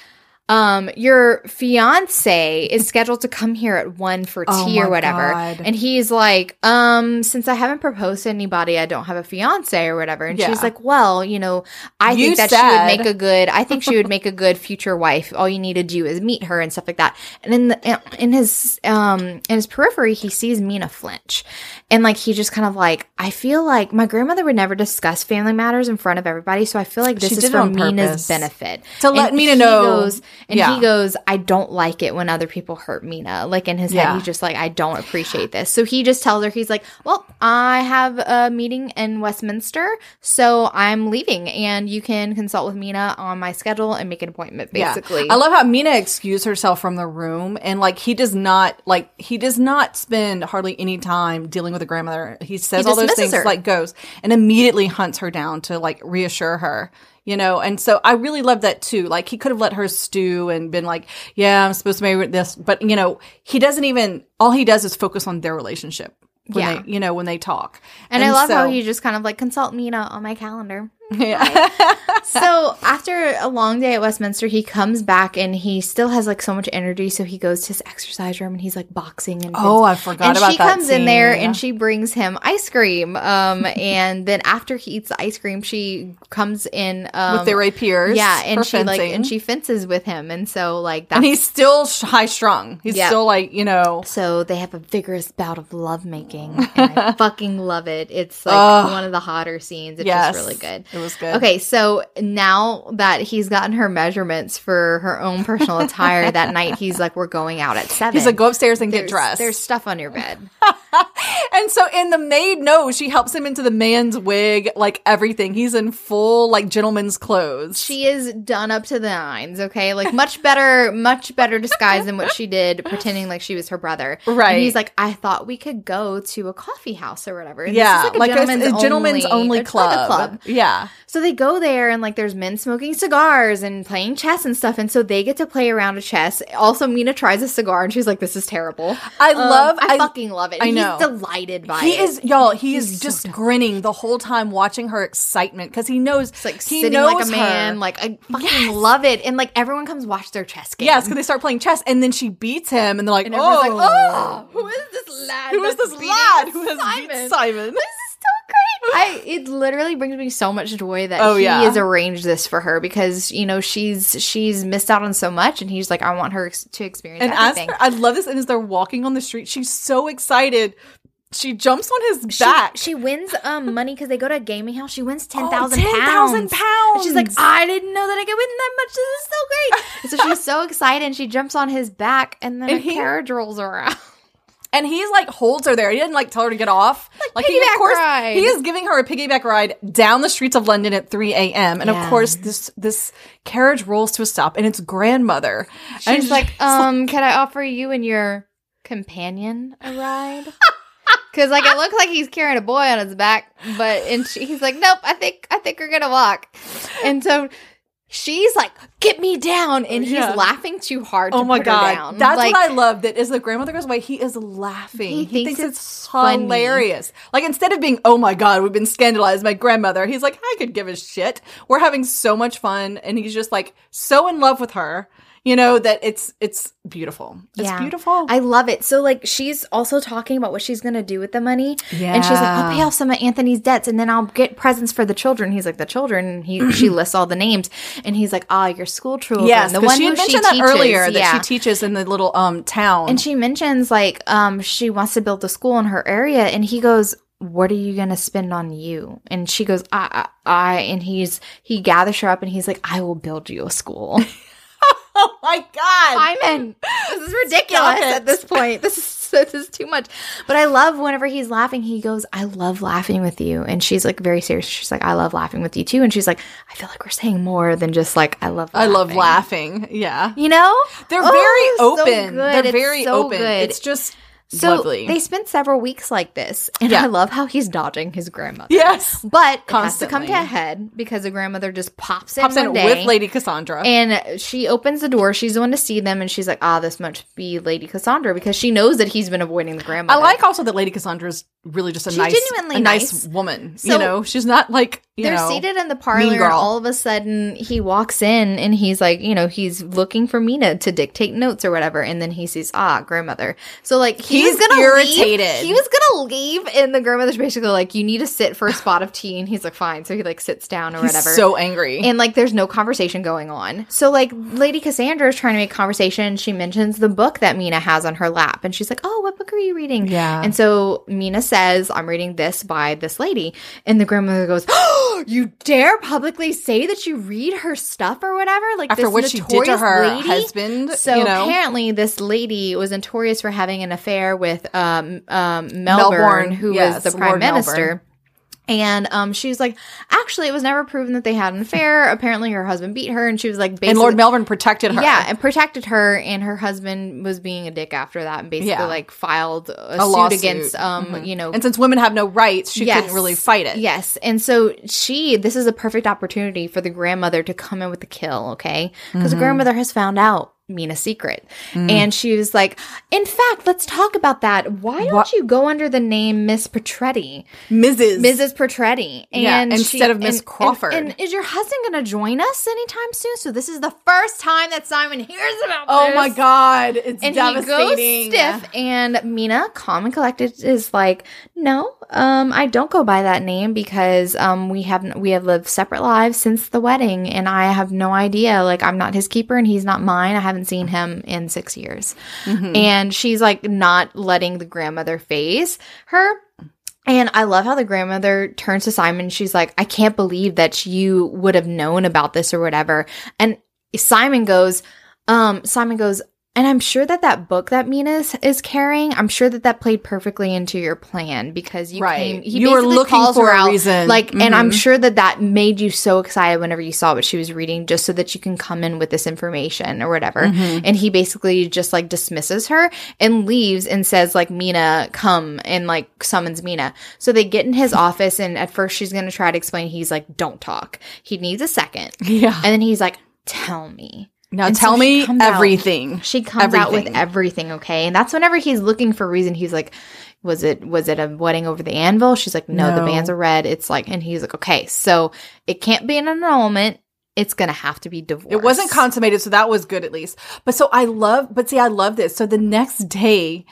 [SPEAKER 1] Um, your fiance is scheduled to come here at one for
[SPEAKER 2] Oh
[SPEAKER 1] tea or whatever.
[SPEAKER 2] God.
[SPEAKER 1] And he's like, um, since I haven't proposed to anybody, I don't have a fiance or whatever. And
[SPEAKER 2] Yeah.
[SPEAKER 1] she's like, well, you know, I
[SPEAKER 2] You
[SPEAKER 1] think that she would make a good i think she would make a good future wife all you need to do is meet her and stuff like that and in the in his um in his periphery he sees mina flinch and like he just kind of like i feel like my grandmother would never discuss family matters in front of everybody so i feel like this
[SPEAKER 2] She
[SPEAKER 1] is for mina's benefit
[SPEAKER 2] To let
[SPEAKER 1] And
[SPEAKER 2] Mina know-
[SPEAKER 1] goes, and
[SPEAKER 2] yeah.
[SPEAKER 1] he goes i don't like it when other people hurt mina like in his
[SPEAKER 2] Yeah.
[SPEAKER 1] head he's just like i don't appreciate this so he just tells her he's like well i have a meeting in westminster so i'm leaving and you can consult with mina on my schedule and make an appointment
[SPEAKER 2] Yeah.
[SPEAKER 1] basically
[SPEAKER 2] I love how Mina excused herself from the room and like he does not like he does not spend hardly any time dealing with the grandmother. He says
[SPEAKER 1] He
[SPEAKER 2] all those things
[SPEAKER 1] her.
[SPEAKER 2] like goes and immediately hunts her down to like reassure her. You know, and so I really love that too. Like he could have let her stew and been like, "Yeah, I'm supposed to marry this," but you know, he doesn't even. All he does is focus on their relationship. When
[SPEAKER 1] Yeah.
[SPEAKER 2] they, you know, when they talk.
[SPEAKER 1] and, i love how he just kind of like consult mina on my calendar
[SPEAKER 2] Yeah.
[SPEAKER 1] so after a long day at Westminster, he comes back and he still has like so much energy. So he goes to his exercise room and he's like boxing and
[SPEAKER 2] Oh, I forgot
[SPEAKER 1] and
[SPEAKER 2] about
[SPEAKER 1] she
[SPEAKER 2] that
[SPEAKER 1] comes in there
[SPEAKER 2] scene.
[SPEAKER 1] and she brings him ice cream. Um, and then after he eats the ice cream, she comes in um,
[SPEAKER 2] with their rapiers.
[SPEAKER 1] yeah, and she like and she fences with him, and so like that's
[SPEAKER 2] and he's still high strung. He's
[SPEAKER 1] Yeah.
[SPEAKER 2] still like you know.
[SPEAKER 1] So they have a vigorous bout of lovemaking, and I fucking love it. It's like
[SPEAKER 2] Ugh.
[SPEAKER 1] one of the hotter scenes. It's
[SPEAKER 2] Yes,
[SPEAKER 1] just really good.
[SPEAKER 2] Was good.
[SPEAKER 1] Okay, so now that he's gotten her measurements for her own personal attire that night, he's like, "We're going out at seven.
[SPEAKER 2] He's like, go upstairs and get dressed.
[SPEAKER 1] There's stuff on your bed.
[SPEAKER 2] and so, and the maid knows she helps him into the man's wig, like everything. He's in full like gentleman's clothes.
[SPEAKER 1] She is done up to the nines. Okay, like much better, much better disguise than what she did, pretending like she was her brother.
[SPEAKER 2] Right.
[SPEAKER 1] And he's like, I thought we could go to a coffee house or whatever. And
[SPEAKER 2] yeah,
[SPEAKER 1] this is
[SPEAKER 2] like a, a gentleman's only,
[SPEAKER 1] it's
[SPEAKER 2] club.
[SPEAKER 1] like club.
[SPEAKER 2] Yeah,
[SPEAKER 1] So they go there and like there's men smoking cigars and playing chess and stuff, and so they get to play around a chess. Also, Mina tries a cigar and she's like, "This is terrible."
[SPEAKER 2] I
[SPEAKER 1] Um,
[SPEAKER 2] love.
[SPEAKER 1] I, fucking love it.
[SPEAKER 2] I know.
[SPEAKER 1] He's delighted by it.
[SPEAKER 2] He is, y'all. He
[SPEAKER 1] He's
[SPEAKER 2] is
[SPEAKER 1] so
[SPEAKER 2] just
[SPEAKER 1] dumb.
[SPEAKER 2] grinning the whole time, watching her excitement because he knows,
[SPEAKER 1] It's like
[SPEAKER 2] he
[SPEAKER 1] sitting
[SPEAKER 2] knows
[SPEAKER 1] like a man.
[SPEAKER 2] her.
[SPEAKER 1] Like I fucking love it, and like everyone comes watch their chess game.
[SPEAKER 2] Yes, because they start playing chess, and then she beats him, and they're like,
[SPEAKER 1] and everyone's
[SPEAKER 2] "Oh,
[SPEAKER 1] like, "Oh, who is this lad?
[SPEAKER 2] who is this lad who has
[SPEAKER 1] Simon?
[SPEAKER 2] beat Simon?"
[SPEAKER 1] This is so great. I it literally brings me so much joy that
[SPEAKER 2] Oh,
[SPEAKER 1] he
[SPEAKER 2] yeah.
[SPEAKER 1] has arranged this for her because you know she's she's missed out on so much and he's like I want her ex- to experience
[SPEAKER 2] And as
[SPEAKER 1] everything.
[SPEAKER 2] for, I love this. And as they're walking on the street, she's so excited. She jumps on his back.
[SPEAKER 1] She, wins um money because they go to a gaming house. She wins ten
[SPEAKER 2] Oh,
[SPEAKER 1] thousand
[SPEAKER 2] 10,000
[SPEAKER 1] pounds. She's like. I didn't know that I could win that much. This is so great. So she's so excited and she jumps on his back and then
[SPEAKER 2] And
[SPEAKER 1] a
[SPEAKER 2] he-
[SPEAKER 1] carriage rolls around.
[SPEAKER 2] And he's like holds her there. He didn't like tell her to get off. Like, he,
[SPEAKER 1] piggyback
[SPEAKER 2] of course,
[SPEAKER 1] ride.
[SPEAKER 2] he is giving her a piggyback ride down the streets of London at 3 a.m. And
[SPEAKER 1] Yeah.
[SPEAKER 2] of course, this this carriage rolls to a stop, and it's grandmother. and
[SPEAKER 1] She's like, um, can I offer you and your companion a ride? Because like it looks like he's carrying a boy on his back, but and she, he's like, nope, I think I think we're gonna walk. And so she's like, get me down, and he's
[SPEAKER 2] Yeah.
[SPEAKER 1] laughing too hard. To
[SPEAKER 2] Oh my god,
[SPEAKER 1] down.
[SPEAKER 2] that's
[SPEAKER 1] like,
[SPEAKER 2] what I love. That as the grandmother goes away, he is laughing.
[SPEAKER 1] He
[SPEAKER 2] He,
[SPEAKER 1] thinks
[SPEAKER 2] thinks,
[SPEAKER 1] it's
[SPEAKER 2] it's
[SPEAKER 1] funny.
[SPEAKER 2] hilarious. Like instead of being, "Oh my god, we've been scandalized," my grandmother, he's like, "I could give a shit." We're having so much fun, and he's just like so in love with her. You know that it's it's beautiful. It's
[SPEAKER 1] Yeah.
[SPEAKER 2] beautiful.
[SPEAKER 1] I love it. So like she's also talking about what she's gonna do with the money. yeah. And she's like, I'll pay off some of Anthony's debts and then I'll get presents for the children. He's like, the children. He she lists all the names. And he's like, ah, your school children.
[SPEAKER 2] yes,
[SPEAKER 1] the one
[SPEAKER 2] she
[SPEAKER 1] who
[SPEAKER 2] mentioned that
[SPEAKER 1] teaches.
[SPEAKER 2] earlier that
[SPEAKER 1] Yeah.
[SPEAKER 2] she teaches in the little um town.
[SPEAKER 1] And she mentions like um she wants to build a school in her area and he goes what are you gonna spend on you? And she goes, I, I, I, and he's he gathers her up and he's like, I will build you a school.
[SPEAKER 2] oh my god,
[SPEAKER 1] Simon, this is ridiculous at this point. This is this is too much. But I love whenever he's laughing, he goes, I love laughing with you. And she's like very serious. She's like, I love laughing with you too. And she's like, I feel like we're saying more than just like I love
[SPEAKER 2] I love
[SPEAKER 1] laughing."
[SPEAKER 2] laughing. Yeah,
[SPEAKER 1] You know?
[SPEAKER 2] they're
[SPEAKER 1] Oh,
[SPEAKER 2] very
[SPEAKER 1] so
[SPEAKER 2] open.
[SPEAKER 1] good.
[SPEAKER 2] They're
[SPEAKER 1] It's
[SPEAKER 2] very
[SPEAKER 1] so
[SPEAKER 2] open.
[SPEAKER 1] good.
[SPEAKER 2] It's just
[SPEAKER 1] So
[SPEAKER 2] lovely.
[SPEAKER 1] they spent several weeks like this. And
[SPEAKER 2] Yeah.
[SPEAKER 1] I love how he's dodging his grandmother.
[SPEAKER 2] yes,
[SPEAKER 1] But it has to come to a head because the grandmother just pops in
[SPEAKER 2] pops
[SPEAKER 1] one
[SPEAKER 2] in
[SPEAKER 1] day.
[SPEAKER 2] with Lady Cassandra.
[SPEAKER 1] And she opens the door. She's the one to see them, and she's like, "Ah, this must be Lady Cassandra," because she knows that he's been avoiding the grandmother.
[SPEAKER 2] I like also that Lady Cassandra is really just a
[SPEAKER 1] She's
[SPEAKER 2] nice,
[SPEAKER 1] genuinely
[SPEAKER 2] a nice,
[SPEAKER 1] nice.
[SPEAKER 2] woman.
[SPEAKER 1] So
[SPEAKER 2] you know, she's not like you
[SPEAKER 1] They're
[SPEAKER 2] know.
[SPEAKER 1] seated in the parlor. All of a sudden, he walks in, and he's like, you know, he's looking for Mina to dictate notes or whatever, and then he sees, ah, grandmother. So like, he
[SPEAKER 2] He's
[SPEAKER 1] was gonna
[SPEAKER 2] irritated.
[SPEAKER 1] Leave. He was gonna leave, and the grandmother's basically like, you need to sit for a spot of tea, and he's like, fine. So he like sits down or
[SPEAKER 2] He's
[SPEAKER 1] whatever.
[SPEAKER 2] so angry.
[SPEAKER 1] and like there's no conversation going on. So like Lady Cassandra is trying to make conversation. She mentions the book that Mina has on her lap and she's like, "Oh, what book are you reading?"
[SPEAKER 2] Yeah.
[SPEAKER 1] And so Mina says, "I'm reading this by this lady." And the grandmother goes, "Oh, you dare publicly say that you read her stuff or whatever?" Like
[SPEAKER 2] After
[SPEAKER 1] this
[SPEAKER 2] what she did to her
[SPEAKER 1] lady?
[SPEAKER 2] husband,
[SPEAKER 1] So
[SPEAKER 2] you know.
[SPEAKER 1] apparently, this lady was notorious for having an affair with um, um, Melbourne,
[SPEAKER 2] Melbourne,
[SPEAKER 1] who
[SPEAKER 2] yes,
[SPEAKER 1] was the prime
[SPEAKER 2] Lord Melbourne.
[SPEAKER 1] minister. And um, she's like, actually, it was never proven that they had an affair. Apparently, her husband beat her, and she was like, basically,
[SPEAKER 2] and Lord Melbourne protected her.
[SPEAKER 1] yeah, and protected her. And her husband was being a dick after that, and basically
[SPEAKER 2] Yeah.
[SPEAKER 1] like filed a,
[SPEAKER 2] a
[SPEAKER 1] suit
[SPEAKER 2] lawsuit
[SPEAKER 1] against, um,
[SPEAKER 2] Mhm.
[SPEAKER 1] you know,
[SPEAKER 2] And since women have no rights, she
[SPEAKER 1] Yes.
[SPEAKER 2] couldn't really fight it.
[SPEAKER 1] Yes. And so she, this is a perfect opportunity for the grandmother to come in with the kill, okay? Because
[SPEAKER 2] Mm-hmm.
[SPEAKER 1] the grandmother has found out Mina's secret.
[SPEAKER 2] Mm.
[SPEAKER 1] And she was like, in fact, let's talk about that. Why don't
[SPEAKER 2] What-
[SPEAKER 1] you go under the name Miss Petretti?
[SPEAKER 2] Mrs.
[SPEAKER 1] Mrs. Petretti. And
[SPEAKER 2] Yeah,
[SPEAKER 1] she-
[SPEAKER 2] instead of Miss Crawford.
[SPEAKER 1] And, and is your husband going to join us anytime soon? So this is the first time that Simon hears about
[SPEAKER 2] Oh
[SPEAKER 1] this
[SPEAKER 2] my god, it's
[SPEAKER 1] and
[SPEAKER 2] devastating.
[SPEAKER 1] he goes stiff and mina calm and collected is like no um i don't go by that name because um we have we have lived separate lives since the wedding and i have no idea like i'm not his keeper and he's not mine i haven't seen him in six years
[SPEAKER 2] Mm-hmm.
[SPEAKER 1] and she's like not letting the grandmother face her and I love how the grandmother turns to Simon. She's like, I can't believe that you would have known about this or whatever. And Simon goes, um, Simon goes, and I'm sure that that book that Mina is, carrying, I'm sure that that played perfectly into your plan because you
[SPEAKER 2] Right.
[SPEAKER 1] came, he
[SPEAKER 2] You were looking for a
[SPEAKER 1] out,
[SPEAKER 2] reason.
[SPEAKER 1] Like, and I'm
[SPEAKER 2] Mhm.
[SPEAKER 1] sure that that made you so excited whenever you saw what she was reading, just so that you can come in with this information or whatever.
[SPEAKER 2] Mm-hmm.
[SPEAKER 1] And he basically just like dismisses her and leaves and says like Mina come and like summons Mina. So they get in his office and at first she's going to try to explain he's like don't talk. He needs a second.
[SPEAKER 2] Yeah.
[SPEAKER 1] And then he's like tell me.
[SPEAKER 2] Now
[SPEAKER 1] And
[SPEAKER 2] tell
[SPEAKER 1] she
[SPEAKER 2] me
[SPEAKER 1] comes out-
[SPEAKER 2] everything.
[SPEAKER 1] She comes out with
[SPEAKER 2] Everything.
[SPEAKER 1] everything, okay? And that's whenever he's looking for a reason he's like was it was it a wedding over the anvil? She's like no, the banns are read. It's like and he's like okay, so it can't be an annulment it's gonna have to be divorce.
[SPEAKER 2] It wasn't consummated, so that was good at least. But so I love, but see, I love this. So the next day,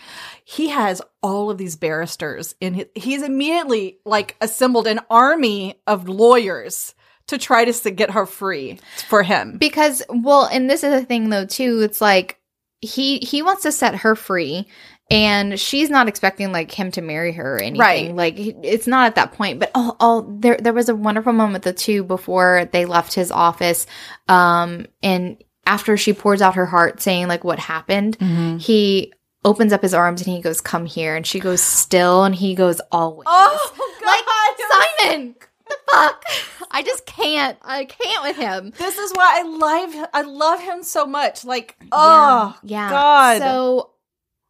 [SPEAKER 2] he has all of these barristers in his, he's immediately like assembled an army of lawyers to try to get her free for him.
[SPEAKER 1] because well, and this is the thing though too. It's like he he wants to set her free. And she's not expecting like him to marry her or anything.
[SPEAKER 2] Right.
[SPEAKER 1] Like it's not at that point. But oh, oh, there there was a wonderful moment the two before they left his office, um, and after she pours out her heart, saying like what happened,
[SPEAKER 2] Mm-hmm.
[SPEAKER 1] he opens up his arms and he goes, "Come here," and she goes, "Still," and he goes, "Always."
[SPEAKER 2] Oh,
[SPEAKER 1] like Simon, the fuck! I just can't. I can't with him.
[SPEAKER 2] This is why I love I love him so much. Like, oh
[SPEAKER 1] yeah.
[SPEAKER 2] God.
[SPEAKER 1] So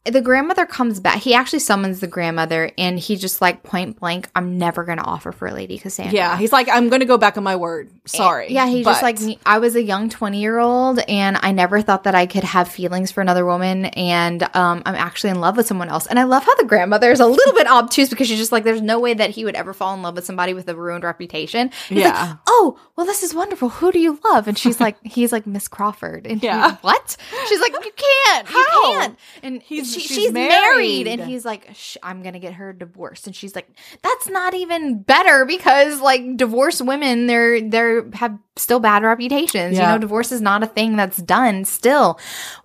[SPEAKER 1] the grandmother comes back. He actually summons the grandmother, and he just like point blank, "I'm never gonna offer for Lady Cassandra."
[SPEAKER 2] yeah, he's like, I'm gonna go back on my word. Sorry.
[SPEAKER 1] Yeah, he's just like. I was a young 20 year old and I never thought that I could have feelings for another woman. And um, I'm actually in love with someone else. And I love how the grandmother is a little bit obtuse because she's just like, there's no way that he would ever fall in love with somebody with a ruined reputation.
[SPEAKER 2] Yeah.
[SPEAKER 1] like, oh, well, this is wonderful. Who do you love? And she's like, he's like Miss Crawford. And
[SPEAKER 2] Yeah.
[SPEAKER 1] yeah. what? She's like, you can't. You
[SPEAKER 2] How?
[SPEAKER 1] can't. And
[SPEAKER 2] He's-
[SPEAKER 1] she,
[SPEAKER 2] she's
[SPEAKER 1] she's, married.
[SPEAKER 2] married.
[SPEAKER 1] And he's like, I'm going to get her divorced. And she's like, that's not even better because like divorced women, they're, they're, have still bad reputations.
[SPEAKER 2] Yeah.
[SPEAKER 1] You know, divorce is not a thing that's done still.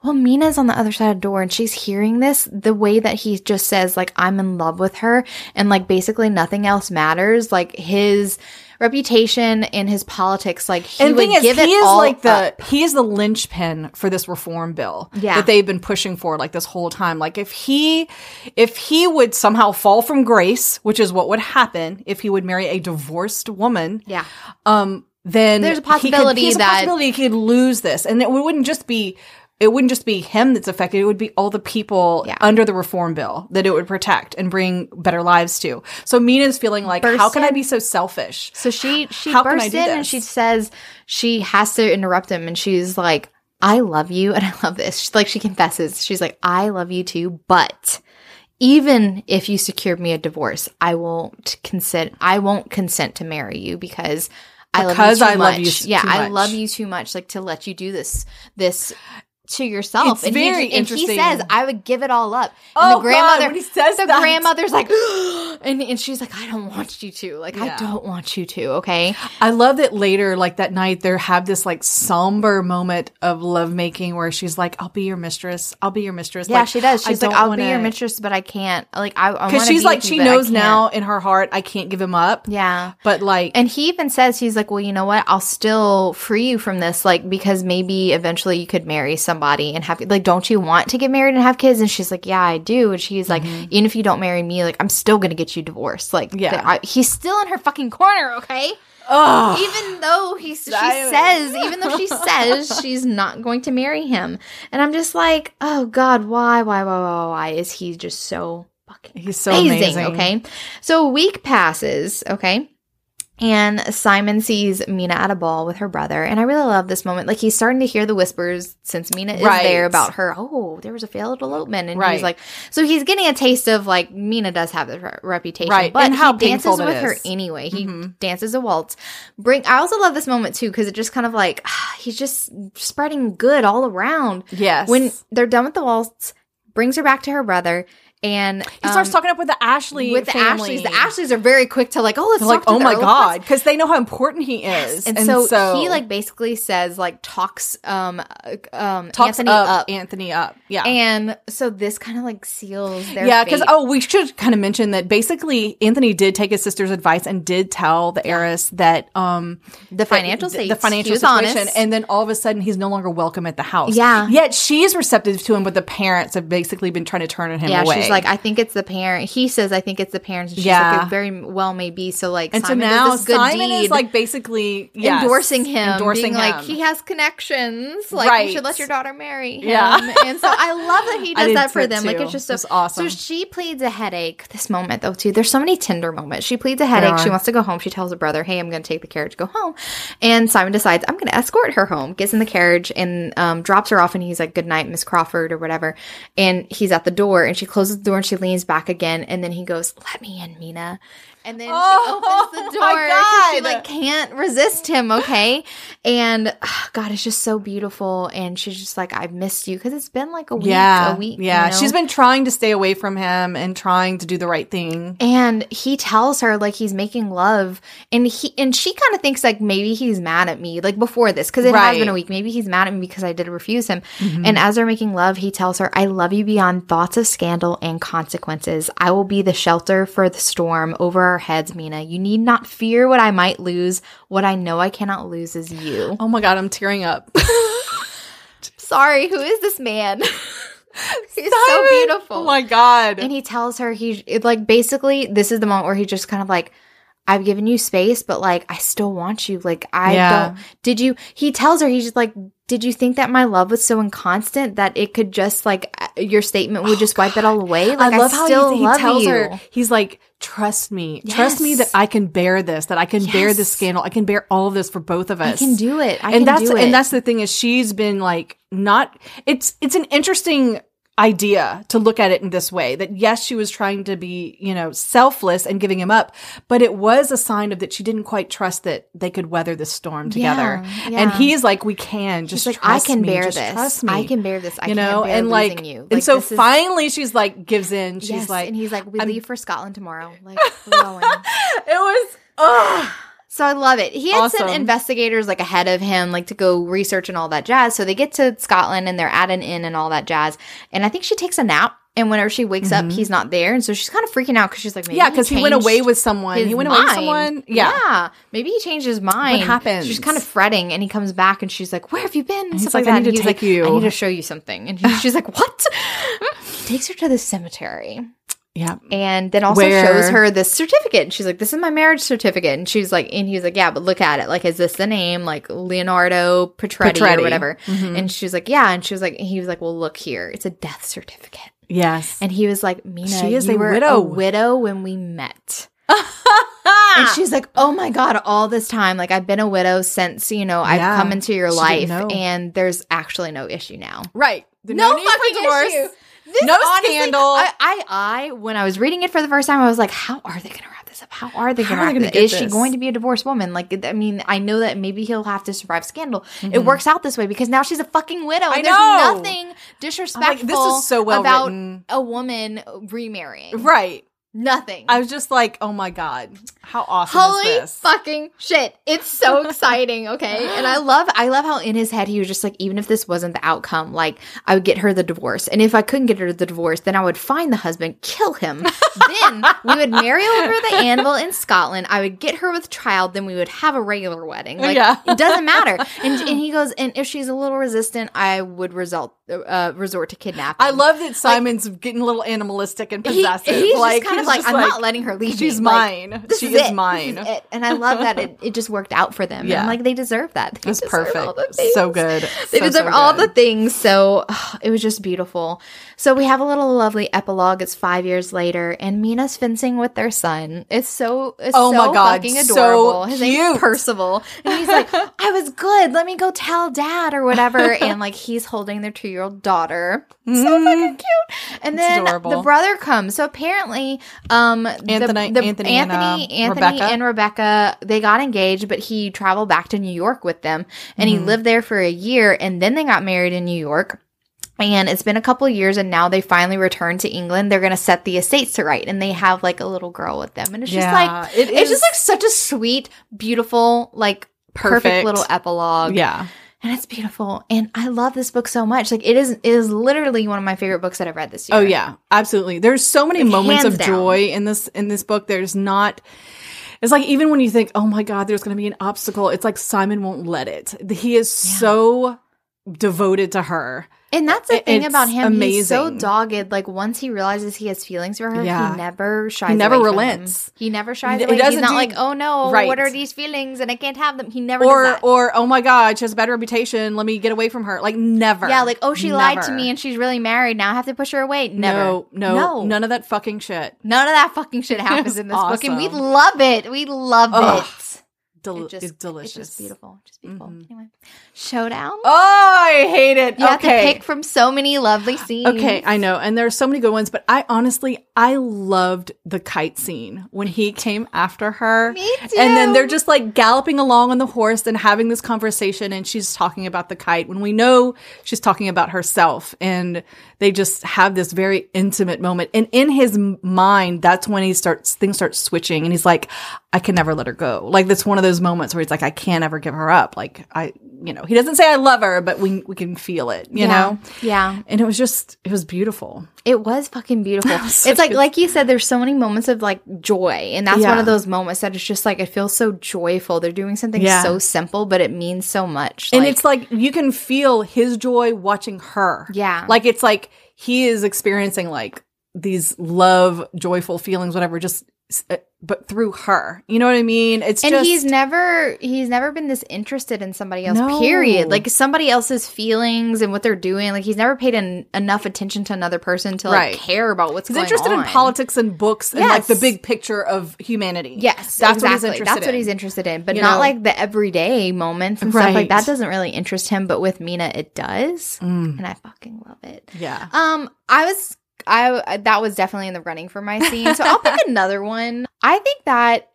[SPEAKER 1] Well, Mina's on the other side of the door and she's hearing this the way that he just says, like, I'm in love with her and like basically nothing else matters. Like his reputation and his politics, like he
[SPEAKER 2] and
[SPEAKER 1] would
[SPEAKER 2] is,
[SPEAKER 1] give
[SPEAKER 2] he
[SPEAKER 1] it
[SPEAKER 2] is
[SPEAKER 1] all
[SPEAKER 2] like the
[SPEAKER 1] up.
[SPEAKER 2] he is the linchpin for this reform bill
[SPEAKER 1] Yeah.
[SPEAKER 2] that they've been pushing for like this whole time. Like if he if he would somehow fall from grace, which is what would happen if he would marry a divorced woman,
[SPEAKER 1] Yeah.
[SPEAKER 2] um, then
[SPEAKER 1] There's a
[SPEAKER 2] he could-
[SPEAKER 1] possibility
[SPEAKER 2] he's a possibility he could lose this, and it wouldn't just be. It wouldn't just be him that's affected. It would be all the people
[SPEAKER 1] Yeah.
[SPEAKER 2] under the reform bill that it would protect and bring better lives to. So Mina's feeling like,
[SPEAKER 1] Burst
[SPEAKER 2] how can I be so selfish?
[SPEAKER 1] So she she
[SPEAKER 2] How
[SPEAKER 1] bursts in and she says she has to interrupt him and she's like, I love you and I love this. She's like she confesses. She's like, I love you too, but even if you secured me a divorce, I won't consent I won't consent to marry you because I
[SPEAKER 2] Because
[SPEAKER 1] love you too
[SPEAKER 2] I love
[SPEAKER 1] much.
[SPEAKER 2] you
[SPEAKER 1] yeah, I love you too much like to let you do this this to yourself.
[SPEAKER 2] It's
[SPEAKER 1] and
[SPEAKER 2] very
[SPEAKER 1] he, and he says, I would give it all up. And
[SPEAKER 2] Oh,
[SPEAKER 1] the grandmother
[SPEAKER 2] God, when he says that
[SPEAKER 1] the
[SPEAKER 2] that.
[SPEAKER 1] grandmother's like and, and she's like, I don't want you to. Like,
[SPEAKER 2] Yeah.
[SPEAKER 1] I don't want you to, okay?
[SPEAKER 2] I love that later, like that night, they have this like somber moment of lovemaking where she's like, "I'll be your mistress. I'll be your mistress."
[SPEAKER 1] Yeah,
[SPEAKER 2] Like,
[SPEAKER 1] she does. She's like, I'll be your mistress, but I can't. Like, I, I
[SPEAKER 2] because she's
[SPEAKER 1] be
[SPEAKER 2] like she
[SPEAKER 1] you,
[SPEAKER 2] knows now in her heart, I can't give him up.
[SPEAKER 1] Yeah.
[SPEAKER 2] But like,
[SPEAKER 1] And he even says, he's like, well, you know what? I'll still free you from this, like, because maybe eventually you could marry somebody and have, like, don't you want to get married and have kids? And she's like, yeah, I do. And she's like, even if you don't marry me, like, I'm still to get you divorced. Like,
[SPEAKER 2] Mm-hmm. Yeah.
[SPEAKER 1] I, he's still in her fucking corner, okay?
[SPEAKER 2] oh,
[SPEAKER 1] even though he she says even though she says she's not going to marry him and i'm just like oh god why why why why why is he just so fucking
[SPEAKER 2] he's so
[SPEAKER 1] amazing,
[SPEAKER 2] amazing.
[SPEAKER 1] okay so a week passes okay and Simon sees Mina at a ball with her brother. And I really love this moment. Like, he's starting to hear the whispers since Mina is
[SPEAKER 2] Right.
[SPEAKER 1] there about her. Oh, there was a failed elopement. And
[SPEAKER 2] Right.
[SPEAKER 1] he's like, so he's getting a taste of like, Mina does have this re- reputation.
[SPEAKER 2] Right.
[SPEAKER 1] But
[SPEAKER 2] And how
[SPEAKER 1] he dances with her anyway. He
[SPEAKER 2] Mhm.
[SPEAKER 1] dances a waltz. Bring, I also love this moment too, because it just kind of like, he's just spreading good all around.
[SPEAKER 2] Yes.
[SPEAKER 1] When they're done with the waltz, brings her back to her brother. And
[SPEAKER 2] he starts
[SPEAKER 1] um,
[SPEAKER 2] talking up with the Ashley
[SPEAKER 1] with the
[SPEAKER 2] family.
[SPEAKER 1] Ashleys. The Ashleys are very quick to like, oh, let's
[SPEAKER 2] like, oh my god, because they know how important he is,
[SPEAKER 1] and, so, he like basically says like talks um uh, um
[SPEAKER 2] talks
[SPEAKER 1] Anthony
[SPEAKER 2] up,
[SPEAKER 1] up,
[SPEAKER 2] Anthony up. Yeah.
[SPEAKER 1] and so this kind of like seals their
[SPEAKER 2] yeah, because oh, we should kind of mention that basically Anthony did take his sister's advice and did tell the heiress that um
[SPEAKER 1] the financial
[SPEAKER 2] the,
[SPEAKER 1] state
[SPEAKER 2] the financial situation,
[SPEAKER 1] honest.
[SPEAKER 2] and then all of a sudden he's no longer welcome at the house.
[SPEAKER 1] Yeah.
[SPEAKER 2] yet she's receptive to him, but the parents have basically been trying to turn him
[SPEAKER 1] yeah,
[SPEAKER 2] away.
[SPEAKER 1] Like, I think it's the parent. He says, I think it's the parents. And she's
[SPEAKER 2] Yeah.
[SPEAKER 1] like, it very well may be. So like,
[SPEAKER 2] and
[SPEAKER 1] Simon
[SPEAKER 2] so now Simon is like basically yes,
[SPEAKER 1] endorsing him,
[SPEAKER 2] endorsing him.
[SPEAKER 1] like he has connections. Like
[SPEAKER 2] Right.
[SPEAKER 1] you should let your daughter marry him.
[SPEAKER 2] Yeah.
[SPEAKER 1] and so I love that he does that for
[SPEAKER 2] too,
[SPEAKER 1] them. Like it's just so
[SPEAKER 2] It's awesome.
[SPEAKER 1] So she pleads a headache. This moment though too. There's so many tender moments. She pleads a headache. She wants to go home. She tells her brother, "Hey, I'm going to take the carriage, go home." And Simon decides, "I'm going to escort her home." Gets in the carriage and um, drops her off. And he's like, "Good night, Miss Crawford," or whatever. And he's at the door, and she closes the door and she leans back again. And then he goes, "Let me in, Mina." And then
[SPEAKER 2] Oh,
[SPEAKER 1] she opens the
[SPEAKER 2] my
[SPEAKER 1] door she like can't resist him, okay? And ah, God, it's just so beautiful. And she's just like, I've missed you because it's been like a week,
[SPEAKER 2] yeah,
[SPEAKER 1] a week.
[SPEAKER 2] yeah.
[SPEAKER 1] you know?
[SPEAKER 2] She's been trying to stay away from him and trying to do the right thing.
[SPEAKER 1] and he tells her like he's making love, and he and she kind of thinks like maybe he's mad at me like before this because it has been a week. Maybe he's mad at me because I did refuse him.
[SPEAKER 2] Mm-hmm.
[SPEAKER 1] And as they're making love, he tells her, "I love you beyond thoughts of scandal and consequences. I will be the shelter for the storm over our heads, Mina. You need not fear what I might lose. What I know I cannot lose is you."
[SPEAKER 2] Oh my god, I'm tearing up.
[SPEAKER 1] Sorry, who is this man? he's so beautiful.
[SPEAKER 2] Oh my god.
[SPEAKER 1] and he tells her he it, like basically this is the moment where he just kind of like I've given you space, but like I still want you. Like I
[SPEAKER 2] Yeah.
[SPEAKER 1] don't. Did you? He tells her he's just like, did you think that my love was so inconstant that it could just like uh, your statement would just wipe it all away? Like
[SPEAKER 2] I love how
[SPEAKER 1] still
[SPEAKER 2] he, he
[SPEAKER 1] love
[SPEAKER 2] tells
[SPEAKER 1] you.
[SPEAKER 2] her, he's like, trust me, trust me that I can bear this, that I can bear this scandal, I can bear all of this for both of us.
[SPEAKER 1] I can do it. I
[SPEAKER 2] and
[SPEAKER 1] can
[SPEAKER 2] that's
[SPEAKER 1] do it.
[SPEAKER 2] and that's the thing is she's been like not. It's it's an interesting idea to look at it in this way that yes she was trying to be you know selfless and giving him up but it was a sign of that she didn't quite trust that they could weather the storm together
[SPEAKER 1] Yeah,
[SPEAKER 2] and he's like we can just
[SPEAKER 1] like, I can
[SPEAKER 2] me,
[SPEAKER 1] bear this.
[SPEAKER 2] trust me
[SPEAKER 1] I can bear this. I
[SPEAKER 2] you
[SPEAKER 1] can't
[SPEAKER 2] know and like
[SPEAKER 1] you.
[SPEAKER 2] and so
[SPEAKER 1] is-
[SPEAKER 2] finally she's like gives in she's
[SPEAKER 1] yes,
[SPEAKER 2] like
[SPEAKER 1] and he's like, we
[SPEAKER 2] I'm-
[SPEAKER 1] leave for Scotland tomorrow. Like, we're going.
[SPEAKER 2] it was oh
[SPEAKER 1] So I love it. He had sent investigators like ahead of him, like to go research and all that jazz. So they get to Scotland and they're at an inn and all that jazz. And I think she takes a nap. And whenever she wakes up, he's not there. And so she's kind of freaking out because she's like, maybe
[SPEAKER 2] Mm-hmm. yeah because he went away with someone he went away with someone yeah,
[SPEAKER 1] Maybe he changed his mind.
[SPEAKER 2] happens?
[SPEAKER 1] She's kind of fretting and he comes back and she's like, Where have you been? And
[SPEAKER 2] he's
[SPEAKER 1] stuff
[SPEAKER 2] like,
[SPEAKER 1] like,
[SPEAKER 2] "I
[SPEAKER 1] that.
[SPEAKER 2] need
[SPEAKER 1] And
[SPEAKER 2] to take
[SPEAKER 1] like,
[SPEAKER 2] you.
[SPEAKER 1] I need to show you something. And she's like, What? he takes her to the cemetery
[SPEAKER 2] yeah
[SPEAKER 1] and then also
[SPEAKER 2] Where-
[SPEAKER 1] shows her this certificate. And she's like, "This is my marriage certificate." And she's like, and he's like, "Yeah, but look at it. Like, is this the name? Like Leonardo Petretti,
[SPEAKER 2] Petretti.
[SPEAKER 1] or whatever?"
[SPEAKER 2] Mhm.
[SPEAKER 1] And she's like, "Yeah." And she was like, he was like, "Well, look here. It's a death certificate."
[SPEAKER 2] yes
[SPEAKER 1] And he was like, "Mina,
[SPEAKER 2] She is
[SPEAKER 1] you
[SPEAKER 2] a
[SPEAKER 1] were
[SPEAKER 2] widow."
[SPEAKER 1] a widow when we met." And she's like, "Oh my god, all this time, like I've been a widow since you know I've
[SPEAKER 2] Yeah.
[SPEAKER 1] come into your life, and there's actually no issue now."
[SPEAKER 2] right
[SPEAKER 1] no,
[SPEAKER 2] need
[SPEAKER 1] fucking
[SPEAKER 2] divorce.
[SPEAKER 1] issue. This,
[SPEAKER 2] No
[SPEAKER 1] honestly,
[SPEAKER 2] scandal.
[SPEAKER 1] I, I, I, when I was reading it for the first time, I was like, "How are they going to wrap this up? How are they going to wrap this? Is she going to be a divorced woman? Like, I mean, I know that maybe he'll have to survive scandal. It
[SPEAKER 2] Mhm.
[SPEAKER 1] works out this way because now she's a fucking widow.
[SPEAKER 2] I
[SPEAKER 1] and there's
[SPEAKER 2] know.
[SPEAKER 1] nothing disrespectful
[SPEAKER 2] like, this is so well
[SPEAKER 1] about
[SPEAKER 2] written.
[SPEAKER 1] a woman remarrying.
[SPEAKER 2] Right.
[SPEAKER 1] Nothing.
[SPEAKER 2] I was just like, oh my God, how awesome
[SPEAKER 1] Holy fucking shit. It's so exciting, okay? And I love I love how in his head he was just like even if this wasn't the outcome, like I would get her the divorce. And if I couldn't get her the divorce, then I would find the husband, kill him. then we would marry over the anvil in Scotland. I would get her with child, then we would have a regular wedding. Like
[SPEAKER 2] Yeah.
[SPEAKER 1] it doesn't matter. And and he goes, and if she's a little resistant, I would result uh, resort to kidnapping.
[SPEAKER 2] I love that Simon's getting a little animalistic and
[SPEAKER 1] He-
[SPEAKER 2] possessive.
[SPEAKER 1] he's
[SPEAKER 2] like,
[SPEAKER 1] just kind of like, I'm not letting her leave.
[SPEAKER 2] She's
[SPEAKER 1] me.
[SPEAKER 2] Mine.
[SPEAKER 1] this
[SPEAKER 2] she
[SPEAKER 1] is,
[SPEAKER 2] is, mine.
[SPEAKER 1] is. And I love that it, it just worked out for them.
[SPEAKER 2] Yeah.
[SPEAKER 1] And like they deserve that. They
[SPEAKER 2] It's perfect. So good.
[SPEAKER 1] They
[SPEAKER 2] So,
[SPEAKER 1] deserve
[SPEAKER 2] so
[SPEAKER 1] all the things. So it was just beautiful. So we have a little lovely epilogue. It's five years later, and Mina's fencing with their son. It's so it's
[SPEAKER 2] Oh my God,
[SPEAKER 1] fucking
[SPEAKER 2] so
[SPEAKER 1] adorable. His name's. Percival, and he's like, "I was good. Let me go tell dad or whatever." and like he's holding their two year old daughter. So fucking cute. And
[SPEAKER 2] It's
[SPEAKER 1] then
[SPEAKER 2] adorable.
[SPEAKER 1] the brother comes. So apparently, um, the-
[SPEAKER 2] Anthony-
[SPEAKER 1] the,
[SPEAKER 2] Anthony
[SPEAKER 1] Anthony,
[SPEAKER 2] and, uh,
[SPEAKER 1] Anthony
[SPEAKER 2] Rebecca?
[SPEAKER 1] and Rebecca, they got engaged, but he traveled back to New York with them, and
[SPEAKER 2] Mm-hmm.
[SPEAKER 1] he lived there for a year, and then they got married in New York. And it's been a couple years, and now they finally returned to England. They're going to set the estates to right, and they have like a little girl with them, and it's just like
[SPEAKER 2] it
[SPEAKER 1] it's just like such a sweet, beautiful, like perfect,
[SPEAKER 2] Perfect.
[SPEAKER 1] little epilogue
[SPEAKER 2] Yeah.
[SPEAKER 1] And it's beautiful and i love this book so much like it is it is literally one of my favorite books that i've read this oh, year
[SPEAKER 2] Oh yeah, absolutely. There's so many
[SPEAKER 1] Like,
[SPEAKER 2] moments of
[SPEAKER 1] down.
[SPEAKER 2] joy in this in this book. There's not. It's like even when you think, oh my god, there's going to be an obstacle. It's like Simon won't let it. He is so devoted to her.
[SPEAKER 1] and that's the thing
[SPEAKER 2] it's
[SPEAKER 1] about him he's so
[SPEAKER 2] amazing.
[SPEAKER 1] dogged like once he realizes he has feelings for her
[SPEAKER 2] Yeah.
[SPEAKER 1] he never shies
[SPEAKER 2] He never
[SPEAKER 1] away
[SPEAKER 2] relents.
[SPEAKER 1] he never shies
[SPEAKER 2] He
[SPEAKER 1] away he's
[SPEAKER 2] doesn't do-
[SPEAKER 1] like oh no
[SPEAKER 2] Right.
[SPEAKER 1] what are these feelings and i can't have them he never
[SPEAKER 2] Or
[SPEAKER 1] does that.
[SPEAKER 2] or oh my god, she has a bad reputation. Let me get away from her. Like never.
[SPEAKER 1] yeah like oh she lied to me and she's really married now i have to push her away never
[SPEAKER 2] No, no,
[SPEAKER 1] no
[SPEAKER 2] none of that fucking shit.
[SPEAKER 1] None of that fucking shit happens in this book, and we
[SPEAKER 2] awesome.
[SPEAKER 1] love it. We love
[SPEAKER 2] Ugh.
[SPEAKER 1] it.
[SPEAKER 2] del-
[SPEAKER 1] It just,
[SPEAKER 2] it's delicious.
[SPEAKER 1] It's just beautiful. Just beautiful. Mm-hmm. Anyway, showdown.
[SPEAKER 2] Oh, I hate it.
[SPEAKER 1] you have to pick from so many lovely scenes.
[SPEAKER 2] Okay, I know. And there are so many good ones, but I honestly, I loved the kite scene when he came after her.
[SPEAKER 1] Me too.
[SPEAKER 2] And then they're just like galloping along on the horse and having this conversation, and she's talking about the kite when we know she's talking about herself. And they just have this very intimate moment. And in his mind, that's when he starts, things start switching, and he's like, I can never let her go. Like, that's one of those moments where he's like, I can't ever give her up. Like, I, you know, he doesn't say I love her, but we, we can feel it, you
[SPEAKER 1] yeah.
[SPEAKER 2] know?
[SPEAKER 1] Yeah.
[SPEAKER 2] and it was just it was beautiful
[SPEAKER 1] It was fucking beautiful.
[SPEAKER 2] Such
[SPEAKER 1] it's like
[SPEAKER 2] good-
[SPEAKER 1] like you said, there's so many moments of like joy. And that's one of those moments that it's just like it feels so joyful. They're doing something
[SPEAKER 2] Yeah.
[SPEAKER 1] so simple, but it means so much.
[SPEAKER 2] and
[SPEAKER 1] Like,
[SPEAKER 2] it's like you can feel his joy watching her
[SPEAKER 1] Yeah.
[SPEAKER 2] like it's like he is experiencing like these love joyful feelings whatever just but through her you know what i mean it's
[SPEAKER 1] and
[SPEAKER 2] just
[SPEAKER 1] he's never he's never been this interested in somebody else
[SPEAKER 2] No.
[SPEAKER 1] period like somebody else's feelings and what they're doing like he's never paid an, enough attention to another person to like
[SPEAKER 2] Right.
[SPEAKER 1] care about what's going on.
[SPEAKER 2] he's interested
[SPEAKER 1] on
[SPEAKER 2] in politics and books and like the big picture of humanity
[SPEAKER 1] Yes,
[SPEAKER 2] that's
[SPEAKER 1] exactly.
[SPEAKER 2] what he's interested
[SPEAKER 1] That's what he's interested in, but
[SPEAKER 2] You
[SPEAKER 1] not
[SPEAKER 2] know?
[SPEAKER 1] like the everyday moments and stuff like that. Doesn't really interest him, but with Mina, it does,
[SPEAKER 2] Mm.
[SPEAKER 1] and I fucking love it.
[SPEAKER 2] yeah
[SPEAKER 1] Um, I was, I that was definitely in the running for my scene, so I'll pick another one. I think that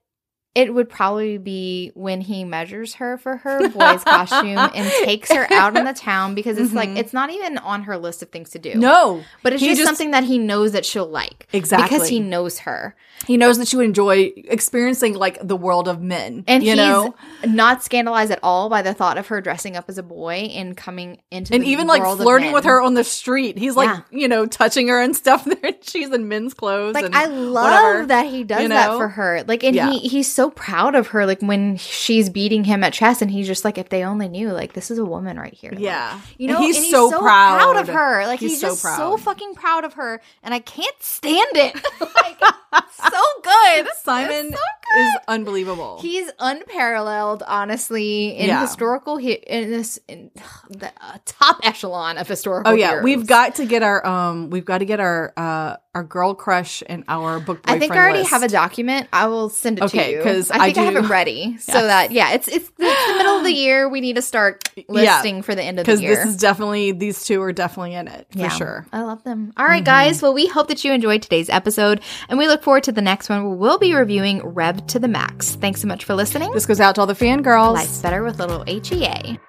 [SPEAKER 1] it would probably be when he measures her for her boy's costume and takes her out in the town because it's like
[SPEAKER 2] Mhm.
[SPEAKER 1] it's not even on her list of things to do.
[SPEAKER 2] no
[SPEAKER 1] but it's just,
[SPEAKER 2] just-
[SPEAKER 1] something that he knows that she'll like
[SPEAKER 2] Exactly.
[SPEAKER 1] because he knows her.
[SPEAKER 2] he knows that she would enjoy experiencing like the world of men
[SPEAKER 1] And
[SPEAKER 2] you
[SPEAKER 1] he's
[SPEAKER 2] know
[SPEAKER 1] not scandalized at all by the thought of her dressing up as a boy and coming into
[SPEAKER 2] and even like flirting with her on the street. He's like,
[SPEAKER 1] Yeah.
[SPEAKER 2] you know, touching her and stuff. There, she's in men's clothes.
[SPEAKER 1] Like
[SPEAKER 2] and
[SPEAKER 1] I love
[SPEAKER 2] whatever.
[SPEAKER 1] that he does
[SPEAKER 2] you
[SPEAKER 1] that for her. Like and
[SPEAKER 2] Yeah.
[SPEAKER 1] he he's so proud of her. Like when she's beating him at chess, and he's just like, if they only knew, like this is a woman right here. Like,
[SPEAKER 2] Yeah,
[SPEAKER 1] you
[SPEAKER 2] And
[SPEAKER 1] know,
[SPEAKER 2] he's,
[SPEAKER 1] and
[SPEAKER 2] so, proud.
[SPEAKER 1] of her. Like he's,
[SPEAKER 2] He's so
[SPEAKER 1] just so
[SPEAKER 2] proud.
[SPEAKER 1] fucking proud of her, and I can't stand it. like so good.
[SPEAKER 2] Simon
[SPEAKER 1] so
[SPEAKER 2] is unbelievable.
[SPEAKER 1] He's unparalleled, honestly, in
[SPEAKER 2] Yeah.
[SPEAKER 1] historical hi- in this in the uh, top echelon of historical.
[SPEAKER 2] oh yeah,
[SPEAKER 1] heroes.
[SPEAKER 2] we've got to get our um, we've got to get our uh, our girl crush and our book.
[SPEAKER 1] I think I already
[SPEAKER 2] list.
[SPEAKER 1] have a document. I will send it
[SPEAKER 2] Okay,
[SPEAKER 1] to you
[SPEAKER 2] 'cause
[SPEAKER 1] I
[SPEAKER 2] I
[SPEAKER 1] think I, have it ready, so
[SPEAKER 2] Yes.
[SPEAKER 1] that yeah, it's it's the, it's the middle of the year. We need to start listing for the end of the year.
[SPEAKER 2] because this is definitely these two are definitely in it for
[SPEAKER 1] Yeah,
[SPEAKER 2] sure. Mm-hmm.
[SPEAKER 1] I love them. All right, guys. Well, we hope that you enjoyed today's episode, and we look forward to the next one where we'll be reviewing Revved to the Max. Thanks so much for listening.
[SPEAKER 2] This goes out to all the fangirls.
[SPEAKER 1] Life's better with little E HEA.